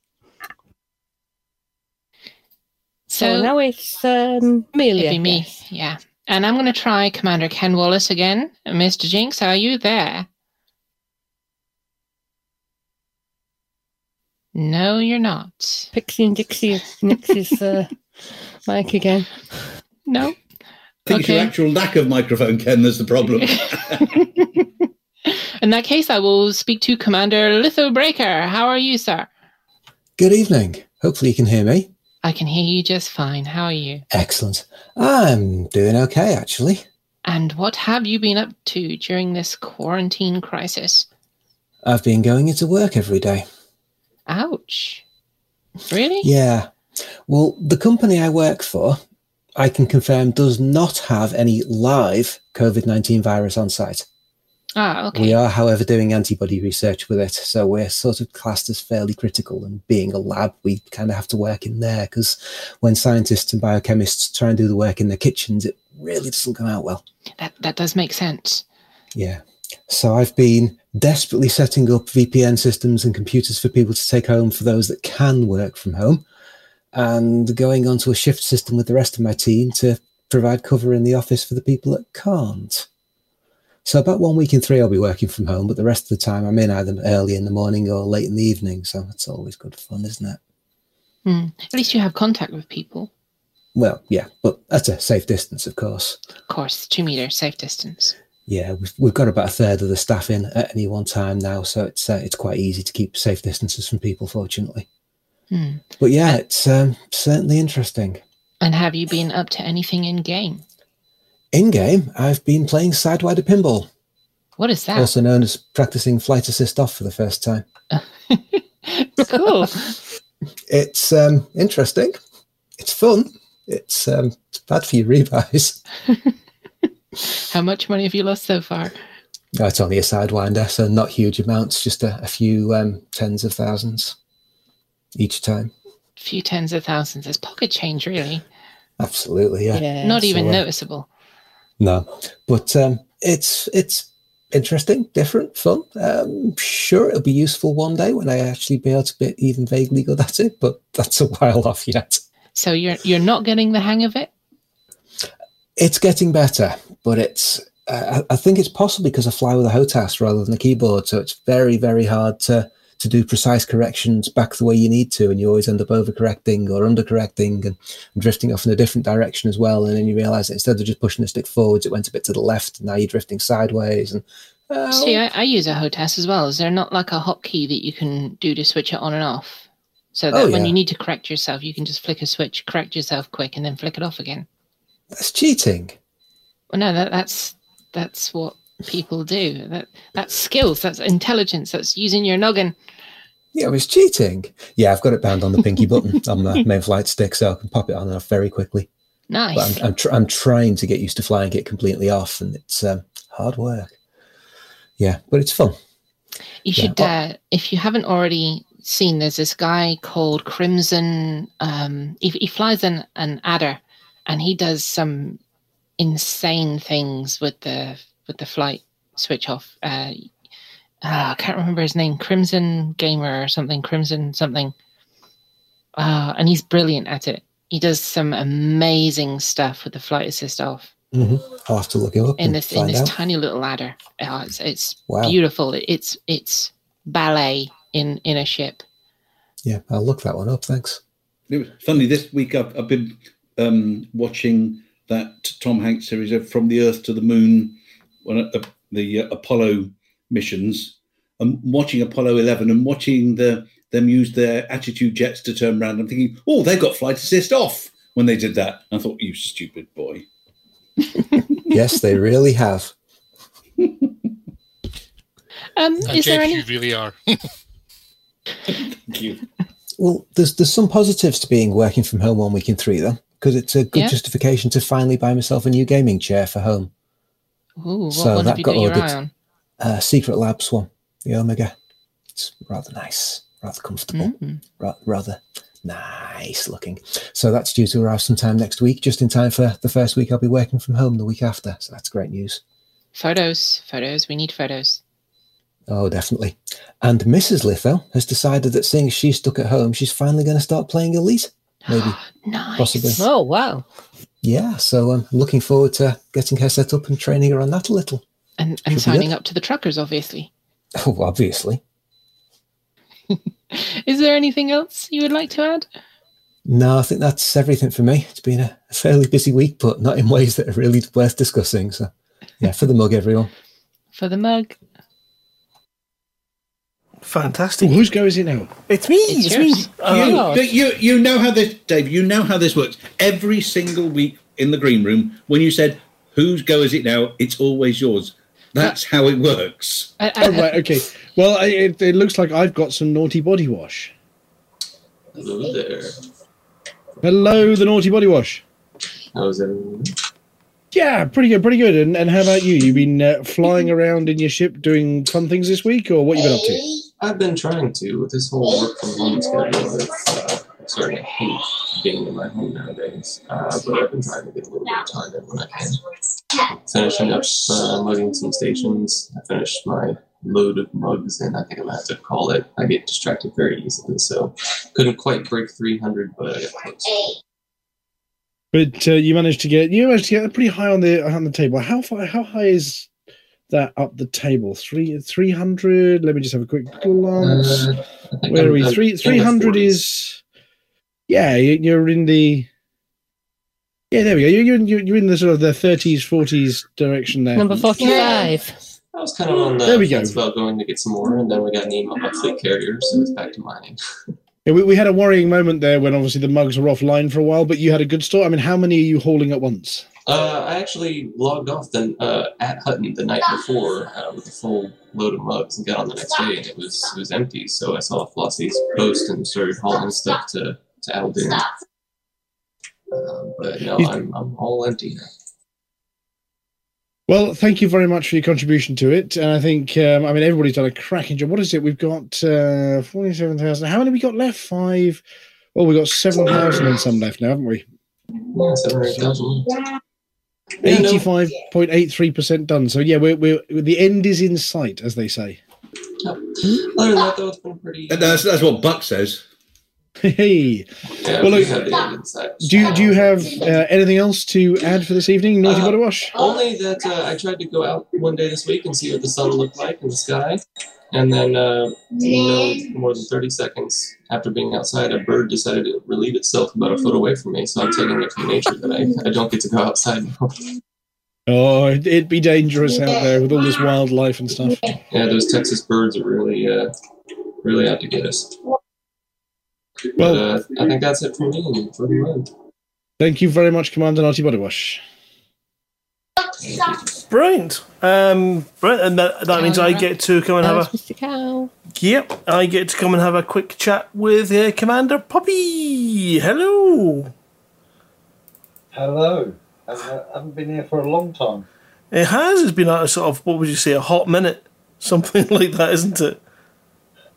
So, So- now it's um, Amelia. Me, yeah. And I'm going to try Commander Ken Wallace again. Mr. Jinx, are you there? No, you're not. Pixie and Dixie Nix's uh, mic again. No. I think it's your actual lack of microphone, Ken, that's the problem. In that case, I will speak to Commander Litho Breaker. How are you, sir? Good evening. Hopefully you can hear me. I can hear you just fine. How are you? Excellent. I'm doing okay, actually. And what have you been up to during this quarantine crisis? I've been going into work every day. Ouch. Really? Yeah. Well, the company I work for, I can confirm, does not have any live COVID 19 virus on site. Ah, okay. We are, however, doing antibody research with it. So we're sort of classed as fairly critical. And being a lab, we kind of have to work in there because when scientists and biochemists try and do the work in their kitchens, it really doesn't come out well. That that does make sense. Yeah. So I've been desperately setting up VPN systems and computers for people to take home for those that can work from home and going onto a shift system with the rest of my team to provide cover in the office for the people that can't. So about one week in three I'll be working from home, but the rest of the time I'm in either early in the morning or late in the evening. So it's always good fun, isn't it? Hmm. At least you have contact with people. Well, yeah, but at a safe distance, of course. Of course, two meters safe distance. Yeah, we've, we've got about a third of the staff in at any one time now, so it's uh, it's quite easy to keep safe distances from people, fortunately. Hmm. But yeah, it's um, certainly interesting. And have you been up to anything in game? In game, I've been playing Sidewinder Pinball, What is that? also known as practicing flight assist off for the first time. cool. It's um, interesting. It's fun. It's um, it's bad for your rebuys. How much money have you lost so far? No, it's only a Sidewinder, so not huge amounts, just a, a few um, tens of thousands each time. A few tens of thousands. It's pocket change, really. Absolutely, yeah. Not even So, uh, noticeable. No, but um, it's it's interesting, different, fun. Um, sure, it'll be useful one day when I actually be able to be even vaguely good at it, but that's a while off yet. So you're you're not getting the hang of it. It's getting better, but it's uh, I I think it's possibly because I fly with a HOTAS rather than a keyboard, so it's very very hard to to do precise corrections back the way you need to, and you always end up overcorrecting or undercorrecting and, and drifting off in a different direction as well. And then you realise that instead of just pushing the stick forwards, it went a bit to the left, and now you're drifting sideways. And uh, See, I, I use a HOTAS as well. Is there not like a hotkey that you can do to switch it on and off? So that Oh, when you need to correct yourself, you can just flick a switch, correct yourself quick, and then flick it off again. that's cheating. Well, no, that, that's that's what people do. That that's skills. That's intelligence. That's using your noggin. Yeah, it was cheating. Yeah, I've got it bound on the pinky button on the main flight stick, so I can pop it on and off very quickly. Nice. But I'm I'm, tr- I'm trying to get used to flying it completely off, and it's um, hard work. Yeah, but it's fun. You Yeah. should, uh, if you haven't already seen, there's this guy called Crimson. Um, he, he flies an, an adder, and he does some insane things with the with the flight switch off. Uh, ah, I can't remember his name. Crimson Gamer or something. Crimson something. Uh, and he's brilliant at it. He does some amazing stuff with the flight assist off hmm I'll have to look it up in this in this out. tiny little ladder. Oh, it's it's Wow. beautiful. It's it's ballet in in a ship. Yeah, I'll look that one up. Thanks. It was funny this week. I've, I've been um, watching that Tom Hanks series of From the Earth to the Moon, one of the, the uh, Apollo missions. I'm watching Apollo 11 and watching the them use their attitude jets to turn around. I'm thinking, oh, they got flight assist off when they did that. I thought, you stupid boy. yes, they really have. Um, is there any? you really are. Thank you. Well, there's there's some positives to being working from home one week in three, though, because it's a good Yeah. justification to finally buy myself a new gaming chair for home. Ooh, what So one that have you got got your ordered. Eye on? Uh, Secret Labs one, the Omega. It's rather nice, rather comfortable, ra- rather nice looking. So that's due to arrive sometime next week, just in time for the first week I'll be working from home the week after. So that's great news. Photos, photos. We need photos. Oh, definitely. And Mrs. Litho has decided that seeing as she's stuck at home, she's finally going to start playing Elite. Maybe. nice. Possibly. Oh, wow. Yeah, so um, I'm looking forward to getting her set up and training her on that a little. And, Should signing up to the truckers, obviously. Oh, obviously. Is there anything else you would like to add? No, I think that's everything for me. It's been a fairly busy week, but not in ways that are really worth discussing. So, yeah, for the mug, everyone. For the mug. Fantastic. whose go is it now? It's me. It's It's, yours. Oh. me. You, you, you know how this, Dave. You know how this works. Every single week in the green room, when you said, "Whose go is it now?" It's always yours. That's how it works. I, I, Oh, right, okay. Well, I, it, it looks like I've got some naughty body wash. Hello there. Hello, the naughty body wash. How's everyone? Yeah, pretty good, pretty good. And, and how about you? You've been uh, flying around in your ship doing fun things this week, or what you been up to? I've been trying to with this whole work from home schedule. Uh, starting to hate being in my home nowadays, uh, but I've been trying to get a little bit of time in when I can. Finishing up uh, mugging some stations. I finished my load of mugs, and I think I'm gonna have to call it. I get distracted very easily, so couldn't quite break 300, but I got close. But uh, you managed to get you managed to get pretty high on the on the table. How far? How high is that up the table? Three three hundred. Let me just have a quick glance. Uh, Where are I'm- we? I'm Three three hundred 40s. is. Yeah, you- you're in the. Yeah, there we go. You're you're, you're you're in the sort of the thirties, forties direction there. Number 45. I was kind of on the There we go. about going to get some more, and then we got an email about fleet carriers, so it's back to mining. Yeah, we, we had a worrying moment there when obviously the mugs were offline for a while, but you had a good store. I mean, how many are you hauling at once? Uh, I actually logged off then uh, at Hutton the night before uh, with a full load of mugs and got on the next day, and it was it was empty. So I saw Flossie's post and started hauling stuff to to Alden. Um, but no, I'm I'm all empty now. Well, thank you very much for your contribution to it. And I think, um, I mean, everybody's done a cracking job. What is it? We've got uh, 47,000. How many we got left? Five. Well, we've got 7,000 and some left now, haven't we? Yeah, seven or eight thousand. 85.83% done. So, yeah, we're, we're, the end is in sight, as they say. Other than that, though, it's been pretty. And that's that's what Buck says. Hey. Yeah, well, look, have the end in sight. do you, do you have uh, anything else to add for this evening, Naughty Uh, Body Wash? Only that uh, I tried to go out one day this week and see what the sun looked like in the sky. And then, uh, no more than 30 seconds after being outside, a bird decided to relieve itself about a foot away from me. So I'm taking it from nature that I, I don't get to go outside now. Oh, it'd, it'd be dangerous out there with all this wildlife and stuff. Yeah, those Texas birds are really, uh, really out to get us. But uh, I think that's it for me for the road. Thank you very much, Commander Naughty Body Wash. Brilliant. Um, brilliant. And that, that means I get to come and have a. Mr. Cow. Yep, I get to come and have a quick chat with uh, Commander Poppy. Hello. Hello. I haven't been here for a long time. It has. It's been a sort of what would you say, a hot minute, something like that, isn't it?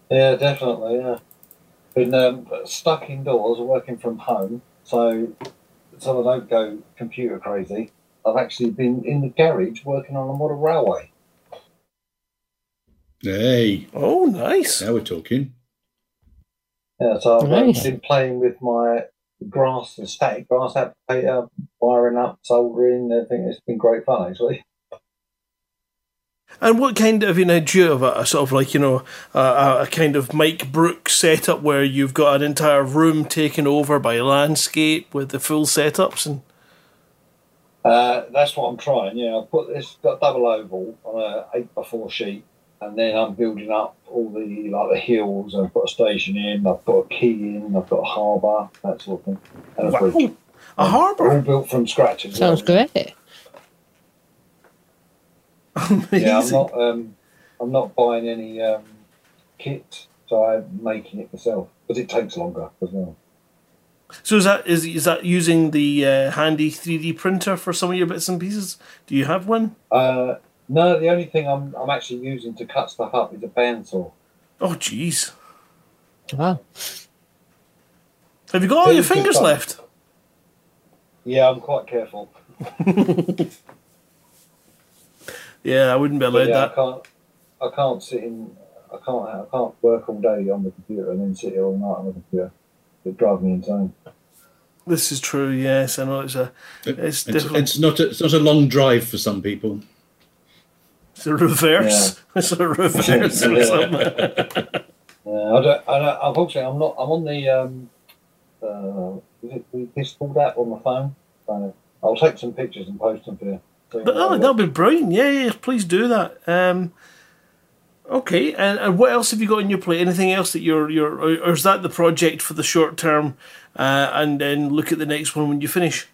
Yeah, definitely. Yeah, been um, stuck indoors, working from home, so so I don't go computer crazy. I've actually been in the garage working on a model railway. Hey. Oh, nice. Now we're talking. Yeah, so I've uh, Nice. been playing with my grass and static grass applicator, wiring up, soldering. I think it's been great fun actually. And what kind of, you know, do you have a, a sort of like, you know, a, a kind of Mike Brooks setup where you've got an entire room taken over by landscape with the full setups and. Uh, that's what I'm trying. Yeah, I've put this double oval on a eight by four sheet, and then I'm building up all the like the hills. I've got a station in. I've got a quay in. I've got a harbour. That sort of thing. And a Wow. bridge. A harbour. All built from scratch. Sounds well. great. Yeah, I'm not. Um, I'm not buying any um, kit, so I'm making it myself. But it takes longer as well. So is that is is that using the uh, handy 3D printer for some of your bits and pieces? Do you have one? Uh, no, the only thing I'm I'm actually using to cut stuff up is a bandsaw. Oh, jeez. Wow. Have you got all your Who's the fingers left? Yeah, I'm quite careful. Yeah, I wouldn't be allowed But yeah, I that. can't. I can't sit in. I can't. I can't work all day on the computer and then sit here all night on the computer. It drives me insane. This is true. Yes, I know it's a. It's, It's, difficult. it's not a, it's not a long drive for some people. It's a reverse. It's a reverse or something. Yeah, I don't. I don't. Unfortunately, I'm not. I'm on the. Um, uh, is it the Discord app on the phone? So I'll take some pictures and post them for you. But oh, that'll be brilliant. Yeah, yeah, please do that. Um, okay, and, and what else have you got in your plate? Anything else that you're you're, or or is that the project for the short term? Uh, and then look at the next one when you finish.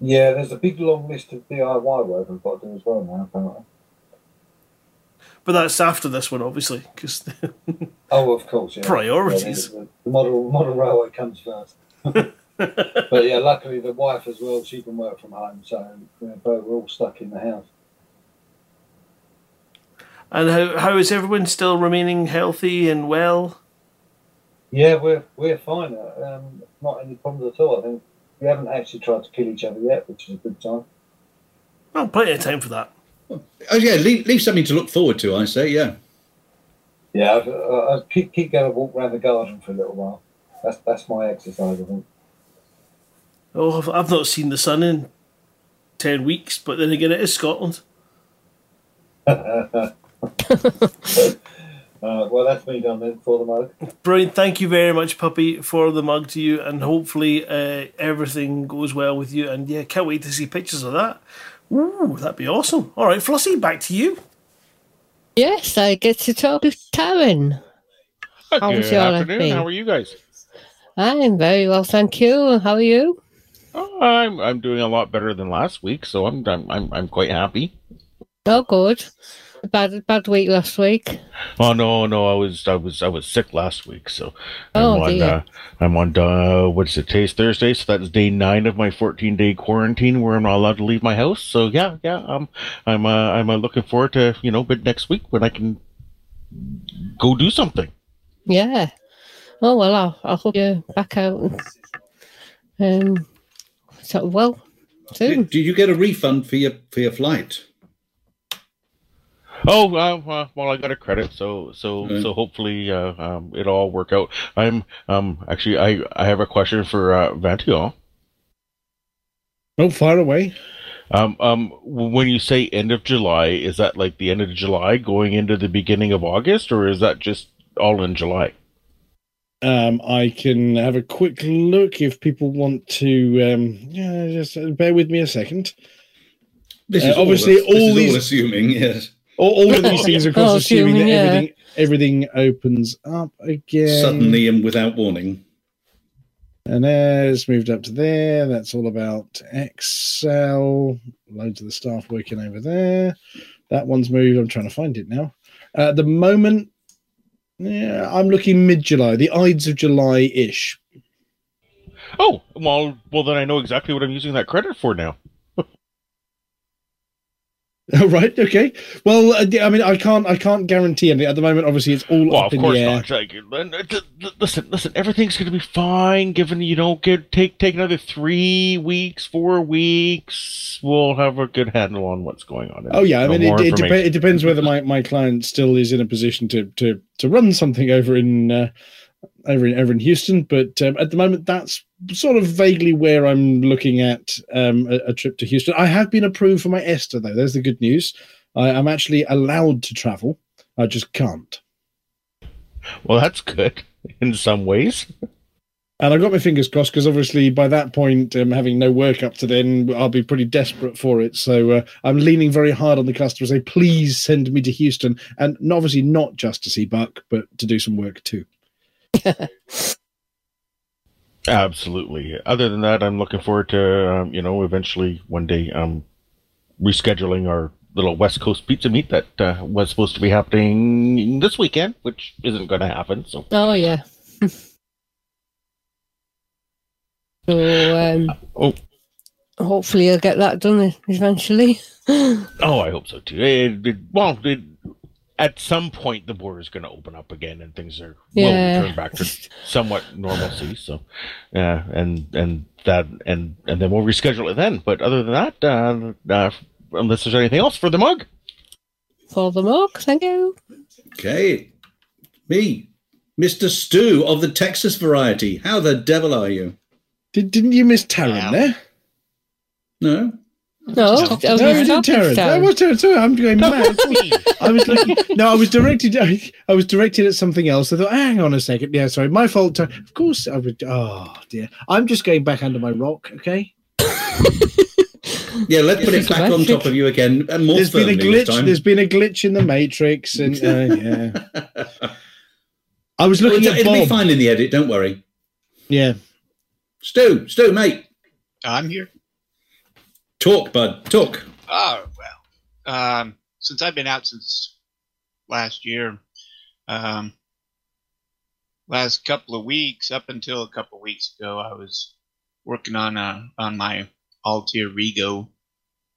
Yeah, there's a big long list of DIY work I've got to do as well now. Apparently. But that's after this one, obviously, because Oh, of course. Yeah. Priorities. Yeah, the, the model model railway comes first. but yeah, luckily the wife as well. She can work from home, so you know, both we're all stuck in the house. and how how is everyone still remaining healthy and well? Yeah, we're we're fine. uh, Um, not any problems at all. I think we haven't actually tried to kill each other yet, which is a good time. Oh, plenty of time for that. Oh yeah, leave, leave something to look forward to. I say, yeah. Yeah, I've, uh, I keep keep going to walk around the garden for a little while. That's that's my exercise. I think. Oh, I've, I've not seen the sun in ten weeks, but then again, it is Scotland. uh, well, that's me done then for the mug. Brilliant. Thank you very much, puppy, for the mug to you, and hopefully uh, everything goes well with you. And yeah, can't wait to see pictures of that. Ooh, that'd be awesome. All right, Flossie, back to you. Yes, I get to talk to Taryn. Good your afternoon. How are you guys? I'm very well, thank you. How are you? Oh, I'm I'm doing a lot better than last week, so I'm I'm I'm, I'm quite happy. Oh, good. Bad bad week last week. Oh no, no, I was I was I was sick last week, so Oh, I'm on dear. uh, I'm on uh, what's it? Today's Thursday, so that's day nine of my 14 day quarantine where I'm not allowed to leave my house. So yeah, yeah, um, I'm uh, I'm uh, looking forward to you know mid next week when I can go do something. Yeah. Oh well, I'll, I'll hope you're back out. And, um, so well soon. Did, did you get a refund for your for your flight? Oh, uh, uh, well, I got a credit, so so Right. so hopefully uh, um, it'll all work out. I'm um actually I I have a question for uh, Vantian. Oh, far away. Um, um, when you say end of July, is that like the end of July going into the beginning of August, or is that just all in July? Um, I can have a quick look if people want to. Um, yeah, just bear with me a second. This Uh, is all- obviously this all is all these assuming, yes. All, all of these things, of course, Oh, assuming that yeah. everything everything opens up again. Suddenly and without warning. And there's moved up to there. That's all about Excel. Loads of the staff working over there. That one's moved. I'm trying to find it now. Uh, the moment, yeah, I'm looking mid July, the Ides of July ish. Oh, well, well then I know exactly what I'm using that credit for now. Right. Okay. Well, uh, I mean, I can't. I can't guarantee anything at the moment. Obviously, it's all Well, up of in course the air. not. Uh, listen, listen. Everything's going to be fine. Given you don't get take take another three weeks, four weeks, we'll have a good handle on what's going on. Oh yeah, I No mean, it, it, dep- it depends whether my, my client still is in a position to to to run something over in uh, over in over in Houston. But um, at the moment, that's sort of vaguely where I'm looking at um, a, a trip to Houston. I have been approved for my ESTA though. There's the good news. I, I'm actually allowed to travel. I just can't. Well, that's good in some ways. And I got my fingers crossed because obviously by that point, um, having no work up to then, I'll be pretty desperate for it. So uh, I'm leaning very hard on the customer. to Say, please send me to Houston, and obviously not just to see Buck, but to do some work too. Absolutely. Other than that, I'm looking forward to um, you know eventually one day um rescheduling our little West Coast pizza meet that uh, was supposed to be happening this weekend, which isn't going to happen. So Oh yeah. so um, oh hopefully I'll get that done eventually. oh, I hope so too. It, it, well, it, at some point the border is going to open up again and things are Yeah. will return back to somewhat normalcy. So, yeah, and and that and and then we'll reschedule it then. But other than that, uh, uh, unless there's anything else for the mug, For the mug, thank you. Okay. Me, Mr. Stew of the Texas variety. How the devil are you? Did, didn't you miss Taran there? No. No, I was no, with you did Taran. That was Taran. Sorry, I'm going mad. I was looking. No, I was directed. I, I was directed at something else. I thought, hang on a second. Yeah, sorry, my fault. Tar- Of course, I would. Oh dear, I'm just going back under my rock. Okay. Yeah, let's put it back on top of you again. And more There's been a glitch. There's been a glitch in the matrix, and uh, yeah. I was looking Well, at it'll be fine in the edit. Don't worry. Yeah. Stu, Stu, mate, I'm here. Talk, bud, talk. Oh well, um, since I've been out since last year, um, last couple of weeks, up until a couple of weeks ago, I was working on a on my Altair Rego,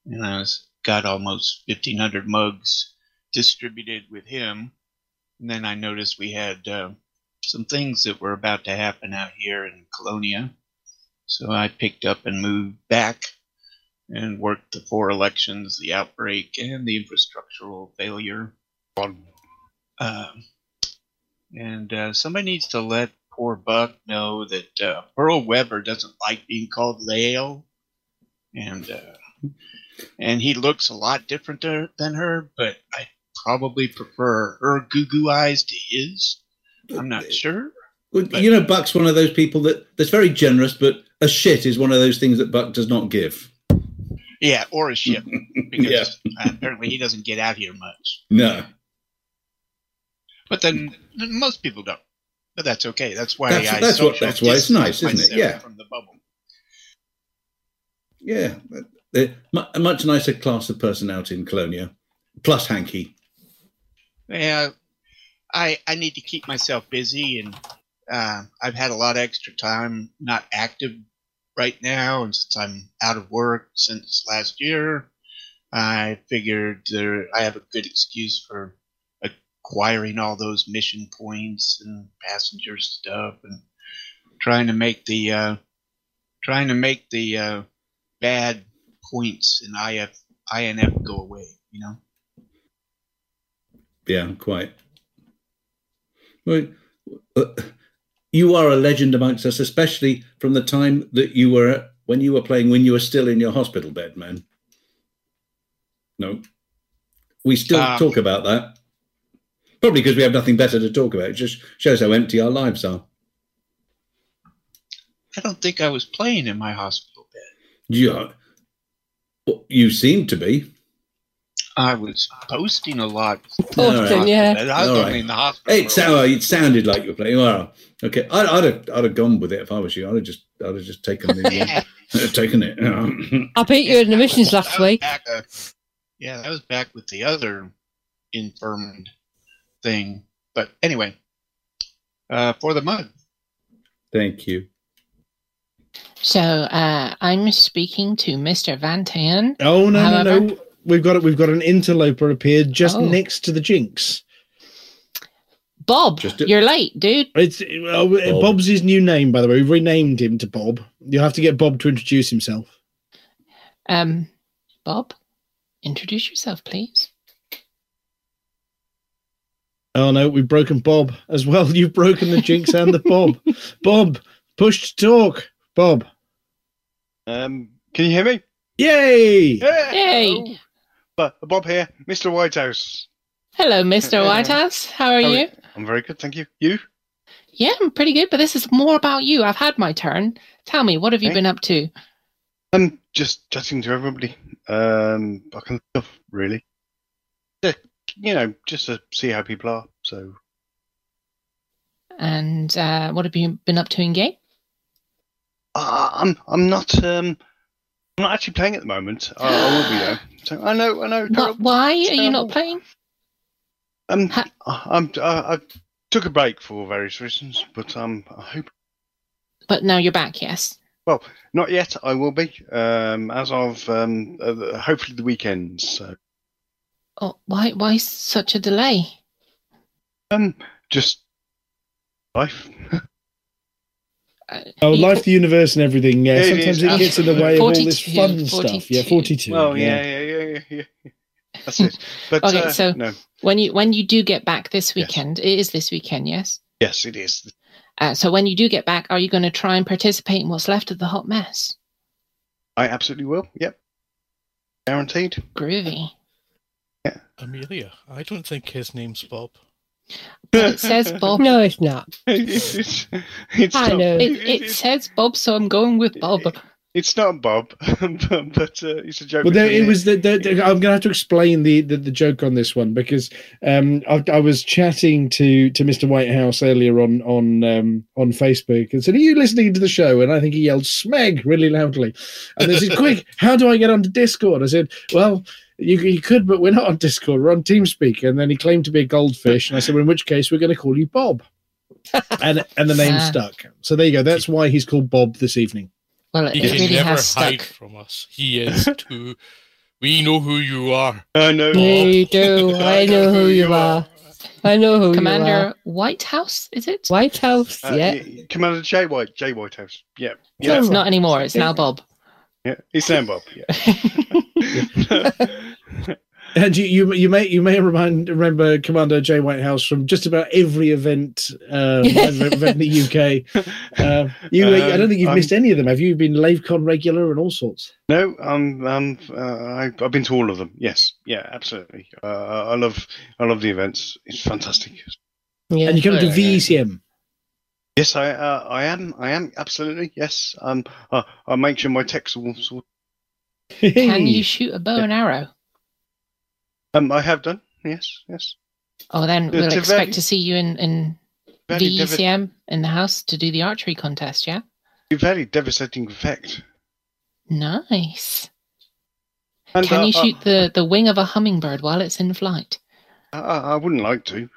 and I was got almost fifteen hundred mugs distributed with him. And then I noticed we had uh, some things that were about to happen out here in Colonia, so I picked up and moved back and worked the four elections, the outbreak, and the infrastructural failure. Um, and uh, somebody needs to let poor Buck know that uh, Pearl Weber doesn't like being called Lael, and uh, and he looks a lot different to, than her, but I probably prefer her goo goo eyes to his. I'm not sure. Well, you know, Buck's one of those people that that's very generous, but a shit is one of those things that Buck does not give. Yeah, or a ship, because uh, apparently he doesn't get out here much. No. But then most people don't. But that's okay. That's why That's- I that's what- that's why it's nice, isn't it? Yeah. From the bubble. Yeah, a much nicer class of person out in Colonia, plus Hanky. Yeah, I I need to keep myself busy, and uh, I've had a lot of extra time not active right now, and since I'm out of work since last year, I figured there I have a good excuse for acquiring all those mission points and passenger stuff, and trying to make the uh, trying to make the uh, bad points in IF INF go away. You know. Yeah, quite. Well, uh, you are a legend amongst us, especially from the time that you were when you were playing when you were still in your hospital bed, man. No, we still Um, talk about that. Probably because we have nothing better to talk about. It just shows how empty our lives are. I don't think I was playing in my hospital bed. Yeah, well, you seem to be. I was posting a lot. All right. I was All right. in the hospital. It, sound, it sounded like you were playing. Well, okay, I'd, I'd have I'd have gone with it if I was you. I'd have just I'd have just taken the uh, taken it. I beat you in the missions last week. Back, uh, yeah, that was back with the other infirmed thing. But anyway, uh, for the mug. Thank you. So uh, I'm speaking to Mr. Vantian. Oh no, However- no, no! We've got it. We've got an interloper appeared just Oh. next to the Jinx. Bob, you're late, dude. It's uh, Bob's his new name, by the way. We've renamed him to Bob. You'll have to get Bob to introduce himself. Um, Bob, introduce yourself, please. Oh no, we've broken Bob as well. You've broken the Jinx and the Bob. Bob, push to talk. Bob. Um, can you hear me? Yay! Yay! But Bob here, Mr. Whitehouse. Hello, Mr. Whitehouse. How are How you? I'm very good, thank you. You? Yeah, I'm pretty good, but this is more about you. I've had my turn. Tell me, what have you Okay. been up to? I'm just chatting to everybody. Um, I can stuff really. Yeah, you know, just to see how people are. So And uh, what have you been up to in game? uh, I'm I'm not um I'm not actually playing at the moment. I, I will be though. So I know I know. What, why are you not playing? Um, I'm I, I took a break for various reasons, but um, I hope. But now you're back, yes. Well, not yet. I will be um, as of um, uh, hopefully the weekends. So Oh, why? Why such a delay? Um, just life. Oh, life, the universe, and everything. Yeah, It sometimes is it gets in the way of all this 42, fun stuff. Yeah, 42. Well, yeah, yeah, yeah, yeah. yeah. That's it. But okay, uh, so no, when you when you do get back this weekend, it is this weekend, yes. yes, it is. Uh, so when you do get back, are you going to try and participate in what's left of the hot mess? I absolutely will. Yep, guaranteed. Groovy. Yeah. Amelia, I don't think his name's Bob. It says Bob. No, it's not. it's, it's I know. It, it says Bob, so I'm going with Bob. It's not Bob, but, but uh, it's a joke. Well, there, it was the, the, the- I'm going to have to explain the, the, the joke on this one because um, I, I was chatting to, to Mr. Whitehouse earlier on on um, on Facebook and said, "Are you listening to the show?" And I think he yelled "Smeg" really loudly. And they said, "Quick, how do I get onto Discord?" I said, "Well." You, you could, but we're not on Discord. We're on TeamSpeak. And then he claimed to be a goldfish, and I said, "Well, in which case, we're going to call you Bob." and and the name stuck. So there you go. That's why he's called Bob this evening. Well, He it can really never has hide from us. He is too. We know who you are. I know. You do. I know who you are. I know who you are. Commander are. Whitehouse, is it? White House, Uh, yeah. y- Commander J White, J Whitehouse. Yeah, Yeah, yeah, it's not anymore. It's now Bob. yeah. It's Sam Bob. Yeah. And you, you, you may you may remind, remember Commander Jay Whitehouse from just about every event, um, event in the UK. Uh, you, I don't think you've Um, missed any of them. Have you? You've been LaveCon regular and all sorts. No, um, um, uh, I, I've been to all of them. Yes, yeah, absolutely. Uh, I love, I love the events. It's fantastic. yeah. and you come to Yeah, yeah. VECM. Yes, I, uh, I am, I am absolutely. Yes, um, uh, I make sure my text all sort. Can you shoot a bow and arrow? Um, I have done. Yes, yes. Oh, then To- we'll to expect very- to see you in, in Very devi- VECM in the house to do the archery contest, yeah? Very devastating effect. Nice. And, Can uh, you uh, shoot the, the wing of a hummingbird while it's in flight? I, I wouldn't like to.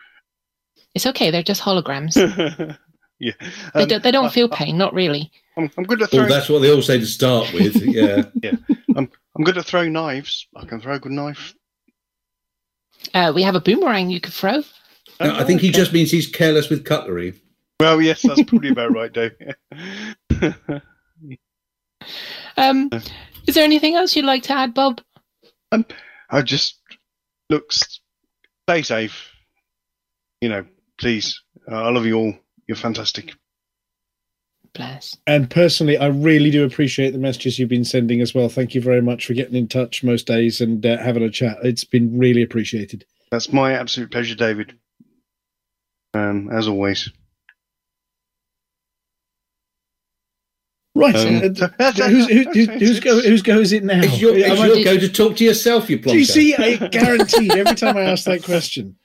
It's okay, they're just holograms. yeah, they, Um, do, they don't uh, feel pain, not really. I'm, I'm good at Well, throwing. that's what they all say to start with. Yeah. yeah, I'm, I'm good at throwing knives. I can throw a good knife. Uh, we have a boomerang you could throw. No, I think he just means he's careless with cutlery. Well, yes, that's probably about right, Dave. Um, is there anything else you'd like to add, Bob? I just looks stay safe. You know, please. Uh, I love you all. You're fantastic. Bless. And personally, I really do appreciate the messages you've been sending as well. Thank you very much for getting in touch most days and uh, having a chat. It's been really appreciated. That's my absolute pleasure, David. Um, as always. Right. Um, uh, who's, who, who, whose, go, whose go is it now? It's your, it's Am I- your go to talk to yourself, you Do you plonker. see? I guaranteed every time I ask that question.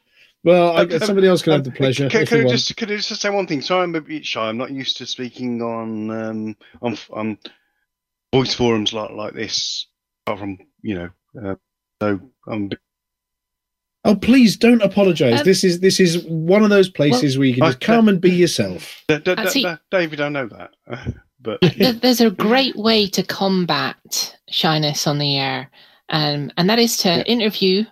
Well, I, somebody else can have the pleasure. Can, can I want. just can I just say one thing? Sorry, I'm a bit shy. I'm not used to speaking on um on on voice forums like like this. Apart from you know, uh, so I'm. bit- Oh, please don't apologise. Um, this is this is one of those places where you can I- just come and be yourself. Da- da- Uh, da- da- David, I know that, but There- There's a great way to combat shyness on the air, um, and that is to interview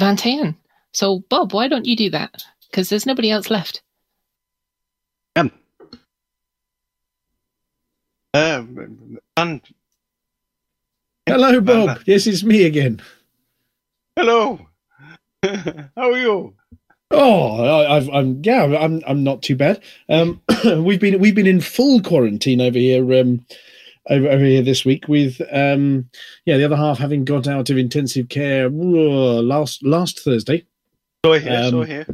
Vantian. So, Bob, why don't you do that? Because there's nobody else left. um, um, and Hello, Bob. Yes, it's me again. hello, how are you? Oh, I, I've, I'm yeah, I'm I'm not too bad. Um, we've been we've been in full quarantine over here. Um, over, over here this week with um, yeah, the other half having got out of intensive care uh, last last Thursday. So here, Um, here.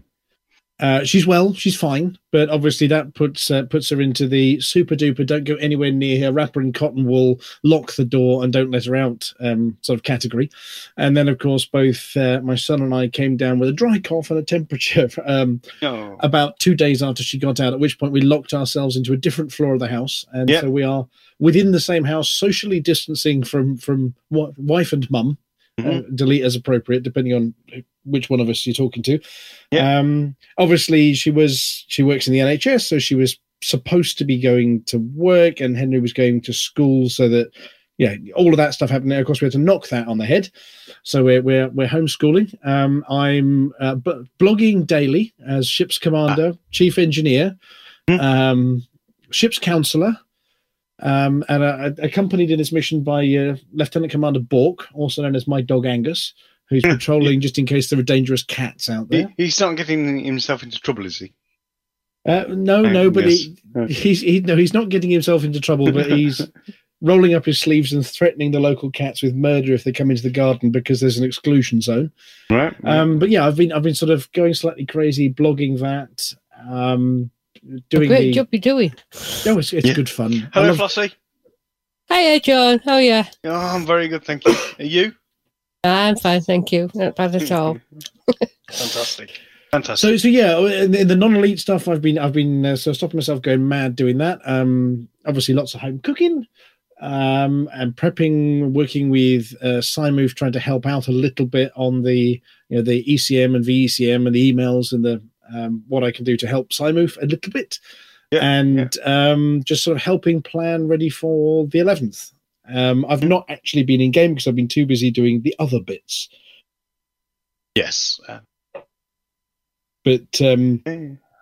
Uh, she's well, she's fine, but obviously that puts uh, puts her into the super duper. Don't go anywhere near her. Wrap her in cotton wool, lock the door, and don't let her out. Um, sort of category. And then, of course, both uh, my son and I came down with a dry cough and a temperature. Um, Oh. about two days after she got out, at which point we locked ourselves into a different floor of the house, and Yeah. so we are within the same house, socially distancing from from wa- wife and mum. Uh, delete as appropriate, depending on which one of us you're talking to. Um, obviously, she was she works in the NHS, so she was supposed to be going to work, and Henry was going to school, so that yeah, all of that stuff happening. Of course, we had to knock that on the head. So we're we're, we're homeschooling. Um, I'm uh, b- blogging daily as ship's commander, chief engineer, um, ship's counselor, um, and uh, accompanied in this mission by uh, Lieutenant Commander Bork, also known as my dog Angus, who's patrolling just in case there are dangerous cats out He, there. he's not getting himself into trouble, is he? Uh, no, no, but he, he's he, no, he's not getting himself into trouble, but he's rolling up his sleeves and threatening the local cats with murder if they come into the garden because there's an exclusion zone. Right. Um, but yeah, I've been I've been sort of going slightly crazy, blogging that, um, doing Great the. job you're doing. Oh, it's, it's good fun. I Hello, love- Flossie. Hiya, John. How are you? Oh, I'm very good, thank you. Are you? I'm fine, thank you. Not bad at all. Fantastic. Fantastic. So, so yeah, in, in the non-elite stuff, I've been, I've been uh, so stopping myself going mad doing that. Um, obviously, lots of home cooking, um, and prepping, working with uh, SciMove, trying to help out a little bit on the, you know, the ECM and VECM and the emails and the um, what I can do to help SciMove a little bit, and Um, just sort of helping plan ready for the eleventh. Um, I've not actually been in game because I've been too busy doing the other bits. Yes. Uh, but um,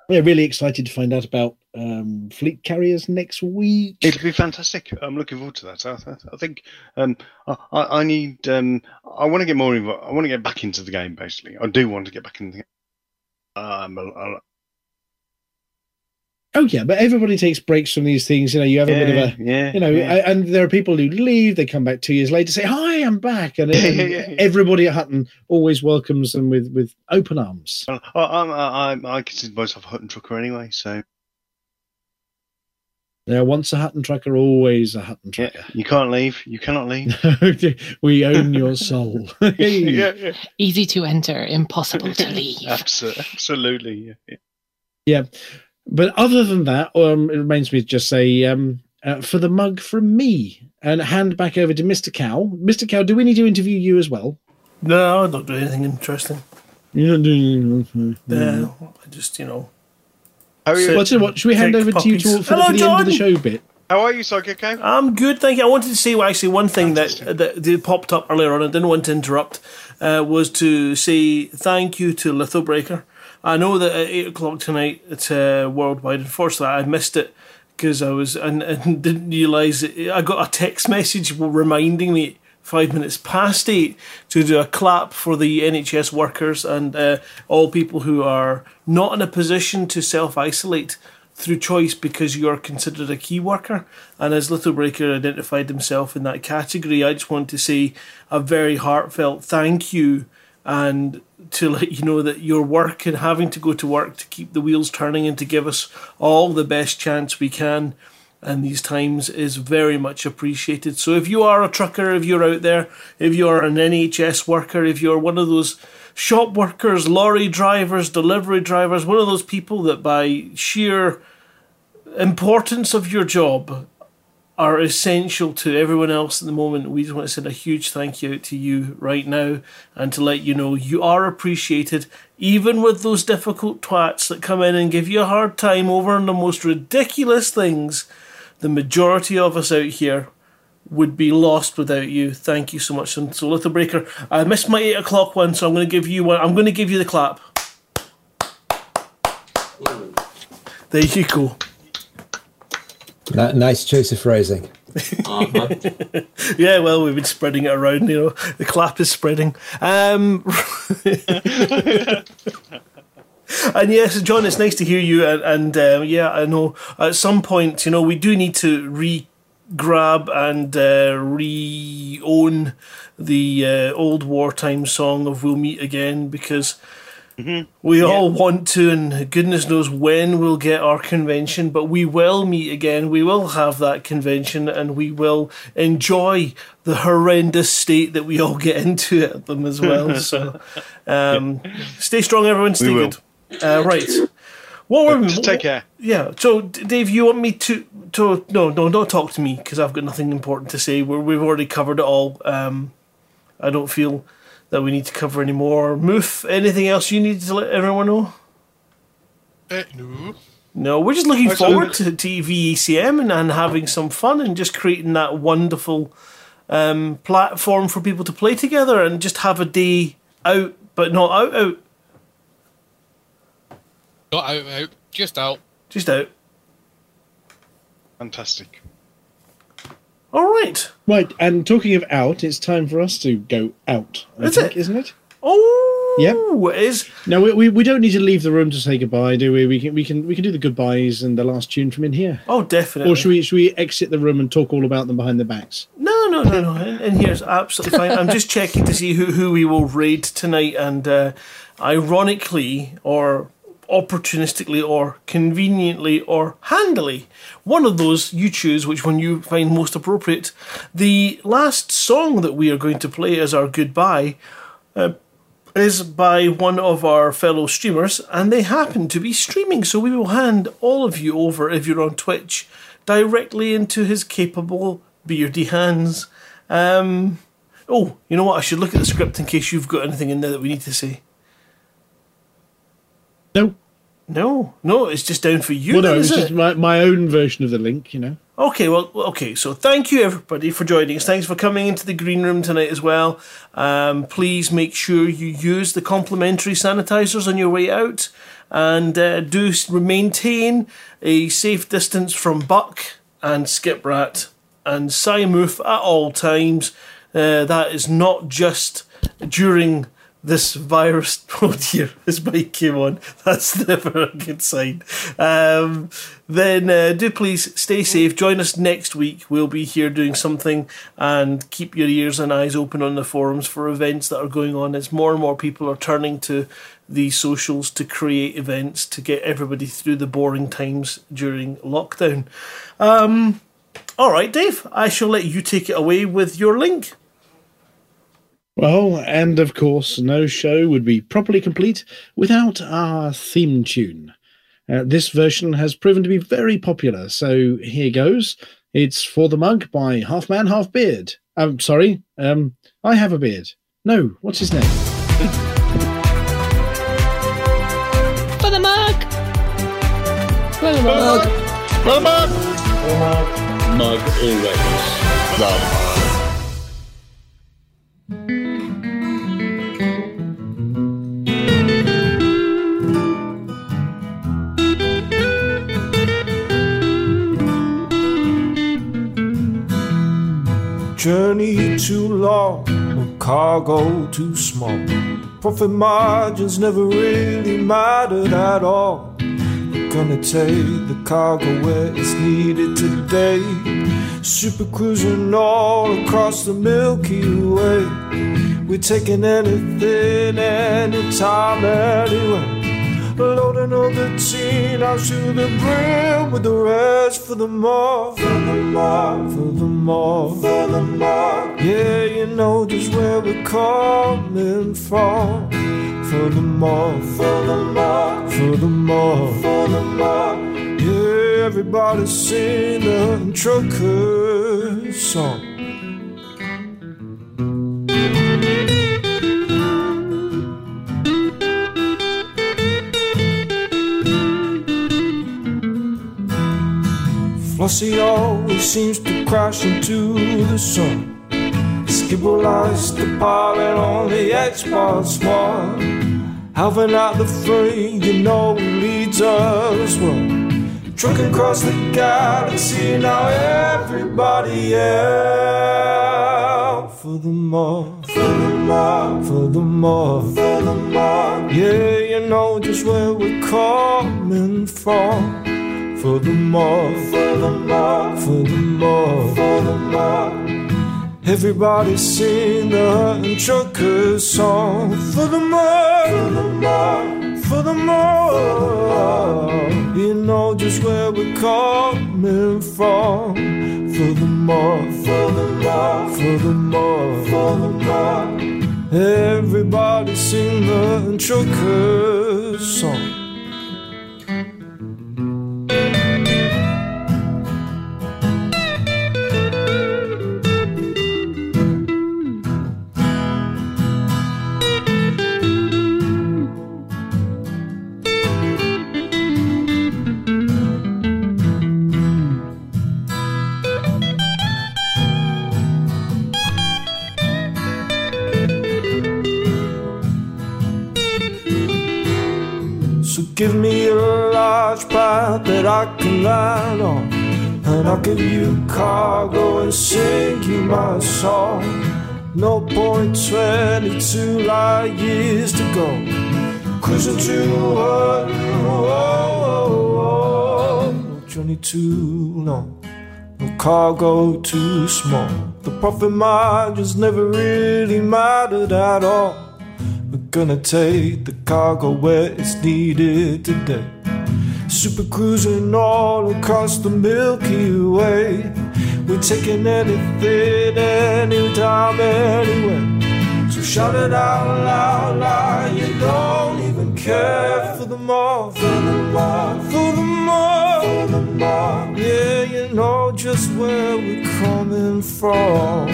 yeah, really excited to find out about um, fleet carriers next week. It'll be fantastic. I'm looking forward to that. I, I- I think um, I, I I need. Um, I want to get more involved. I want to get back into the game. Basically, I do want to get back into the game. Um, I- I- Oh yeah, but everybody takes breaks from these things. You know, you have a bit of a, yeah, you know, yeah. and there are people who leave. They come back two years later, say, "Hi, I'm back," and, and yeah, yeah, yeah. everybody at Hutton always welcomes them with with open arms. I, I'm, I, I'm- consider myself a Hutton trucker anyway, so There, once a Hutton trucker, always a Hutton yeah, trucker. you can't leave. You cannot leave. we own your soul. yeah, yeah. Easy to enter, impossible to leave. Abso- Absolutely. Yeah, yeah. Yeah, but other than that, um, it remains me to just say um, uh, for the mug from me and hand back over to Mister Cow. Mister Cow, do we need to interview you as well? No, I don't do anything interesting. You don't do anything. No, I just, you know. How are you? sit Well, so what? Should we hand kick over to you puppies. to, for, Hello, the, for the end of the show bit? How are you, Psycho? I'm good, thank you. I wanted to say well, actually one thing that, that that popped up earlier on. I didn't want to interrupt. Uh, was to say thank you to Lithobreaker. I know that at eight o'clock tonight it's uh, worldwide. Unfortunately, I missed it because I was and, and didn't realise. I got a text message reminding me five minutes past eight to do a clap for the NHS workers and uh, all people who are not in a position to self isolate through choice because you are considered a key worker. And as Lithobreaker identified himself in that category, I just want to say a very heartfelt thank you and to let you know that your work and having to go to work to keep the wheels turning and to give us all the best chance we can and these times is very much appreciated. So if you are a trucker, if you're out there, if you're an NHS worker, if you're one of those shop workers, lorry drivers, delivery drivers, one of those people that by sheer importance of your job are essential to everyone else at the moment. We just want to send a huge thank you out to you right now and to let you know you are appreciated, even with those difficult twats that come in and give you a hard time over the most ridiculous things. The majority of us out here would be lost without you. Thank you so much. And so, Lithobreaker, I missed my eight o'clock one, so I'm going to give you one. I'm going to give you the clap. There you go. Ni- nice choice of phrasing. yeah, well, we've been spreading it around. You know, the clap is spreading. Um, and yes, John, it's nice to hear you. And, and uh, yeah, I know at some point, you know, we do need to re grab and uh, re own the uh, old wartime song of "We'll Meet Again" because. We all want to, and goodness knows when we'll get our convention, but we will meet again. We will have that convention, and we will enjoy the horrendous state that we all get into at them as well. So, um, stay strong, everyone. Stay good. Uh, right. What were Just take care. Yeah. So, Dave, you want me to to no no don't talk to me because I've got nothing important to say. We're, we've already covered it all. Um, I don't feel that we need to cover anymore. Moof, anything else you need to let everyone know? Uh, no. No, we're just looking forward to, to VECM and, and having some fun and just creating that wonderful um, platform for people to play together and just have a day out, but not out out. Not out, out, just out. Just out. Fantastic. All right. Right, and talking of out, it's time for us to go out. I Is think, it? Isn't it? Oh, yep. it is. No, we, we, we don't need to leave the room to say goodbye, do we? We can we can we can do the goodbyes and the last tune from in here. Oh, definitely. Or should we should we exit the room and talk all about them behind their backs? No, no, no, no. And, and here's absolutely fine. I'm just checking to see who, who we will raid tonight, and uh, ironically, or opportunistically, or conveniently, or handily, one of those you choose which one you find most appropriate. The last song that we are going to play as our goodbye uh, is by one of our fellow streamers, and they happen to be streaming, so we will hand all of you over, if you're on Twitch, directly into his capable beardy hands. Um, oh, you know what? I should look at the script in case you've got anything in there that we need to say. No. No, no, it's just down for you. well, no, then, it's just it? my, my own version of the link, you know. Okay, well, okay. So thank you everybody for joining us. Thanks for coming into the green room tonight as well. Um, please make sure you use the complimentary sanitizers on your way out, and uh, do maintain a safe distance from Buck and Skip Rat and Simoof at all times. Uh, that is not just during this virus. Dear, this bike came on. That's never a good sign. Um, then uh, do please stay safe. Join us next week. We'll be here doing something and keep your ears and eyes open on the forums for events that are going on as more and more people are turning to the socials to create events to get everybody through the boring times during lockdown. Um, all right, Dave, I shall let you take it away with your link. Well, and of course, no show would be properly complete without our theme tune. Uh, this version has proven to be very popular, so here goes. It's For the Mug by Half Man, Half Beard. I'm sorry, um, I have a beard. No, what's his name? For the mug! For the mug! For the mug! Mug always. Love. Journey too long, cargo too small. Profit margins never really mattered at all. We're gonna take the cargo where it's needed today. Super cruising all across the Milky Way. We're taking anything, anytime, anywhere. Loading all the teen out to the brim with the rest for the more, for the more, for the more, for the more. Yeah, you know just where we're coming from. For the more, for the more, for the more, for the more. Yeah, everybody sing the trucker song. Flossie always seems to crash into the sun. Skibble lies the pilot on the Xbox One. Alvin out the frame, you know he leads us well. Trucking across the galaxy, now everybody out for the more, for the more, for the more, for the more. Yeah, you know just where we're coming from. For the more, for the more, for the more, for the more. Everybody sing the trucker song. For the more, for the more, for the more. You know just where we're coming from. For the more, for the more, for the more, for the more. Everybody sing the trucker song. That I can land on. And I'll give you cargo and sing you my song. No point 22 light years to go. Cruising to one, oh, journey too long. No cargo too small. The profit margins never really mattered at all. We're gonna take the cargo where it's needed today. Super cruising all across the Milky Way. We're taking anything, anytime, anywhere. So shout it out loud, like you don't even care for the more, for the more, for the more, for. Yeah, you know just where we're coming from.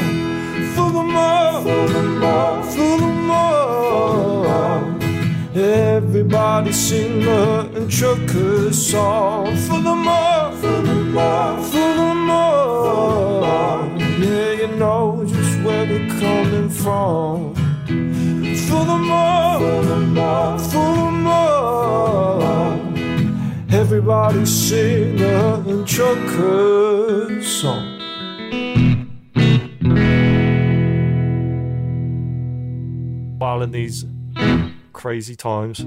For the more, for the more, for the more. Everybody sing the trucker song for the more, for the more, for the more. Yeah, you know just where we're coming from. For the more, for the more. Everybody sing the trucker song. While in these crazy times.